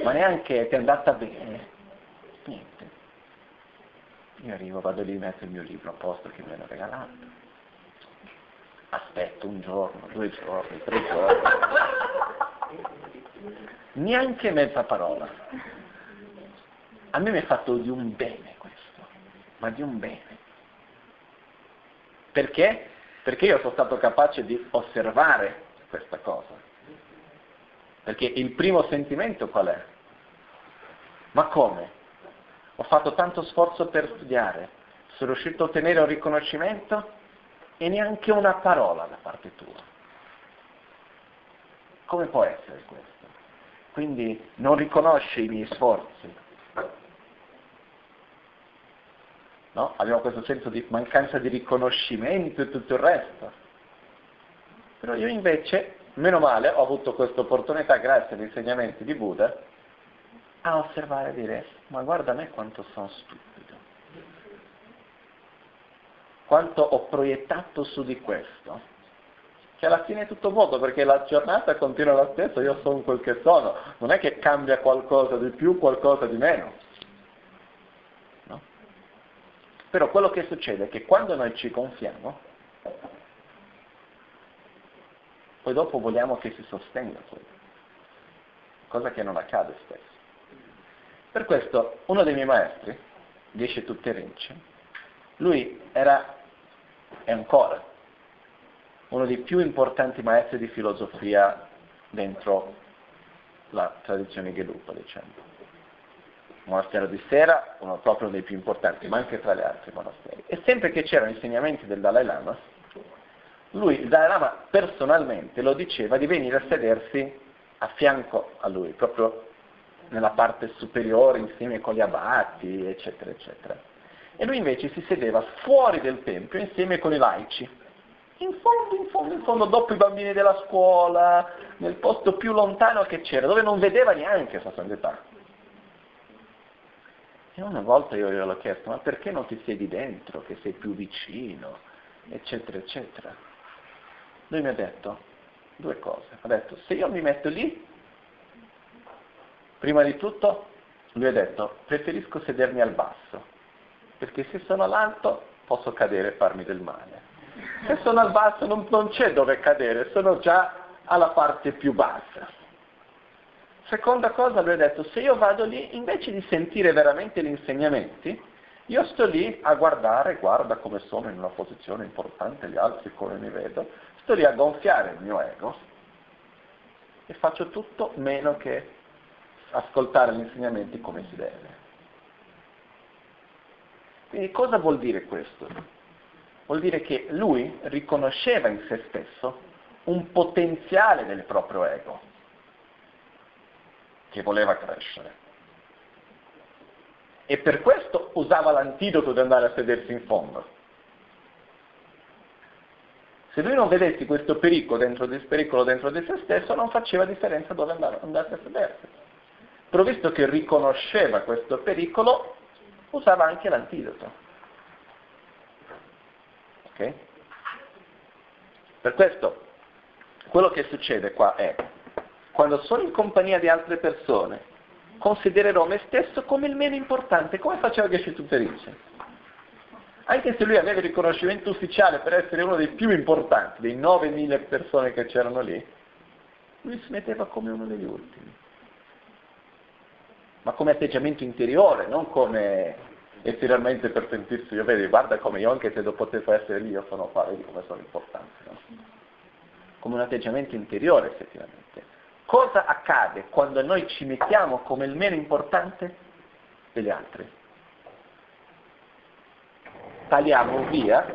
ma neanche ti è andata bene. Niente. Io arrivo, vado lì, metto il mio libro a posto che mi hanno regalato aspetto un giorno, due giorni, tre giorni, neanche mezza parola. A me mi è fatto di un bene questo, ma di un bene. Perché? Perché io sono stato capace di osservare questa cosa. Perché il primo sentimento qual è? Ma come? Ho fatto tanto sforzo per studiare, sono riuscito a ottenere un riconoscimento e neanche una parola da parte tua. Come può essere questo? Quindi non riconosce i miei sforzi. No? Abbiamo questo senso di mancanza di riconoscimento e tutto il resto. Però io invece, meno male, ho avuto questa opportunità, grazie agli insegnamenti di Buddha, a osservare e dire, ma guarda me quanto sono stupido quanto ho proiettato su di questo, che alla fine è tutto vuoto perché la giornata continua la stessa, io sono quel che sono, non è che cambia qualcosa di più, qualcosa di meno. No? Però quello che succede è che quando noi ci confiamo, poi dopo vogliamo che si sostenga quello, cosa che non accade spesso. Per questo uno dei miei maestri, Geshe Tutterinci, lui era è ancora uno dei più importanti maestri di filosofia dentro la tradizione Gelupa, diciamo. Monastero di Sera, uno proprio dei più importanti, ma anche tra gli altri monasteri. E sempre che c'erano insegnamenti del Dalai Lama, lui, il Dalai Lama personalmente lo diceva di venire a sedersi a fianco a lui, proprio nella parte superiore insieme con gli abati, eccetera, eccetera. E lui invece si sedeva fuori del tempio insieme con i laici, in fondo, in fondo, in fondo, dopo i bambini della scuola, nel posto più lontano che c'era, dove non vedeva neanche Sua Santità. E una volta io glielo ho chiesto, ma perché non ti siedi dentro, che sei più vicino, eccetera, eccetera. Lui mi ha detto due cose. Ha detto, se io mi metto lì, prima di tutto, lui ha detto, preferisco sedermi al basso, perché se sono all'alto posso cadere e farmi del male. Se sono al basso non, non c'è dove cadere, sono già alla parte più bassa. Seconda cosa, lui ha detto, se io vado lì, invece di sentire veramente gli insegnamenti, io sto lì a guardare, guarda come sono in una posizione importante, gli altri come mi vedo, sto lì a gonfiare il mio ego e faccio tutto meno che ascoltare gli insegnamenti come si deve. Quindi cosa vuol dire questo? Vuol dire che lui riconosceva in se stesso un potenziale del proprio ego che voleva crescere. E per questo usava l'antidoto di andare a sedersi in fondo. Se lui non vedesse questo pericolo dentro di, pericolo dentro di se stesso, non faceva differenza dove andare, andare a sedersi. Però visto che riconosceva questo pericolo, usava anche l'antidoto. Ok? Per questo, quello che succede qua è quando sono in compagnia di altre persone, considererò me stesso come il meno importante, come faceva Gesù Felice. Anche se lui aveva il riconoscimento ufficiale per essere uno dei più importanti, dei 9.000 persone che c'erano lì, lui si metteva come uno degli ultimi. Ma come atteggiamento interiore, non come esteriormente per sentirsi, io vedi, guarda come io anche se potevo essere lì, io sono qua, vedi come sono importante. No? Come un atteggiamento interiore effettivamente. Cosa accade quando noi ci mettiamo come il meno importante degli altri? Tagliamo via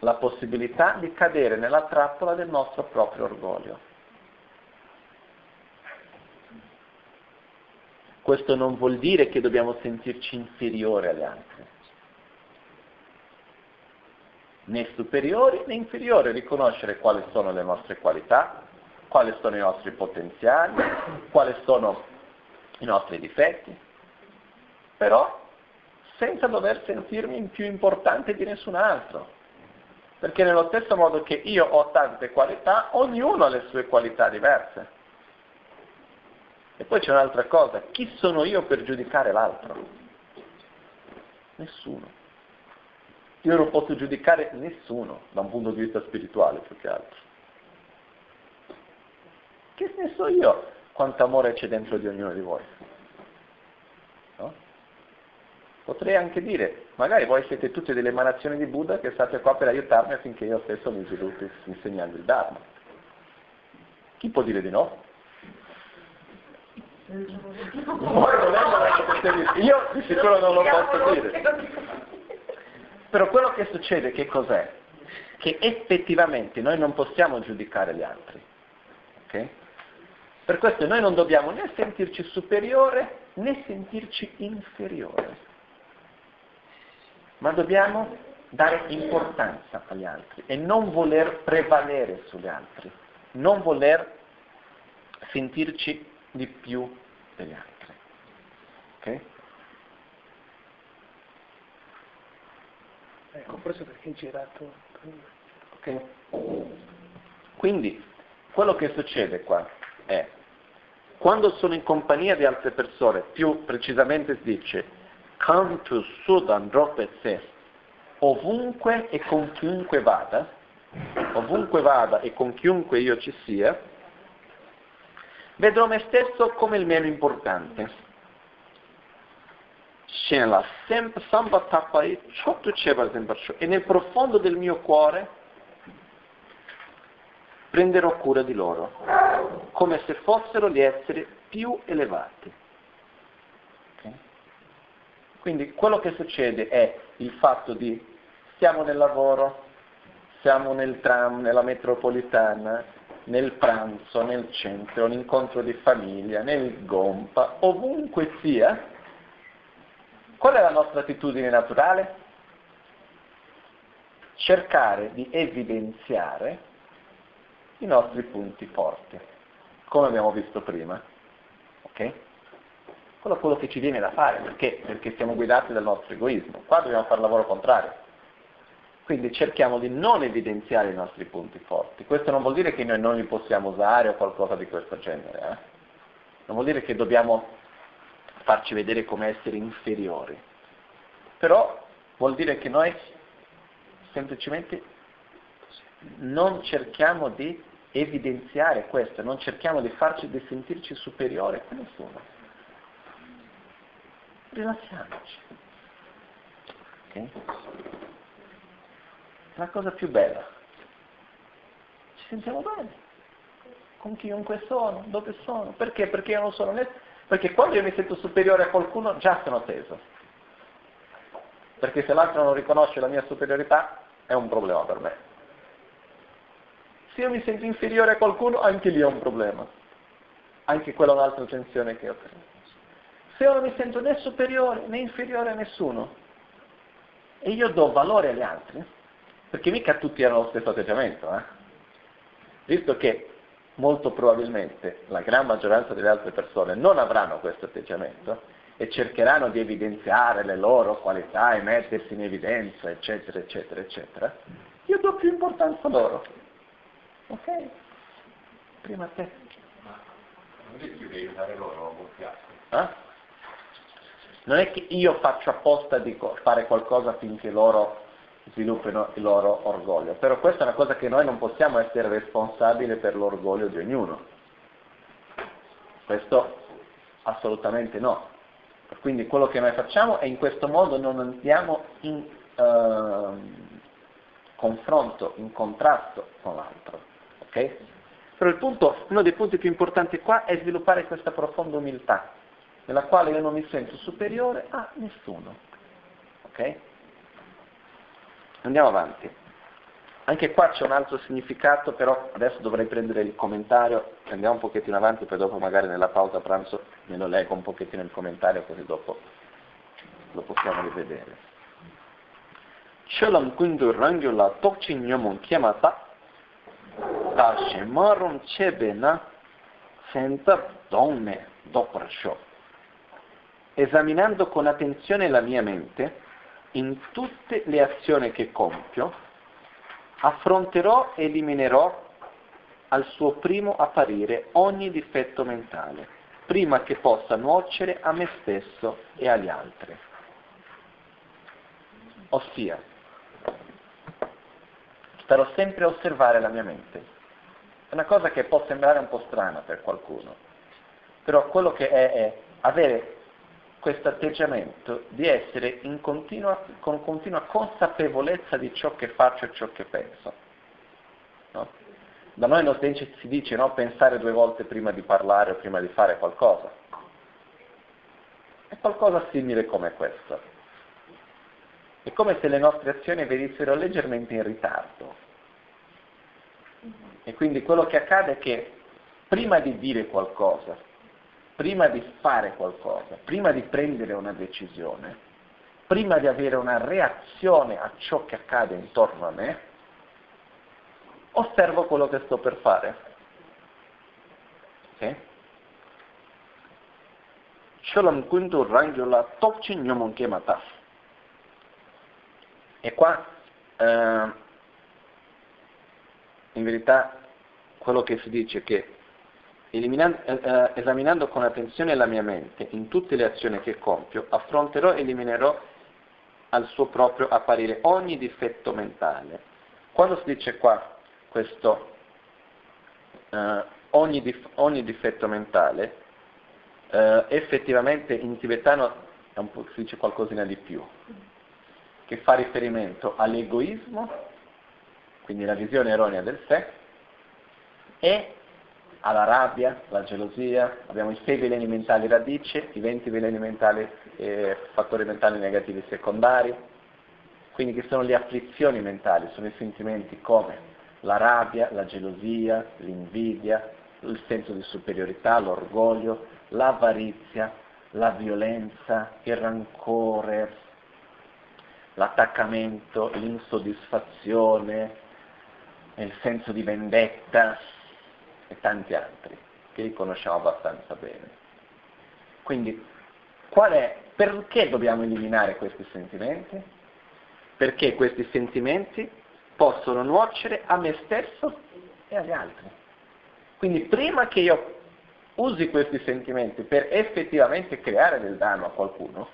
la possibilità di cadere nella trappola del nostro proprio orgoglio. Questo non vuol dire che dobbiamo sentirci inferiori agli altri, né superiori né inferiori, riconoscere quali sono le nostre qualità, quali sono i nostri potenziali, quali sono i nostri difetti, però senza dover sentirmi più importante di nessun altro. Perché nello stesso modo che io ho tante qualità, ognuno ha le sue qualità diverse. E poi c'è un'altra cosa, chi sono io per giudicare l'altro? Nessuno. Io non posso giudicare nessuno da un punto di vista spirituale più che altro. Che ne so io quanto amore c'è dentro di ognuno di voi? No? Potrei anche dire, magari voi siete tutte delle emanazioni di Buddha che state qua per aiutarmi affinché io stesso mi sviluppi insegnando il Dharma. Chi può dire di no? Io di sicuro non lo posso dire. Però quello che succede che cos'è? Che effettivamente noi non possiamo giudicare gli altri. Okay? Per questo noi non dobbiamo né sentirci superiore né sentirci inferiore, ma dobbiamo dare importanza agli altri e non voler prevalere sugli altri, non voler sentirci di più degli altri. Ok? Eh, compreso perché hai girato. Ok? Quindi, quello che succede qua è quando sono in compagnia di altre persone, più precisamente si dice cantus sudan dropet ovunque e con chiunque vada, ovunque vada e con chiunque io ci sia, vedrò me stesso come il meno importante. E nel profondo del mio cuore prenderò cura di loro, come se fossero gli esseri più elevati. Okay? Quindi quello che succede è il fatto di siamo nel lavoro, siamo nel tram, nella metropolitana, nel pranzo, nel centro, un di famiglia, nel gompa, ovunque sia, qual è la nostra attitudine naturale? Cercare di evidenziare i nostri punti forti, come abbiamo visto prima. Ok? Quello è quello che ci viene da fare, perché? Perché siamo guidati dal nostro egoismo. Qua dobbiamo fare il lavoro contrario. Quindi cerchiamo di non evidenziare i nostri punti forti. Questo non vuol dire che noi non li possiamo usare o qualcosa di questo genere. Eh? Non vuol dire che dobbiamo farci vedere come esseri inferiori. Però vuol dire che noi semplicemente non cerchiamo di evidenziare questo, non cerchiamo di farci di sentirci superiori a nessuno. Rilassiamoci. Okay? La cosa più bella. Ci sentiamo bene. Con chiunque sono, dove sono. Perché? Perché io non sono né... Perché quando io mi sento superiore a qualcuno già sono teso. Perché se l'altro non riconosce la mia superiorità è un problema per me. Se io mi sento inferiore a qualcuno, anche lì è un problema. Anche quella è un'altra tensione che ho. Se io non mi sento né superiore né inferiore a nessuno, e io do valore agli altri, perché mica tutti hanno lo stesso atteggiamento, eh? visto che molto probabilmente la gran maggioranza delle altre persone non avranno questo atteggiamento e cercheranno di evidenziare le loro qualità e mettersi in evidenza, eccetera, eccetera, eccetera, io do più importanza a loro. Ok? Prima te. Ma non rischi di aiutare loro a gonfiarsi? Eh? Non è che io faccio apposta di fare qualcosa affinché loro sviluppino il loro orgoglio, però questa è una cosa che noi non possiamo essere responsabili per l'orgoglio di ognuno. Questo assolutamente no. Quindi quello che noi facciamo è in questo modo non andiamo in uh, confronto, in contrasto con l'altro. Okay? Però punto, uno dei punti più importanti qua è sviluppare questa profonda umiltà, nella quale io non mi sento superiore a nessuno. Ok? Andiamo avanti. Anche qua c'è un altro significato, però adesso dovrei prendere il commentario, andiamo un pochettino avanti, poi dopo magari nella pausa pranzo me lo leggo un pochettino il commentario, così dopo lo possiamo rivedere. Shalom kundu rangyo la tokchi nyomon ta shemarum chebe na sentar donne doprasho. Esaminando con attenzione la mia mente, in tutte le azioni che compio, affronterò e eliminerò al suo primo apparire ogni difetto mentale, prima che possa nuocere a me stesso e agli altri. Ossia, starò sempre a osservare la mia mente. È una cosa che può sembrare un po' strana per qualcuno, però quello che è è avere questo atteggiamento di essere continua, con continua consapevolezza di ciò che faccio e ciò che penso. No? Da noi non si dice no, pensare due volte prima di parlare o prima di fare qualcosa. È qualcosa simile come questo. È come se le nostre azioni venissero leggermente in ritardo. E quindi quello che accade è che prima di dire qualcosa, prima di fare qualcosa, prima di prendere una decisione, prima di avere una reazione a ciò che accade intorno a me, osservo quello che sto per fare. Kematas. E qua, eh, in verità, quello che si dice è che eh, eh, esaminando con attenzione la mia mente in tutte le azioni che compio, affronterò e eliminerò al suo proprio apparire ogni difetto mentale. Quando si dice qua questo eh, ogni, dif- ogni, difetto mentale, eh, effettivamente in tibetano si dice qualcosina di più che fa riferimento all'egoismo, quindi la visione erronea del sé, e alla rabbia, alla gelosia, abbiamo i sei veleni mentali radice, i 20 veleni mentali, eh, fattori mentali negativi secondari, quindi che sono le afflizioni mentali, sono i sentimenti come la rabbia, la gelosia, l'invidia, il senso di superiorità, l'orgoglio, l'avarizia, la violenza, il rancore, l'attaccamento, l'insoddisfazione, il senso di vendetta e tanti altri che conosciamo abbastanza bene. Quindi, qual è, perché dobbiamo eliminare questi sentimenti? Perché questi sentimenti possono nuocere a me stesso e agli altri. Quindi prima che io usi questi sentimenti per effettivamente creare del danno a qualcuno,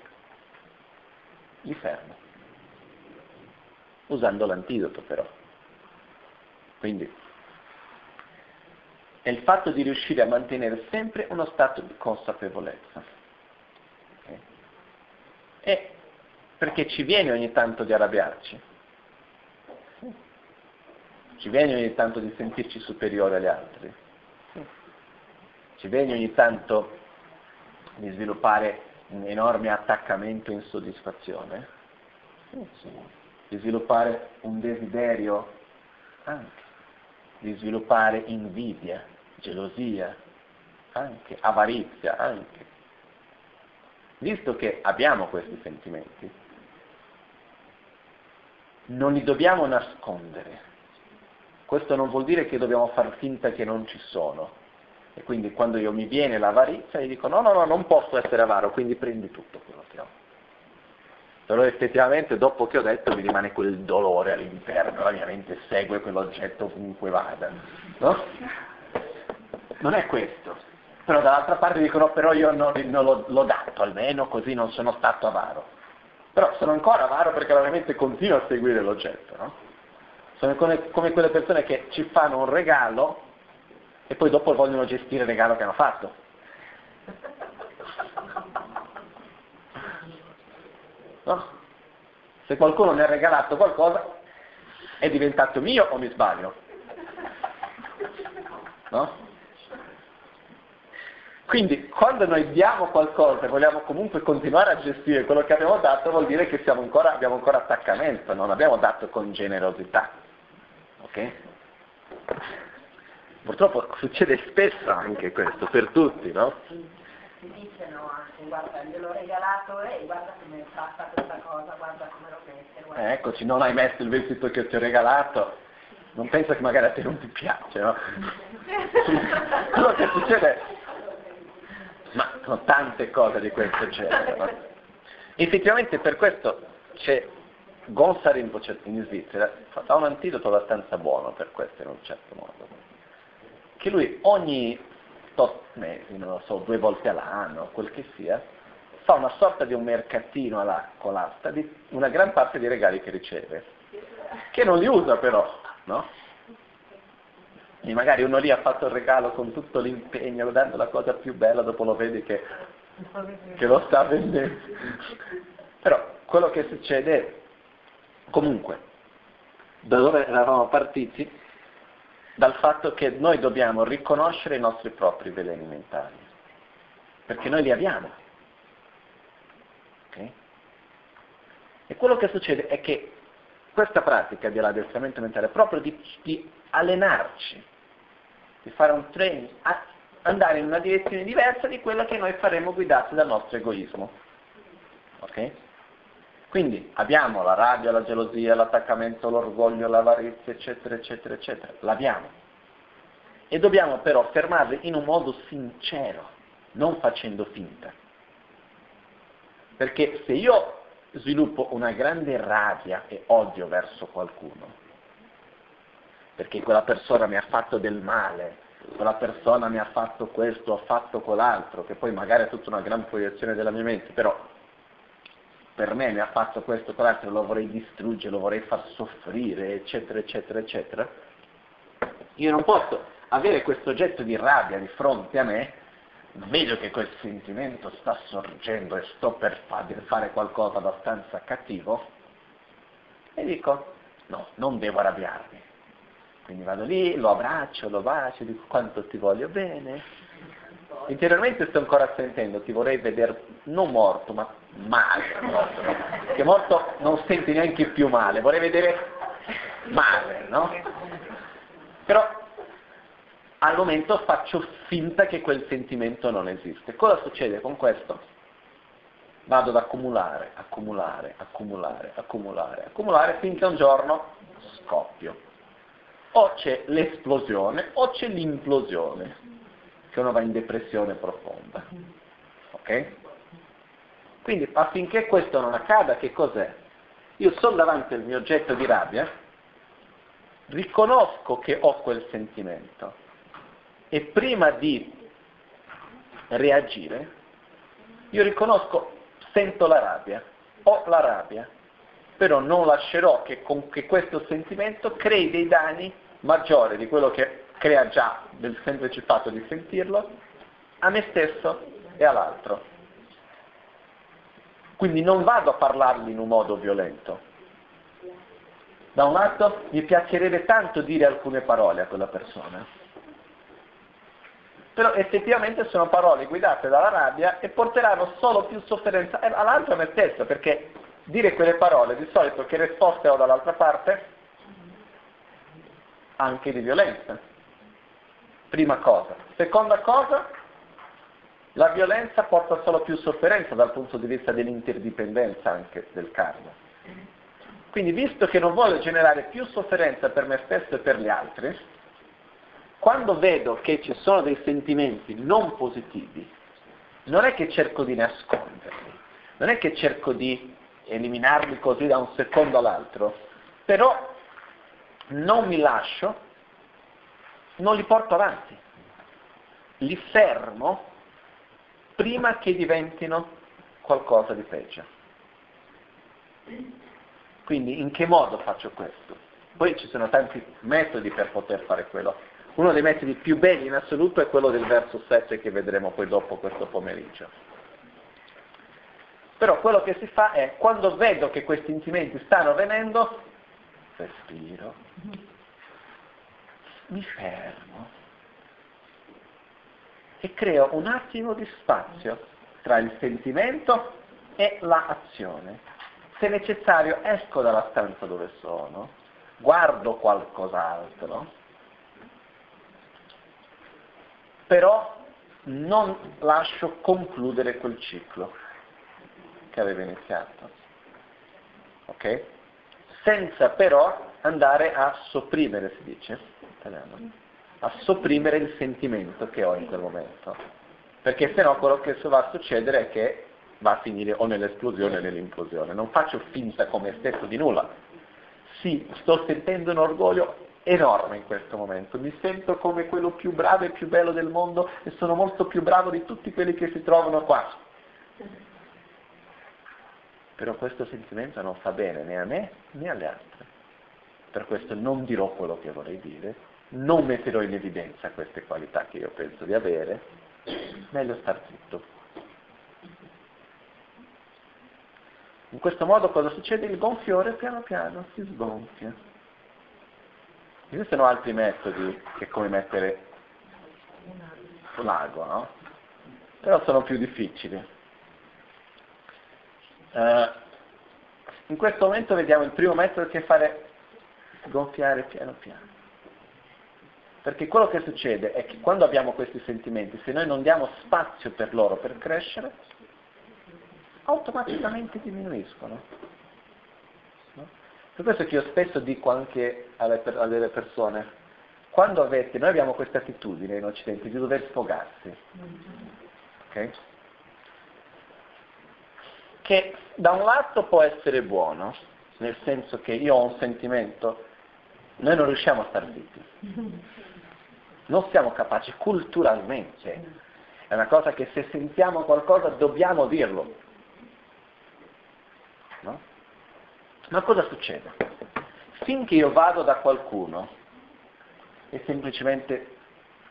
li fermo. Usando l'antidoto però. Quindi è il fatto di riuscire a mantenere sempre uno stato di consapevolezza. E perché ci viene ogni tanto di arrabbiarci, ci viene ogni tanto di sentirci superiori agli altri, ci viene ogni tanto di sviluppare un enorme attaccamento e insoddisfazione, di sviluppare un desiderio anche, di sviluppare invidia, gelosia, anche avarizia, anche. Visto che abbiamo questi sentimenti, non li dobbiamo nascondere. Questo non vuol dire che dobbiamo far finta che non ci sono. E quindi quando io mi viene l'avarizia, gli dico no, no, no, non posso essere avaro, quindi prendi tutto quello che ho. Però effettivamente dopo che ho detto mi rimane quel dolore all'interno, la mia mente segue quell'oggetto ovunque vada. No? Non è questo. Però dall'altra parte dicono però io non, non l'ho, l'ho dato almeno, così non sono stato avaro. Però sono ancora avaro perché la mia mente continua a seguire l'oggetto. No? Sono come, come quelle persone che ci fanno un regalo e poi dopo vogliono gestire il regalo che hanno fatto. No? Se qualcuno mi ha regalato qualcosa, è diventato mio o mi sbaglio? No? Quindi quando noi diamo qualcosa e vogliamo comunque continuare a gestire quello che abbiamo dato, vuol dire che ancora, abbiamo ancora attaccamento, non abbiamo dato con generosità. Ok? Purtroppo succede spesso anche questo, per tutti, no? Si dicono anche, guarda, gliel'ho regalato e guarda come è fatta questa cosa, guarda come lo mette. Guarda. Eh, eccoci, non hai messo il vestito che ti ho regalato, non pensa che magari a te non ti piace, no? Quello che succede, ma sono tante cose di questo genere. No? Effettivamente per questo c'è Gonza Rinpoche in Svizzera, fa un antidoto abbastanza buono per questo in un certo modo che lui ogni tot mesi, non lo so, due volte all'anno, quel che sia, fa una sorta di un mercatino alla, con l'asta di una gran parte dei regali che riceve, che non li usa però, no? E magari uno lì ha fatto il regalo con tutto l'impegno, dando la cosa più bella, dopo lo vedi che, che lo sta vendendo. Però quello che succede comunque, da dove eravamo partiti, dal fatto che noi dobbiamo riconoscere i nostri propri veleni mentali, perché noi li abbiamo. Okay? E quello che succede è che questa pratica dell'addestramento mentale è proprio di, di allenarci, di fare un training, andare in una direzione diversa di quella che noi faremo guidati dal nostro egoismo. Okay? Quindi abbiamo la rabbia, la gelosia, l'attaccamento, l'orgoglio, l'avarizia, eccetera, eccetera, eccetera. L'abbiamo. E dobbiamo però fermarli in un modo sincero, non facendo finta. Perché se io sviluppo una grande rabbia e odio verso qualcuno, perché quella persona mi ha fatto del male, quella persona mi ha fatto questo, ha fatto quell'altro, che poi magari è tutta una gran proiezione della mia mente, però per me mi ha fatto questo, quell'altro, lo vorrei distruggere, lo vorrei far soffrire, eccetera, eccetera, eccetera, io non posso avere questo oggetto di rabbia di fronte a me, vedo che quel sentimento sta sorgendo e sto per fare qualcosa abbastanza cattivo, e dico, no, non devo arrabbiarmi. Quindi vado lì, lo abbraccio, lo bacio, dico quanto ti voglio bene, Interiormente sto ancora sentendo, ti vorrei vedere non morto, ma male. Che morto non senti neanche più male, vorrei vedere male, no? Però al momento faccio finta che quel sentimento non esiste. Cosa succede con questo? Vado ad accumulare, accumulare, accumulare, accumulare, accumulare finché un giorno scoppio. O c'è l'esplosione o c'è l'implosione, che uno va in depressione profonda. Ok? Quindi affinché questo non accada, che cos'è? Io sono davanti al mio oggetto di rabbia, riconosco che ho quel sentimento e prima di reagire, io riconosco, sento la rabbia, ho la rabbia, però non lascerò che, con, che questo sentimento crei dei danni maggiori di quello che crea già del semplice fatto di sentirlo a me stesso e all'altro. Quindi non vado a parlargli in un modo violento. Da un lato mi piacerebbe tanto dire alcune parole a quella persona, però effettivamente sono parole guidate dalla rabbia e porteranno solo più sofferenza all'altro a me stesso, perché dire quelle parole di solito che risposte ho dall'altra parte? Anche di violenza. Prima cosa. Seconda cosa, la violenza porta solo più sofferenza dal punto di vista dell'interdipendenza anche del karma. Quindi visto che non voglio generare più sofferenza per me stesso e per gli altri, quando vedo che ci sono dei sentimenti non positivi, non è che cerco di nasconderli, non è che cerco di eliminarli così da un secondo all'altro, però non mi lascio, non li porto avanti, li fermo prima che diventino qualcosa di peggio. Quindi in che modo faccio questo? Poi ci sono tanti metodi per poter fare quello. Uno dei metodi più belli in assoluto è quello del verso 7 che vedremo poi dopo questo pomeriggio. Però quello che si fa è, quando vedo che questi sentimenti stanno venendo, respiro, mi fermo, e creo un attimo di spazio tra il sentimento e l'azione. Se necessario esco dalla stanza dove sono, guardo qualcos'altro, però non lascio concludere quel ciclo che aveva iniziato. Ok? Senza però andare a sopprimere, si dice, italiano a sopprimere il sentimento che ho in quel momento. Perché se no quello che va a succedere è che va a finire o nell'esplosione o nell'implosione. Non faccio finta come stesso di nulla. Sì, sto sentendo un orgoglio enorme in questo momento, mi sento come quello più bravo e più bello del mondo e sono molto più bravo di tutti quelli che si trovano qua. Però questo sentimento non fa bene né a me né alle altre. Per questo non dirò quello che vorrei dire, non metterò in evidenza queste qualità che io penso di avere, meglio star zitto. In questo modo cosa succede? Il gonfiore piano piano si sgonfia. Esistono altri metodi che come mettere lago, no? Però sono più difficili. Uh, in questo momento vediamo il primo metodo che è fare gonfiare piano piano. Perché quello che succede è che quando abbiamo questi sentimenti, se noi non diamo spazio per loro per crescere, automaticamente diminuiscono. No? Per questo che io spesso dico anche alle, alle persone, quando avete, noi abbiamo questa attitudine in Occidente di dover sfogarsi, okay? che da un lato può essere buono, nel senso che io ho un sentimento, noi non riusciamo a star zitti non siamo capaci culturalmente. È una cosa che se sentiamo qualcosa dobbiamo dirlo. No? Ma cosa succede? Finché io vado da qualcuno e semplicemente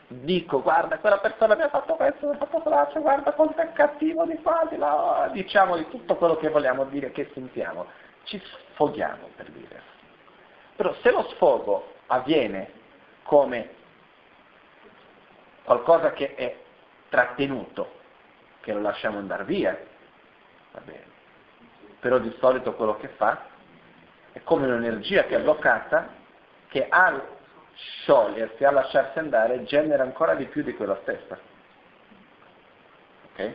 dico guarda quella persona mi ha fatto questo, mi ha fatto quell'altro, guarda quanto è cattivo di qua, di là, diciamo di tutto quello che vogliamo dire, che sentiamo, ci sfoghiamo per dire. Però se lo sfogo avviene come qualcosa che è trattenuto, che lo lasciamo andare via, va bene. Però di solito quello che fa è come un'energia che è bloccata, che ha sciogliersi, a lasciarsi andare, genera ancora di più di quella stessa. Ok?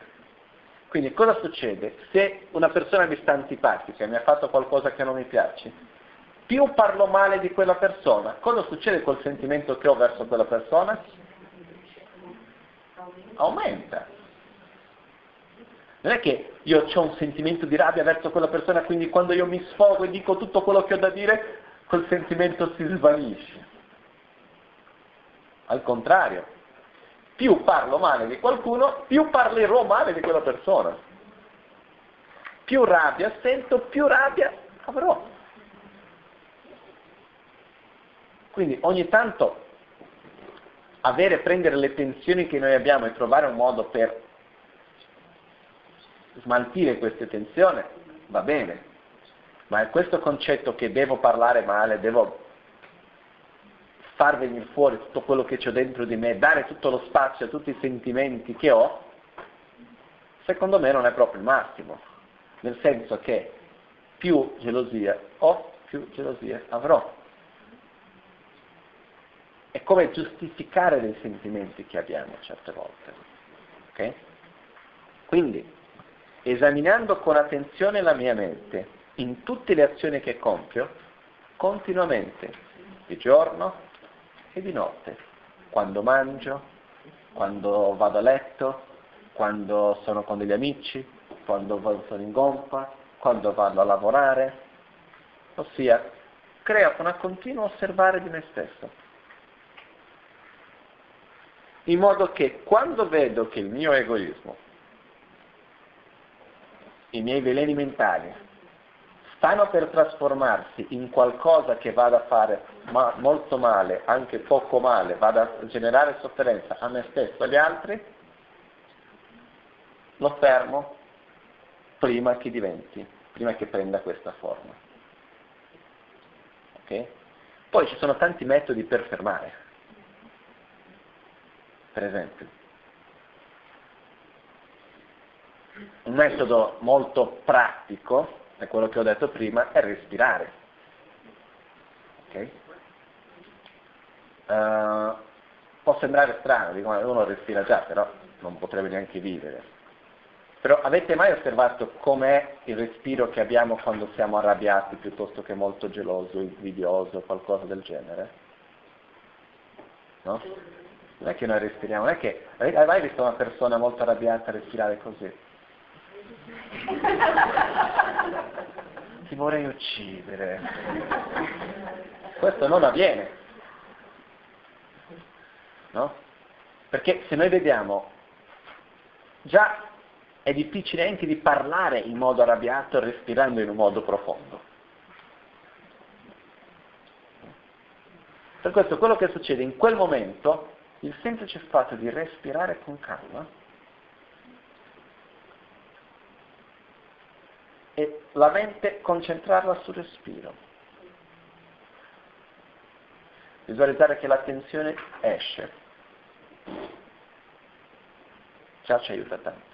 Quindi cosa succede? Se una persona mi sta antipatica mi ha fatto qualcosa che non mi piace, più parlo male di quella persona, cosa succede col sentimento che ho verso quella persona? Aumenta. Non è che io ho un sentimento di rabbia verso quella persona, quindi quando io mi sfogo e dico tutto quello che ho da dire, quel sentimento si svanisce. Al contrario, più parlo male di qualcuno, più parlerò male di quella persona. Più rabbia sento, più rabbia avrò. Quindi ogni tanto avere, prendere le tensioni che noi abbiamo e trovare un modo per smaltire queste tensioni va bene, ma è questo concetto che devo parlare male, devo far venire fuori tutto quello che c'è dentro di me, dare tutto lo spazio a tutti i sentimenti che ho, secondo me non è proprio il massimo, nel senso che più gelosia ho, più gelosia avrò. È come giustificare dei sentimenti che abbiamo certe volte. Okay? Quindi, esaminando con attenzione la mia mente in tutte le azioni che compio, continuamente, di giorno e di notte, quando mangio, quando vado a letto, quando sono con degli amici, quando sono in gompa, quando vado a lavorare, ossia creo una continua osservare di me stesso in modo che quando vedo che il mio egoismo, i miei veleni mentali, stanno per trasformarsi in qualcosa che vada a fare ma molto male, anche poco male, vada a generare sofferenza a me stesso e agli altri, lo fermo prima che diventi, prima che prenda questa forma. Okay? Poi ci sono tanti metodi per fermare per esempio. Un metodo molto pratico, è quello che ho detto prima, è respirare. Okay? Uh, può sembrare strano, uno respira già, però non potrebbe neanche vivere. Però avete mai osservato com'è il respiro che abbiamo quando siamo arrabbiati piuttosto che molto geloso, invidioso, qualcosa del genere? No? Non è che noi respiriamo, non è che... Hai mai visto una persona molto arrabbiata respirare così? Ti vorrei uccidere. Questo non avviene. No? Perché se noi vediamo, già è difficile anche di parlare in modo arrabbiato respirando in un modo profondo. Per questo quello che succede in quel momento il semplice fatto di respirare con calma e la mente concentrarla sul respiro. Visualizzare che la tensione esce. Già ci aiuta tanto.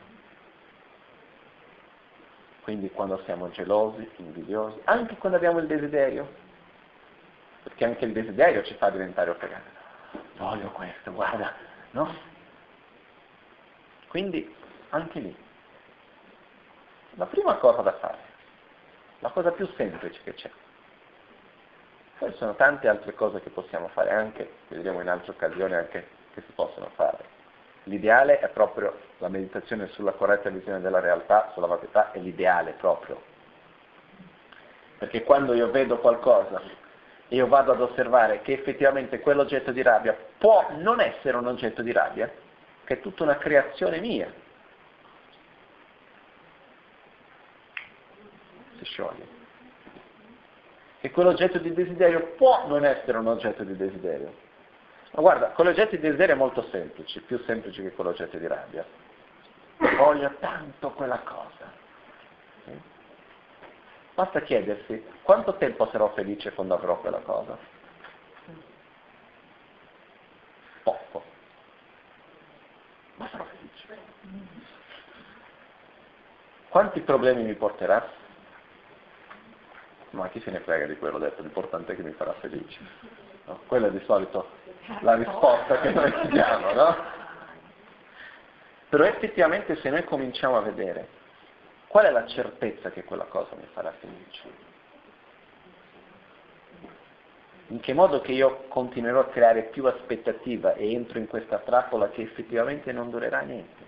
Quindi quando siamo gelosi, invidiosi, anche quando abbiamo il desiderio, perché anche il desiderio ci fa diventare operati voglio questo, guarda, no? Quindi anche lì, la prima cosa da fare, la cosa più semplice che c'è. Poi ci sono tante altre cose che possiamo fare anche, vedremo in altre occasioni anche che si possono fare. L'ideale è proprio la meditazione sulla corretta visione della realtà, sulla varietà, è l'ideale proprio. Perché quando io vedo qualcosa io vado ad osservare che effettivamente quell'oggetto di rabbia può non essere un oggetto di rabbia, che è tutta una creazione mia. Si scioglie. E quell'oggetto di desiderio può non essere un oggetto di desiderio. Ma guarda, con l'oggetto di desiderio è molto semplice, più semplice che con l'oggetto di rabbia. Voglio tanto quella cosa. Basta chiedersi quanto tempo sarò felice quando avrò quella cosa. Poco. Ma sarò felice. Quanti problemi mi porterà? ma chi se ne frega di quello detto, l'importante è che mi farà felice. No? Quella è di solito la risposta che noi diamo, no? Però effettivamente se noi cominciamo a vedere qual è la certezza che quella cosa mi farà felice, in che modo che io continuerò a creare più aspettativa e entro in questa trappola che effettivamente non durerà niente.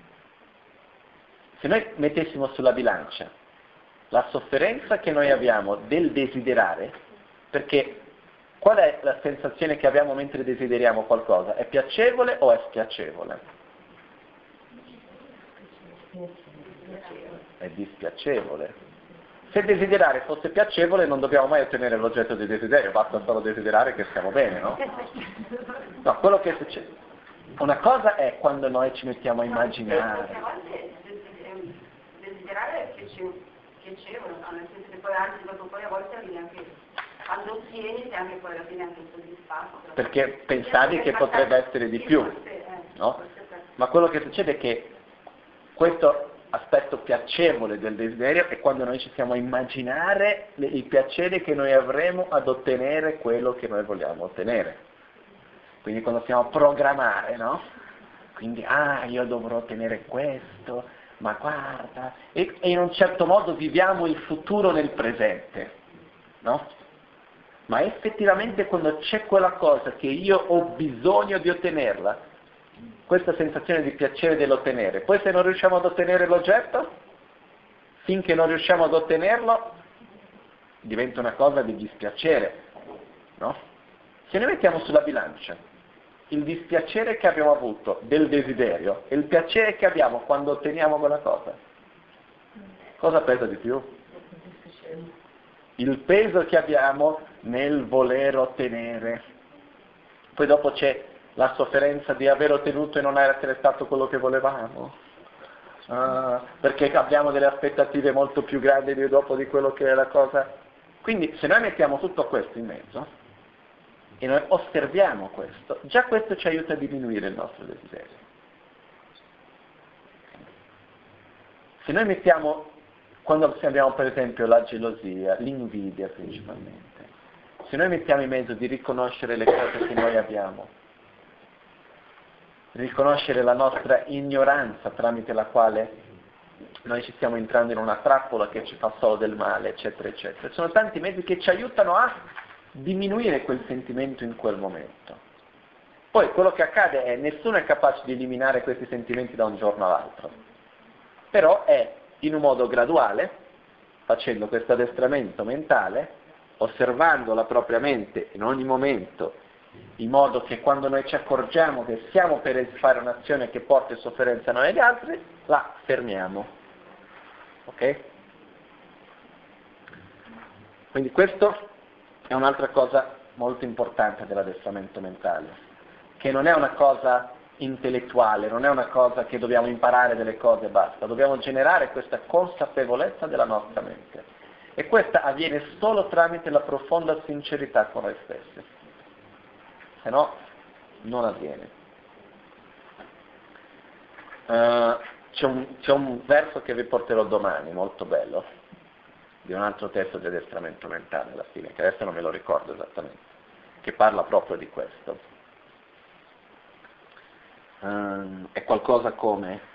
Se noi mettessimo sulla bilancia la sofferenza che noi abbiamo del desiderare, perché qual è la sensazione che abbiamo mentre desideriamo qualcosa? È piacevole o è spiacevole? È dispiacevole. Se desiderare fosse piacevole non dobbiamo mai ottenere l'oggetto di desiderio, basta solo desiderare che stiamo bene, no? No, quello che succede. Una cosa è quando noi ci mettiamo a immaginare desiderare è piacevole, no? nel senso che poi anzi dopo poi a volte arrivi anche quando ottieni sei anche poi alla fine anche soddisfatto. Perché pensavi che potrebbe essere di più, no? Ma quello che succede è che questo aspetto piacevole del desiderio è quando noi ci stiamo a immaginare il piacere che noi avremo ad ottenere quello che noi vogliamo ottenere. Quindi quando stiamo a programmare, no? Quindi, ah, io dovrò ottenere questo, ma guarda, e, e in un certo modo viviamo il futuro nel presente, no? Ma effettivamente quando c'è quella cosa che io ho bisogno di ottenerla, questa sensazione di piacere dell'ottenere, poi se non riusciamo ad ottenere l'oggetto, finché non riusciamo ad ottenerlo, diventa una cosa di dispiacere, no? Se noi mettiamo sulla bilancia il dispiacere che abbiamo avuto del desiderio e il piacere che abbiamo quando otteniamo quella cosa. Cosa pesa di più? Il peso che abbiamo nel voler ottenere. Poi dopo c'è la sofferenza di aver ottenuto e non essere stato quello che volevamo. Ah, perché abbiamo delle aspettative molto più grandi di dopo di quello che è la cosa. Quindi se noi mettiamo tutto questo in mezzo, e noi osserviamo questo, già questo ci aiuta a diminuire il nostro desiderio. Se noi mettiamo, quando osserviamo per esempio la gelosia, l'invidia principalmente, se noi mettiamo in mezzo di riconoscere le cose che noi abbiamo, riconoscere la nostra ignoranza tramite la quale noi ci stiamo entrando in una trappola che ci fa solo del male, eccetera, eccetera. Sono tanti mezzi che ci aiutano a diminuire quel sentimento in quel momento. Poi quello che accade è che nessuno è capace di eliminare questi sentimenti da un giorno all'altro, però è in un modo graduale, facendo questo addestramento mentale, osservando la propria mente in ogni momento, in modo che quando noi ci accorgiamo che siamo per fare un'azione che porta sofferenza a noi e agli altri, la fermiamo. Ok? Quindi questo è un'altra cosa molto importante dell'addestramento mentale, che non è una cosa intellettuale, non è una cosa che dobbiamo imparare delle cose e basta, dobbiamo generare questa consapevolezza della nostra mente. E questa avviene solo tramite la profonda sincerità con noi stessi, se no non avviene. Uh, c'è, un, c'è un verso che vi porterò domani, molto bello, di un altro testo di addestramento mentale alla fine, che adesso non me lo ricordo esattamente, che parla proprio di questo. Um, è qualcosa come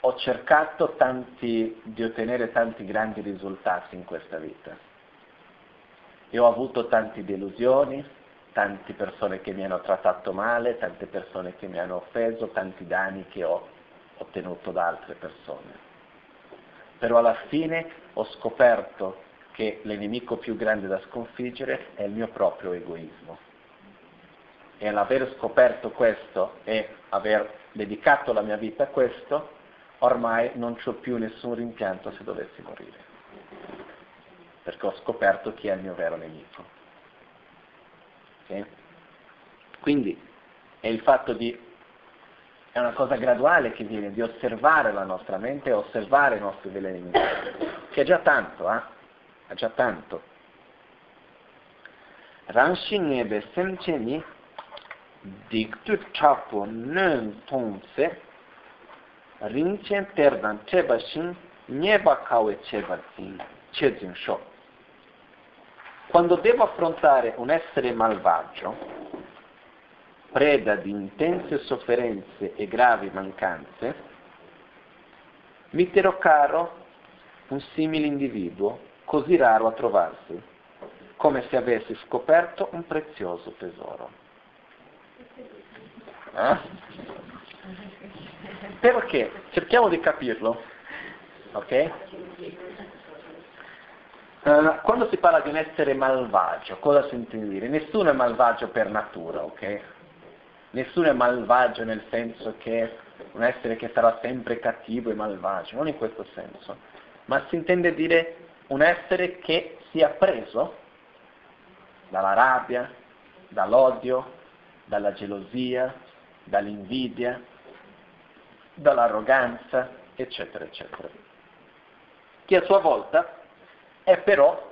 ho cercato tanti, di ottenere tanti grandi risultati in questa vita e ho avuto tante delusioni, tante persone che mi hanno trattato male, tante persone che mi hanno offeso, tanti danni che ho ottenuto da altre persone però alla fine ho scoperto che l'enemico più grande da sconfiggere è il mio proprio egoismo. E all'aver scoperto questo e aver dedicato la mia vita a questo, ormai non ho più nessun rimpianto se dovessi morire, perché ho scoperto chi è il mio vero nemico. Okay? Quindi è il fatto di è una cosa graduale che viene di osservare la nostra mente osservare i nostri veleni che è già tanto, eh? È già tanto. Ranshin nebe semcheni diktu chapo nen tongse rinchen terdan cheba shin nyeba kawe cheba zin che zin sho. Quando devo affrontare un essere malvagio, preda di intense sofferenze e gravi mancanze, mi terrò caro un simile individuo, così raro a trovarsi, come se avessi scoperto un prezioso tesoro. Eh? Perché? Cerchiamo di capirlo. Ok? Uh, quando si parla di un essere malvagio, cosa si intende dire? Nessuno è malvagio per natura, ok? Nessuno è malvagio nel senso che un essere che sarà sempre cattivo e malvagio, non in questo senso, ma si intende dire un essere che sia preso dalla rabbia, dall'odio, dalla gelosia, dall'invidia, dall'arroganza, eccetera, eccetera. Che a sua volta è però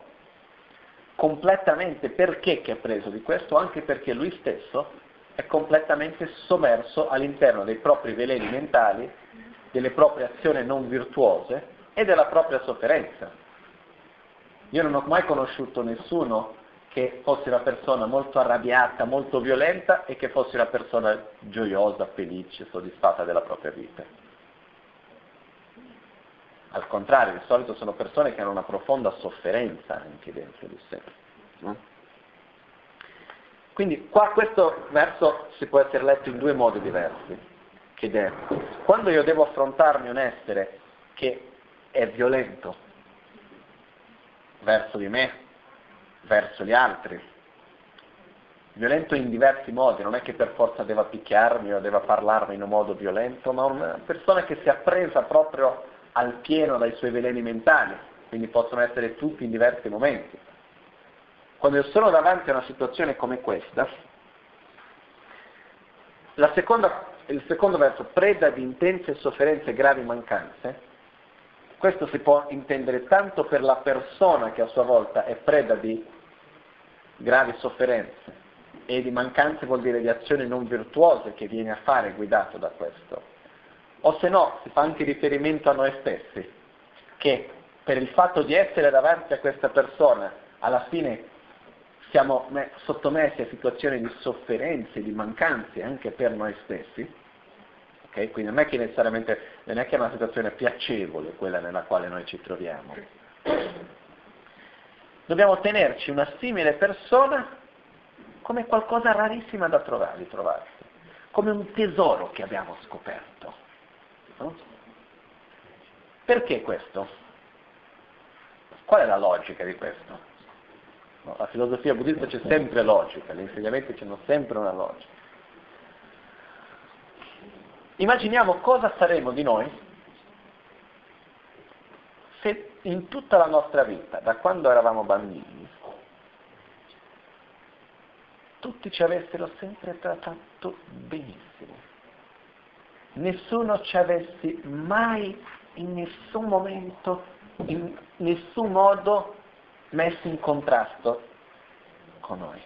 completamente perché che è preso di questo? Anche perché lui stesso è completamente sommerso all'interno dei propri veleni mentali, delle proprie azioni non virtuose e della propria sofferenza. Io non ho mai conosciuto nessuno che fosse una persona molto arrabbiata, molto violenta e che fosse una persona gioiosa, felice, soddisfatta della propria vita. Al contrario, di solito sono persone che hanno una profonda sofferenza anche dentro di sé. No? Quindi qua questo verso si può essere letto in due modi diversi, che è quando io devo affrontarmi un essere che è violento verso di me, verso gli altri, violento in diversi modi, non è che per forza deve picchiarmi o deve parlarmi in un modo violento, ma una persona che si è presa proprio al pieno dai suoi veleni mentali, quindi possono essere tutti in diversi momenti. Quando sono davanti a una situazione come questa, seconda, il secondo verso, preda di intense sofferenze e gravi mancanze, questo si può intendere tanto per la persona che a sua volta è preda di gravi sofferenze e di mancanze vuol dire di azioni non virtuose che viene a fare guidato da questo, o se no si fa anche riferimento a noi stessi, che per il fatto di essere davanti a questa persona alla fine siamo sottomessi a situazioni di sofferenze, di mancanze anche per noi stessi, okay? quindi non è che necessariamente non è che è una situazione piacevole quella nella quale noi ci troviamo. Dobbiamo tenerci una simile persona come qualcosa rarissima da trovare, di trovarsi, come un tesoro che abbiamo scoperto. No? Perché questo? Qual è la logica di questo? No, la filosofia buddista c'è sempre logica, gli insegnamenti hanno sempre una logica. Immaginiamo cosa saremo di noi se in tutta la nostra vita, da quando eravamo bambini, tutti ci avessero sempre trattato benissimo nessuno ci avessi mai in nessun momento, in nessun modo messo in contrasto con noi.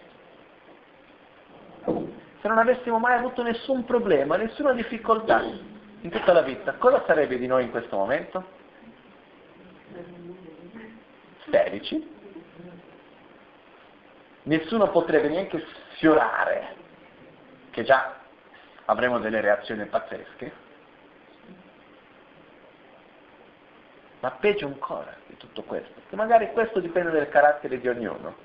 Se non avessimo mai avuto nessun problema, nessuna difficoltà in tutta la vita, cosa sarebbe di noi in questo momento? Felici. Nessuno potrebbe neanche sfiorare, che già avremo delle reazioni pazzesche. Ma peggio ancora di tutto questo, che magari questo dipende dal carattere di ognuno,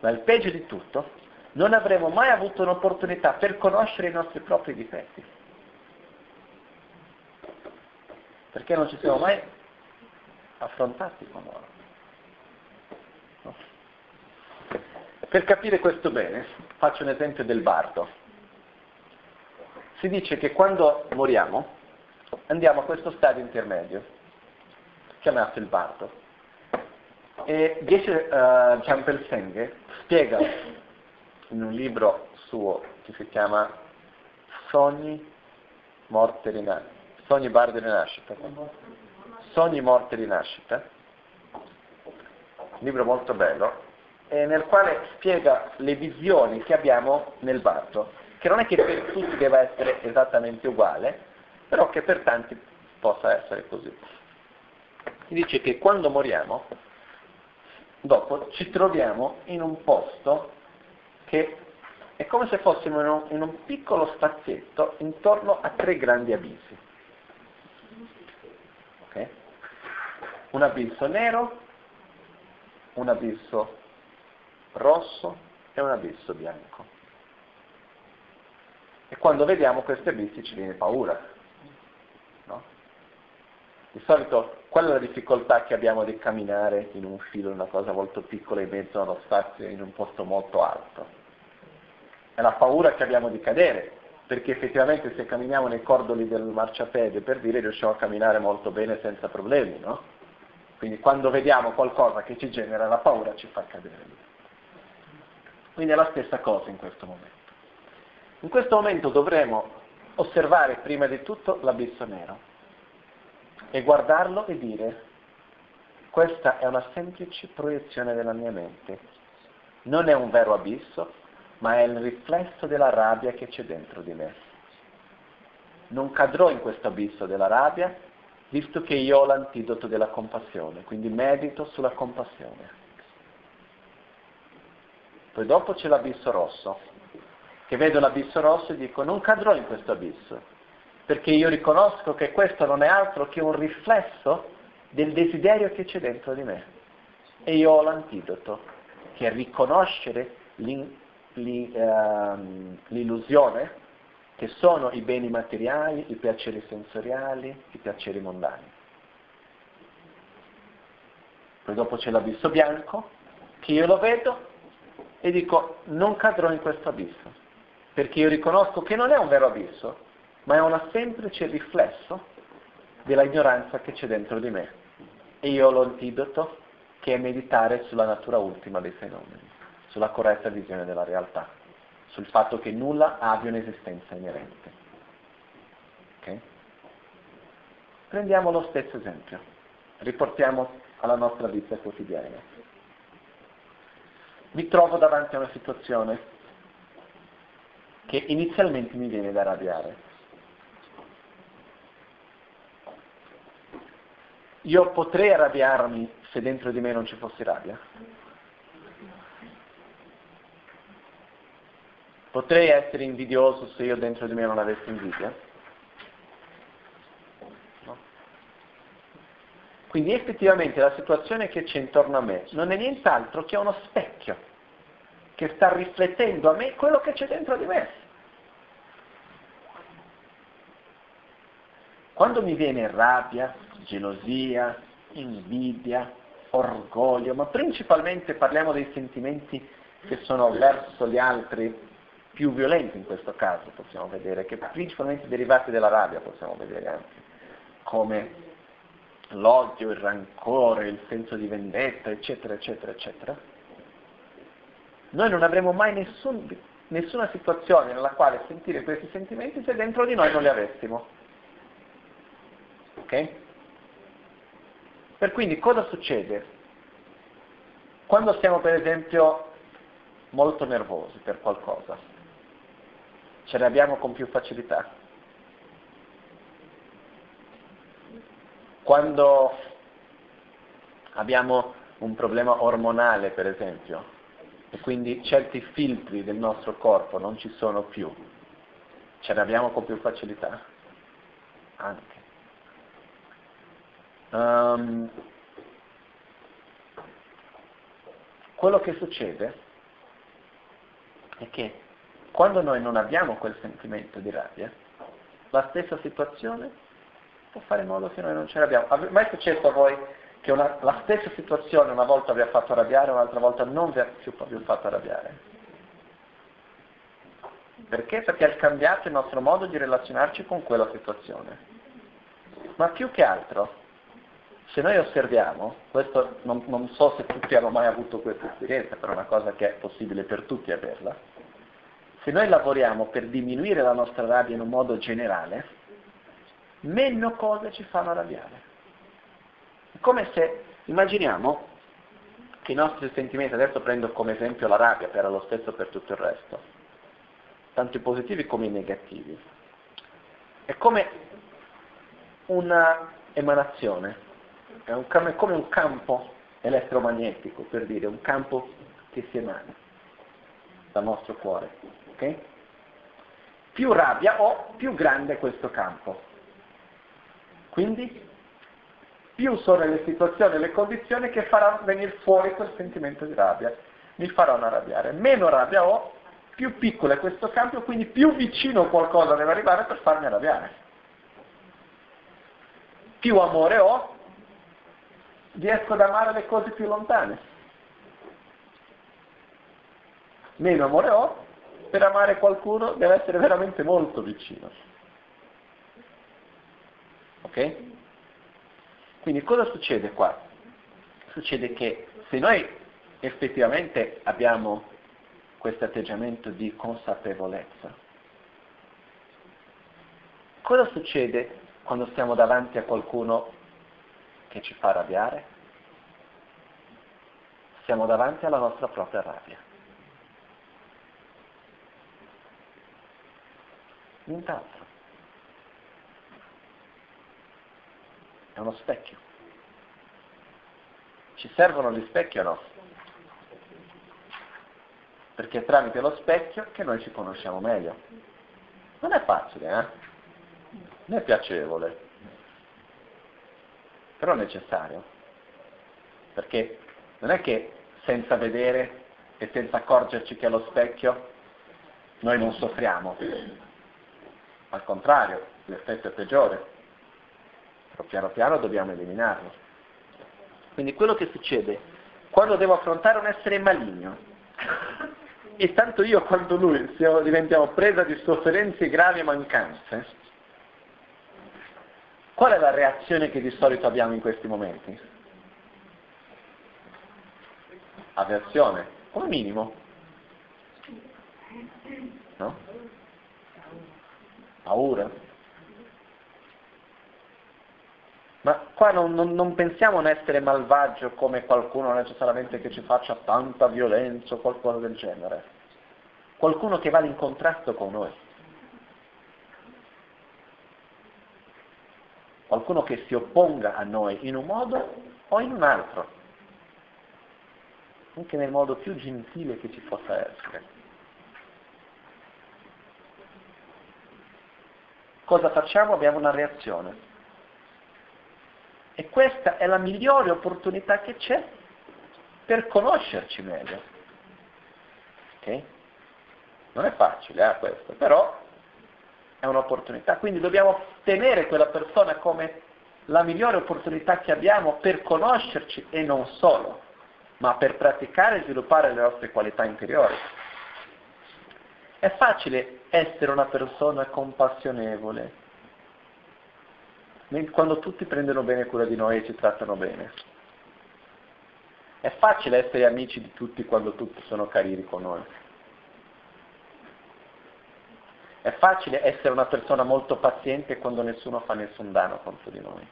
ma il peggio di tutto, non avremo mai avuto un'opportunità per conoscere i nostri propri difetti. Perché non ci siamo mai affrontati con loro. Per capire questo bene, faccio un esempio del bardo si dice che quando moriamo andiamo a questo stadio intermedio, chiamato il bardo. E Geshe uh, Champel Senghe spiega in un libro suo che si chiama Sogni, morte, rinascita, Sogni, bardo e rinascita, Sogni, morte rinascita, un libro molto bello, nel quale spiega le visioni che abbiamo nel bardo che non è che per tutti debba essere esattamente uguale, però che per tanti possa essere così. Si dice che quando moriamo dopo ci troviamo in un posto che è come se fossimo in un, in un piccolo spazietto intorno a tre grandi abissi. Okay? Un abisso nero, un abisso rosso e un abisso bianco. Quando vediamo questi abissi ci viene paura. No? Di solito qual è la difficoltà che abbiamo di camminare in un filo, in una cosa molto piccola in mezzo allo spazio, in un posto molto alto? È la paura che abbiamo di cadere, perché effettivamente se camminiamo nei cordoli del marciapiede, per dire, riusciamo a camminare molto bene senza problemi, no? Quindi quando vediamo qualcosa che ci genera la paura ci fa cadere lì. Quindi è la stessa cosa in questo momento. In questo momento dovremo osservare prima di tutto l'abisso nero e guardarlo e dire questa è una semplice proiezione della mia mente. Non è un vero abisso, ma è il riflesso della rabbia che c'è dentro di me. Non cadrò in questo abisso della rabbia, visto che io ho l'antidoto della compassione, quindi medito sulla compassione. Poi dopo c'è l'abisso rosso, che vedo l'abisso rosso e dico non cadrò in questo abisso, perché io riconosco che questo non è altro che un riflesso del desiderio che c'è dentro di me. E io ho l'antidoto, che è riconoscere ehm, l'illusione che sono i beni materiali, i piaceri sensoriali, i piaceri mondani. Poi dopo c'è l'abisso bianco, che io lo vedo e dico non cadrò in questo abisso, perché io riconosco che non è un vero abisso, ma è un semplice riflesso della ignoranza che c'è dentro di me. E io ho l'antidoto che è meditare sulla natura ultima dei fenomeni, sulla corretta visione della realtà, sul fatto che nulla abbia un'esistenza inerente. Okay? Prendiamo lo stesso esempio, riportiamo alla nostra vita quotidiana. Mi trovo davanti a una situazione che inizialmente mi viene da arrabbiare, Io potrei arrabbiarmi se dentro di me non ci fosse rabbia? Potrei essere invidioso se io dentro di me non avessi invidia? No. Quindi effettivamente la situazione che c'è intorno a me non è nient'altro che uno specchio che sta riflettendo a me quello che c'è dentro di me. Quando mi viene rabbia, gelosia, invidia, orgoglio, ma principalmente parliamo dei sentimenti che sono verso gli altri più violenti in questo caso, possiamo vedere, che principalmente derivati dalla rabbia possiamo vedere anche, come l'odio, il rancore, il senso di vendetta, eccetera, eccetera, eccetera. Noi non avremo mai nessun, nessuna situazione nella quale sentire questi sentimenti se dentro di noi non li avessimo. Ok? Per quindi cosa succede? Quando siamo per esempio molto nervosi per qualcosa, ce ne abbiamo con più facilità. Quando abbiamo un problema ormonale, per esempio, e quindi certi filtri del nostro corpo non ci sono più, ce ne abbiamo con più facilità? Anche. Um, quello che succede è che quando noi non abbiamo quel sentimento di rabbia, la stessa situazione può fare in modo che noi non ce l'abbiamo. È mai successo a voi che una, la stessa situazione una volta vi ha fatto arrabbiare un'altra volta non vi ha più, più fatto arrabbiare? Perché? Perché ha cambiato il nostro modo di relazionarci con quella situazione. Ma più che altro, se noi osserviamo, questo non, non, so se tutti hanno mai avuto questa esperienza, però è una cosa che è possibile per tutti averla, se noi lavoriamo per diminuire la nostra rabbia in un modo generale, meno cose ci fanno arrabbiare. È come se, immaginiamo che i nostri sentimenti, adesso prendo come esempio la rabbia, però è lo stesso per tutto il resto, tanto i positivi come i negativi, è come una emanazione è, un, è come un campo elettromagnetico, per dire, un campo che si emana dal nostro cuore. ok? Più rabbia ho, più grande è questo campo. Quindi più sono le situazioni e le condizioni che faranno venire fuori quel sentimento di rabbia, mi faranno arrabbiare. Meno rabbia ho, più piccolo è questo campo, quindi più vicino qualcosa deve arrivare per farmi arrabbiare. Più amore ho, riesco ad amare le cose più lontane. Meno amore ho, per amare qualcuno deve essere veramente molto vicino. Ok? Quindi cosa succede qua? Succede che se noi effettivamente abbiamo questo atteggiamento di consapevolezza, cosa succede quando stiamo davanti a qualcuno che ci fa arrabbiare? Siamo davanti alla nostra propria rabbia. Nient'altro. È uno specchio. Ci servono gli specchi o no? Perché è tramite lo specchio che noi ci conosciamo meglio. Non è facile, eh? Non è piacevole, però è necessario. Perché non è che senza vedere e senza accorgerci che è lo specchio noi non soffriamo. Al contrario, l'effetto è peggiore. Però piano piano dobbiamo eliminarlo. Quindi quello che succede quando devo affrontare un essere maligno, e tanto io quanto lui siamo, diventiamo presa di sofferenze gravi e mancanze, qual è la reazione che di solito abbiamo in questi momenti? Avversione, come minimo. No? Paura. Ma qua non, non, non pensiamo a un essere malvagio come qualcuno necessariamente che ci faccia tanta violenza o qualcosa del genere. Qualcuno che va in contrasto con noi. Qualcuno che si opponga a noi in un modo o in un altro. Anche nel modo più gentile che ci possa essere. Cosa facciamo? Abbiamo una reazione. E questa è la migliore opportunità che c'è per conoscerci meglio. Ok? Non è facile eh, questo, però è un'opportunità. Quindi dobbiamo tenere quella persona come la migliore opportunità che abbiamo per conoscerci e non solo, ma per praticare e sviluppare le nostre qualità interiori. È facile essere una persona compassionevole quando tutti prendono bene cura di noi e ci trattano bene. È facile essere amici di tutti quando tutti sono carini con noi. È facile essere una persona molto paziente quando nessuno fa nessun danno contro di noi.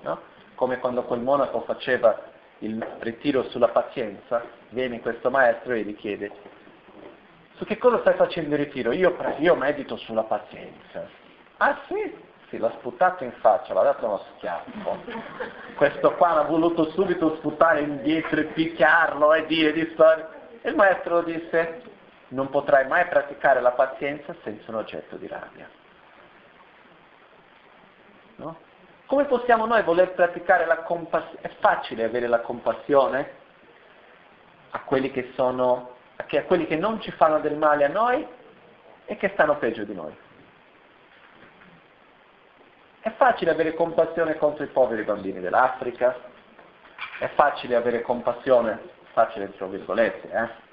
No? Come quando quel monaco faceva il ritiro sulla pazienza, viene questo maestro e gli chiede, su che cosa stai facendo il ritiro? Io, io medito sulla pazienza. Ah sì? Sì, l'ha sputato in faccia, l'ha dato uno schiaffo. Questo qua ha voluto subito sputare indietro e picchiarlo e dire di storie. E il maestro disse, non potrai mai praticare la pazienza senza un oggetto di rabbia. No? Come possiamo noi voler praticare la compassione? È facile avere la compassione a quelli che sono, a quelli che non ci fanno del male a noi e che stanno peggio di noi. È facile avere compassione contro i poveri bambini dell'Africa, è facile avere compassione, facile tra virgolette, eh?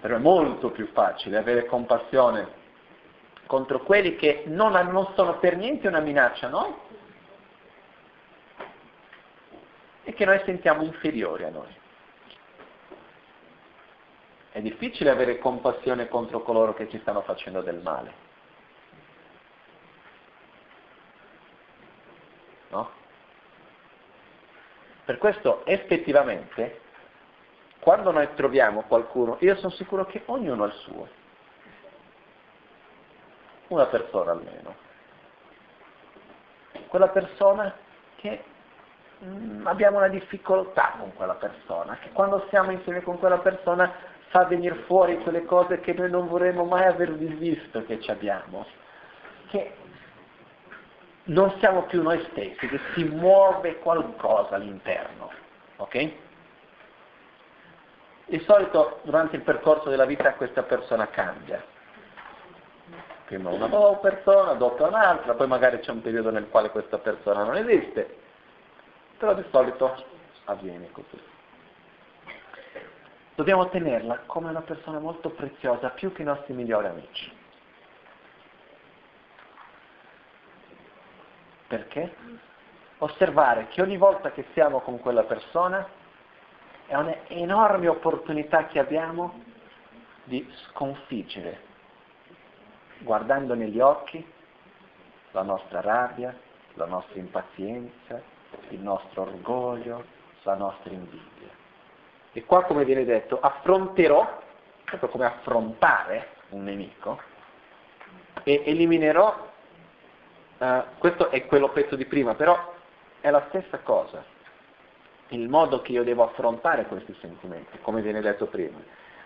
Però è molto più facile avere compassione contro quelli che non, non sono per niente una minaccia a noi e che noi sentiamo inferiori a noi. È difficile avere compassione contro coloro che ci stanno facendo del male. No? Per questo effettivamente, quando noi troviamo qualcuno, io sono sicuro che ognuno ha il suo, una persona almeno, quella persona che mm, abbiamo una difficoltà con quella persona, che quando stiamo insieme con quella persona fa venire fuori quelle cose che noi non vorremmo mai aver visto che ci abbiamo, che non siamo più noi stessi, che si muove qualcosa all'interno, ok? Di solito durante il percorso della vita questa persona cambia. Prima una persona, dopo un'altra, poi magari c'è un periodo nel quale questa persona non esiste, però di solito avviene così. Dobbiamo tenerla come una persona molto preziosa, più che i nostri migliori amici. Perché? Osservare che ogni volta che siamo con quella persona è un'enorme opportunità che abbiamo di sconfiggere, guardando negli occhi la nostra rabbia, la nostra impazienza, il nostro orgoglio, la nostra invidia. E qua, come viene detto, affronterò, proprio come affrontare un nemico, e eliminerò Uh, questo è quello pezzo di prima, però è la stessa cosa, il modo che io devo affrontare questi sentimenti, come viene detto prima.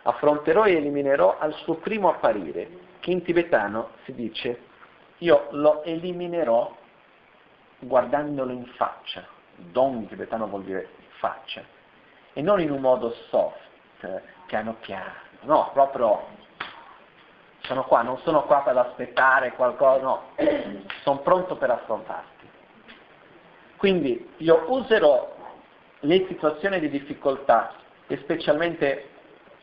Affronterò e eliminerò al suo primo apparire, che in tibetano si dice io lo eliminerò guardandolo in faccia. Don in tibetano vuol dire faccia. E non in un modo soft, piano piano, no, proprio sono qua, non sono qua per aspettare qualcosa, no, sono pronto per affrontarti. Quindi io userò le situazioni di difficoltà e specialmente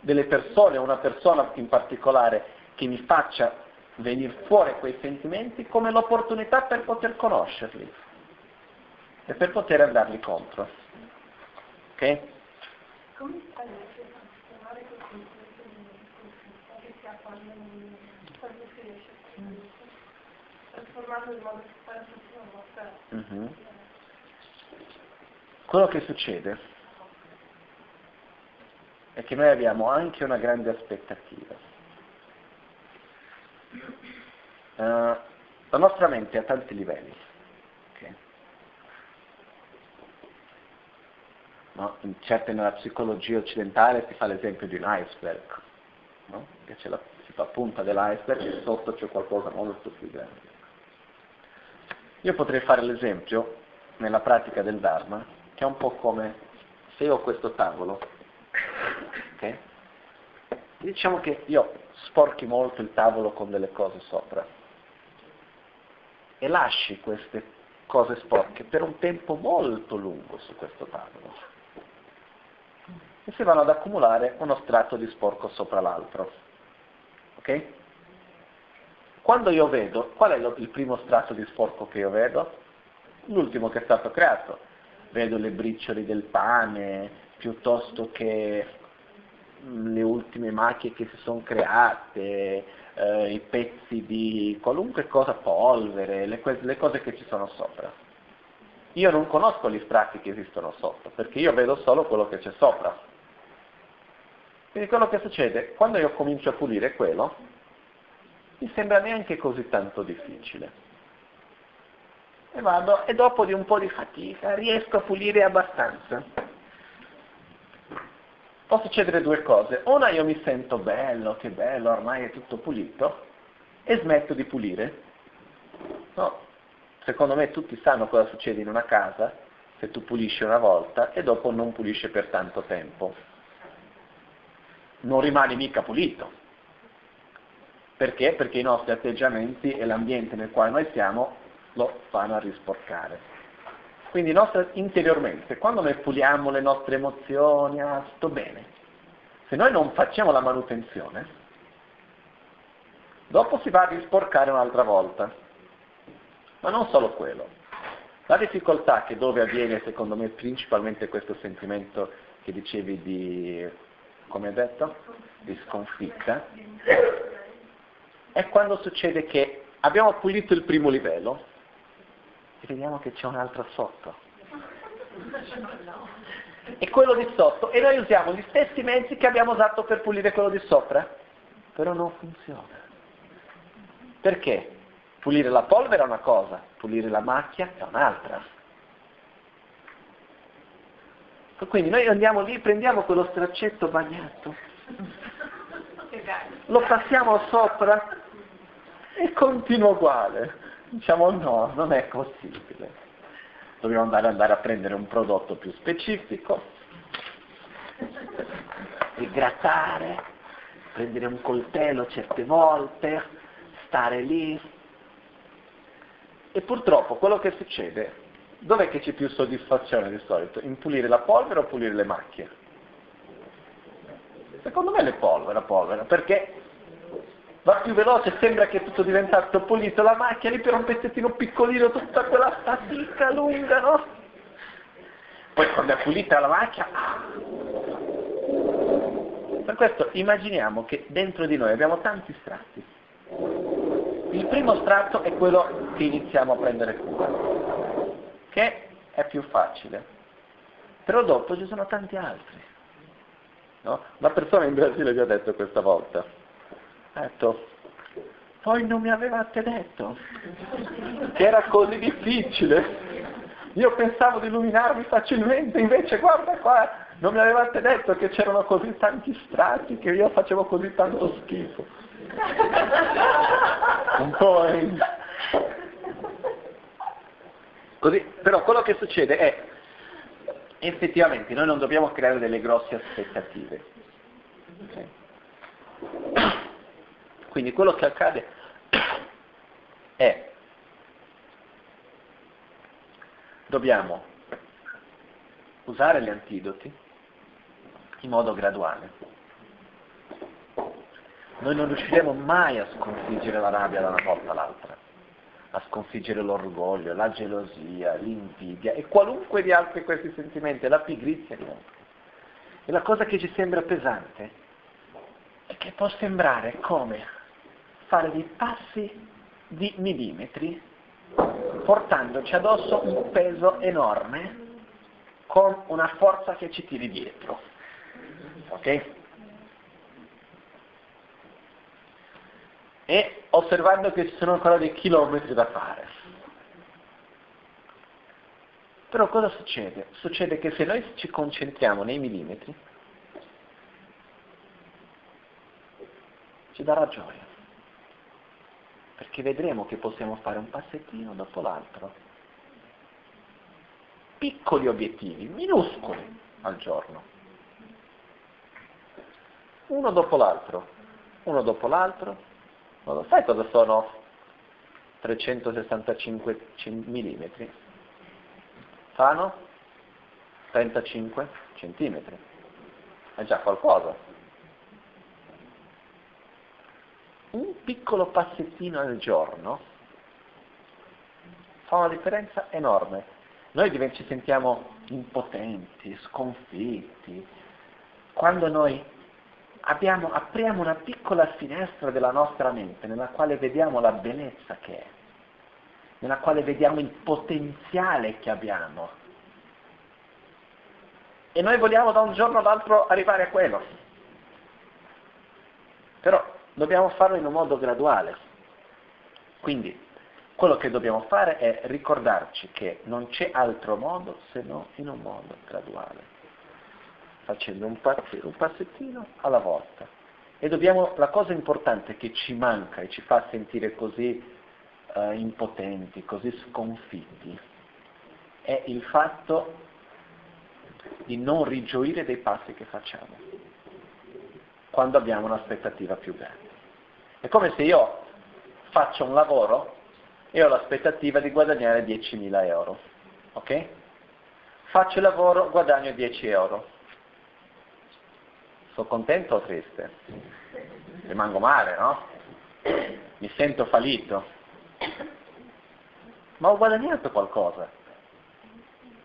delle persone, una persona in particolare che mi faccia venire fuori quei sentimenti come l'opportunità per poter conoscerli e per poter andarli contro. Ok? Come fai a questi che si affanno trasformato in modo che fare mm-hmm. Quello che succede è che noi abbiamo anche una grande aspettativa. Uh, la nostra mente ha tanti livelli. Okay? No? In certe nella psicologia occidentale si fa l'esempio di un iceberg, no? che c'è la, si fa punta dell'iceberg e sotto c'è qualcosa molto più grande. Io potrei fare l'esempio nella pratica del Dharma, che è un po' come se io ho questo tavolo, ok? Diciamo che io sporchi molto il tavolo con delle cose sopra e lasci queste cose sporche per un tempo molto lungo su questo tavolo e si vanno ad accumulare uno strato di sporco sopra l'altro. Ok? Quando io vedo, qual è il primo strato di sporco che io vedo? L'ultimo che è stato creato. Vedo le briciole del pane, piuttosto che mm, le ultime macchie che si sono create, eh, i pezzi di qualunque cosa, polvere, le, le cose che ci sono sopra. Io non conosco gli strati che esistono sotto, perché io vedo solo quello che c'è sopra. Quindi quello che succede, quando io comincio a pulire quello, mi sembra neanche così tanto difficile. E vado e dopo di un po' di fatica riesco a pulire abbastanza. Può succedere due cose. Una io mi sento bello, che bello, ormai è tutto pulito, e smetto di pulire. No, secondo me tutti sanno cosa succede in una casa se tu pulisci una volta e dopo non pulisci per tanto tempo. Non rimane mica pulito. Perché? Perché i nostri atteggiamenti e l'ambiente nel quale noi siamo lo fanno a risporcare. Quindi nostra, interiormente, quando noi puliamo le nostre emozioni, ah, sto bene, se noi non facciamo la manutenzione, dopo si va a risporcare un'altra volta. Ma non solo quello. La difficoltà che dove avviene, secondo me, principalmente questo sentimento che dicevi di, come hai detto, di sconfitta, è quando succede che abbiamo pulito il primo livello e vediamo che c'è un altro sotto. E quello di sotto, e noi usiamo gli stessi mezzi che abbiamo usato per pulire quello di sopra, però non funziona. Perché? Pulire la polvere è una cosa, pulire la macchia è un'altra. Quindi noi andiamo lì, prendiamo quello straccetto bagnato, lo passiamo sopra e continua uguale. Diciamo no, non è possibile. Dobbiamo andare, andare a prendere un prodotto più specifico, rigrattare, prendere un coltello certe volte, stare lì. E purtroppo quello che succede, dov'è che c'è più soddisfazione di solito? In pulire la polvere o pulire le macchie? Secondo me le polvere, la polvere, perché va più veloce, sembra che tutto diventato pulito, la macchia lì per un pezzettino piccolino, tutta quella fatica lunga, no? Poi quando è pulita la macchia, ah. per questo immaginiamo che dentro di noi abbiamo tanti strati. Il primo strato è quello che iniziamo a prendere cura, che è più facile, però dopo ci sono tanti altri. No? Una persona in Brasile mi ha detto questa volta, detto, poi non mi avevate detto che era così difficile. Io pensavo di illuminarmi facilmente, invece guarda qua, non mi avevate detto che c'erano così tanti strati, che io facevo così tanto schifo. Un po' è... Così, però quello che succede è, effettivamente, noi non dobbiamo creare delle grosse aspettative. Ok? Quindi quello che accade è dobbiamo usare gli antidoti in modo graduale. Noi non riusciremo mai a sconfiggere la rabbia da una volta all'altra, a sconfiggere l'orgoglio, la gelosia, l'invidia e qualunque di altri questi sentimenti, la pigrizia. E la cosa che ci sembra pesante è che può sembrare come fare dei passi di millimetri portandoci addosso un peso enorme con una forza che ci tiri dietro. Ok? E osservando che ci sono ancora dei chilometri da fare. Però cosa succede? Succede che se noi ci concentriamo nei millimetri, ci darà gioia perché vedremo che possiamo fare un passettino dopo l'altro. Piccoli obiettivi, minuscoli al giorno. Uno dopo l'altro, uno dopo l'altro. Non lo sai cosa sono 365 mm? Fanno 35 centimetri. È già qualcosa. Un piccolo passettino al giorno fa una differenza enorme. Noi ci sentiamo impotenti, sconfitti, quando noi abbiamo, apriamo una piccola finestra della nostra mente nella quale vediamo la bellezza che è, nella quale vediamo il potenziale che abbiamo. E noi vogliamo da un giorno all'altro arrivare a quello. Però dobbiamo farlo in un modo graduale. Quindi quello che dobbiamo fare è ricordarci che non c'è altro modo se non in un modo graduale, facendo un, passettino alla volta. E dobbiamo, la cosa importante che ci manca e ci fa sentire così uh, impotenti, così sconfitti, è il fatto di non rigioire dei passi che facciamo quando abbiamo un'aspettativa più grande. È come se io faccio un lavoro e ho l'aspettativa di guadagnare 10.000 euro. Ok? Faccio il lavoro, guadagno 10 euro. Sono contento o triste? Rimango male, no? Mi sento fallito. Ma ho guadagnato qualcosa.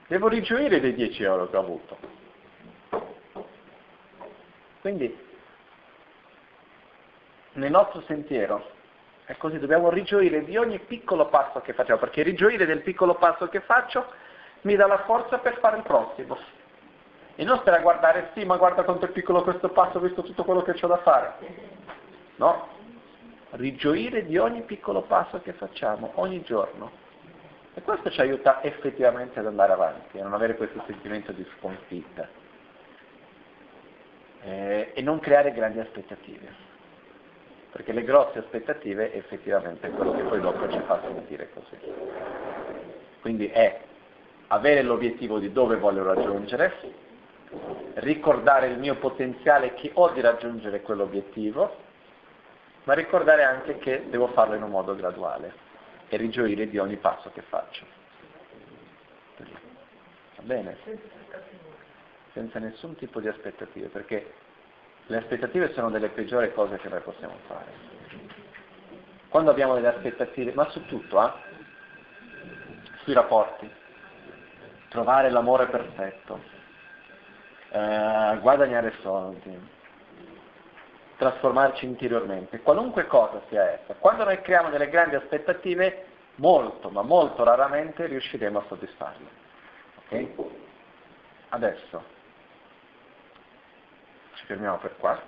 Devo rigioire dei 10 euro che ho avuto. Quindi nel nostro sentiero. È così, dobbiamo rigioire di ogni piccolo passo che facciamo, perché rigioire del piccolo passo che faccio mi dà la forza per fare il prossimo. E non stare a guardare, sì, ma guarda quanto è piccolo questo passo, visto tutto quello che ho da fare. No, rigioire di ogni piccolo passo che facciamo, ogni giorno. E questo ci aiuta effettivamente ad andare avanti, a non avere questo sentimento di sconfitta eh, e non creare grandi aspettative, perché le grosse aspettative effettivamente è quello che poi dopo ci fa sentire così. Quindi è avere l'obiettivo di dove voglio raggiungere, ricordare il mio potenziale che ho di raggiungere quell'obiettivo, ma ricordare anche che devo farlo in un modo graduale e rigioire di ogni passo che faccio. Va bene? Senza nessun tipo di aspettative, perché le aspettative sono delle peggiori cose che noi possiamo fare. Quando abbiamo delle aspettative, ma su tutto, eh? sui rapporti, trovare l'amore perfetto, eh, guadagnare soldi, trasformarci interiormente, qualunque cosa sia essa. Quando noi creiamo delle grandi aspettative, molto, ma molto raramente riusciremo a soddisfarle. Ok? Adesso fermiamo per qua,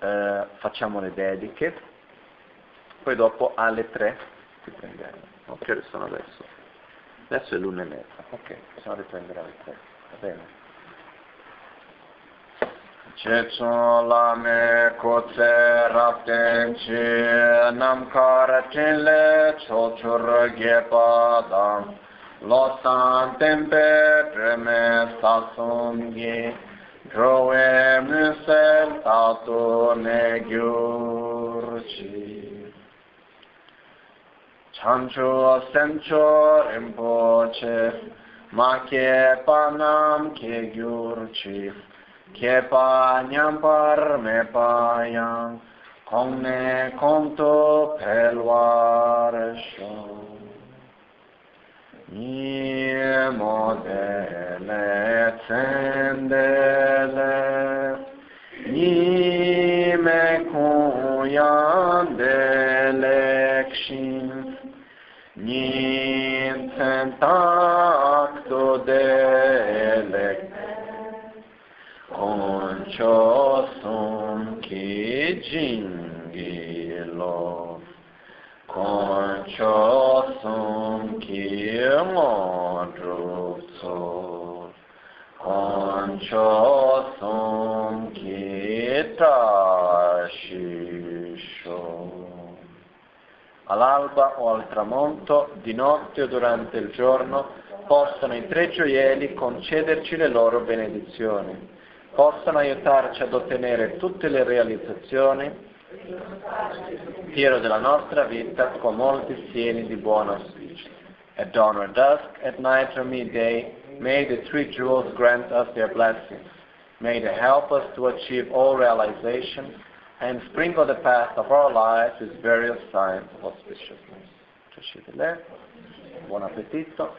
eh, facciamo le dediche, poi dopo alle tre ci prendiamo. Ok, ore sono adesso? Adesso è l'una e mezza, ok, possiamo riprendere alle tre, va bene? Checho lame kotse rapten chi namkar chinle chochur gepa dam lo san tempe preme sasum gi drowe musel tato ne gyurchi chancho semcho rimpoche ma che panam che gyurchi Khepa nyampar me payang Kong ne kong to pelwar sho Ni mo de le tsendele Ni me kuyan de lekshin Ni tsentak to de lekshin Ki jingilo Concho sum ki modruzzo Concho sum ki tasciscio All'alba o al tramonto, di notte o durante il giorno, possano i tre gioielli concederci le loro benedizioni. Possano aiutarci ad ottenere tutte le realizzazioni fiero della nostra vita con molti sieni di buon auspicio. At dawn or dusk, at night or midday, may the three jewels grant us their blessings. May they help us to achieve all realization and sprinkle the path of our lives with various signs of auspiciousness. Buon appetito.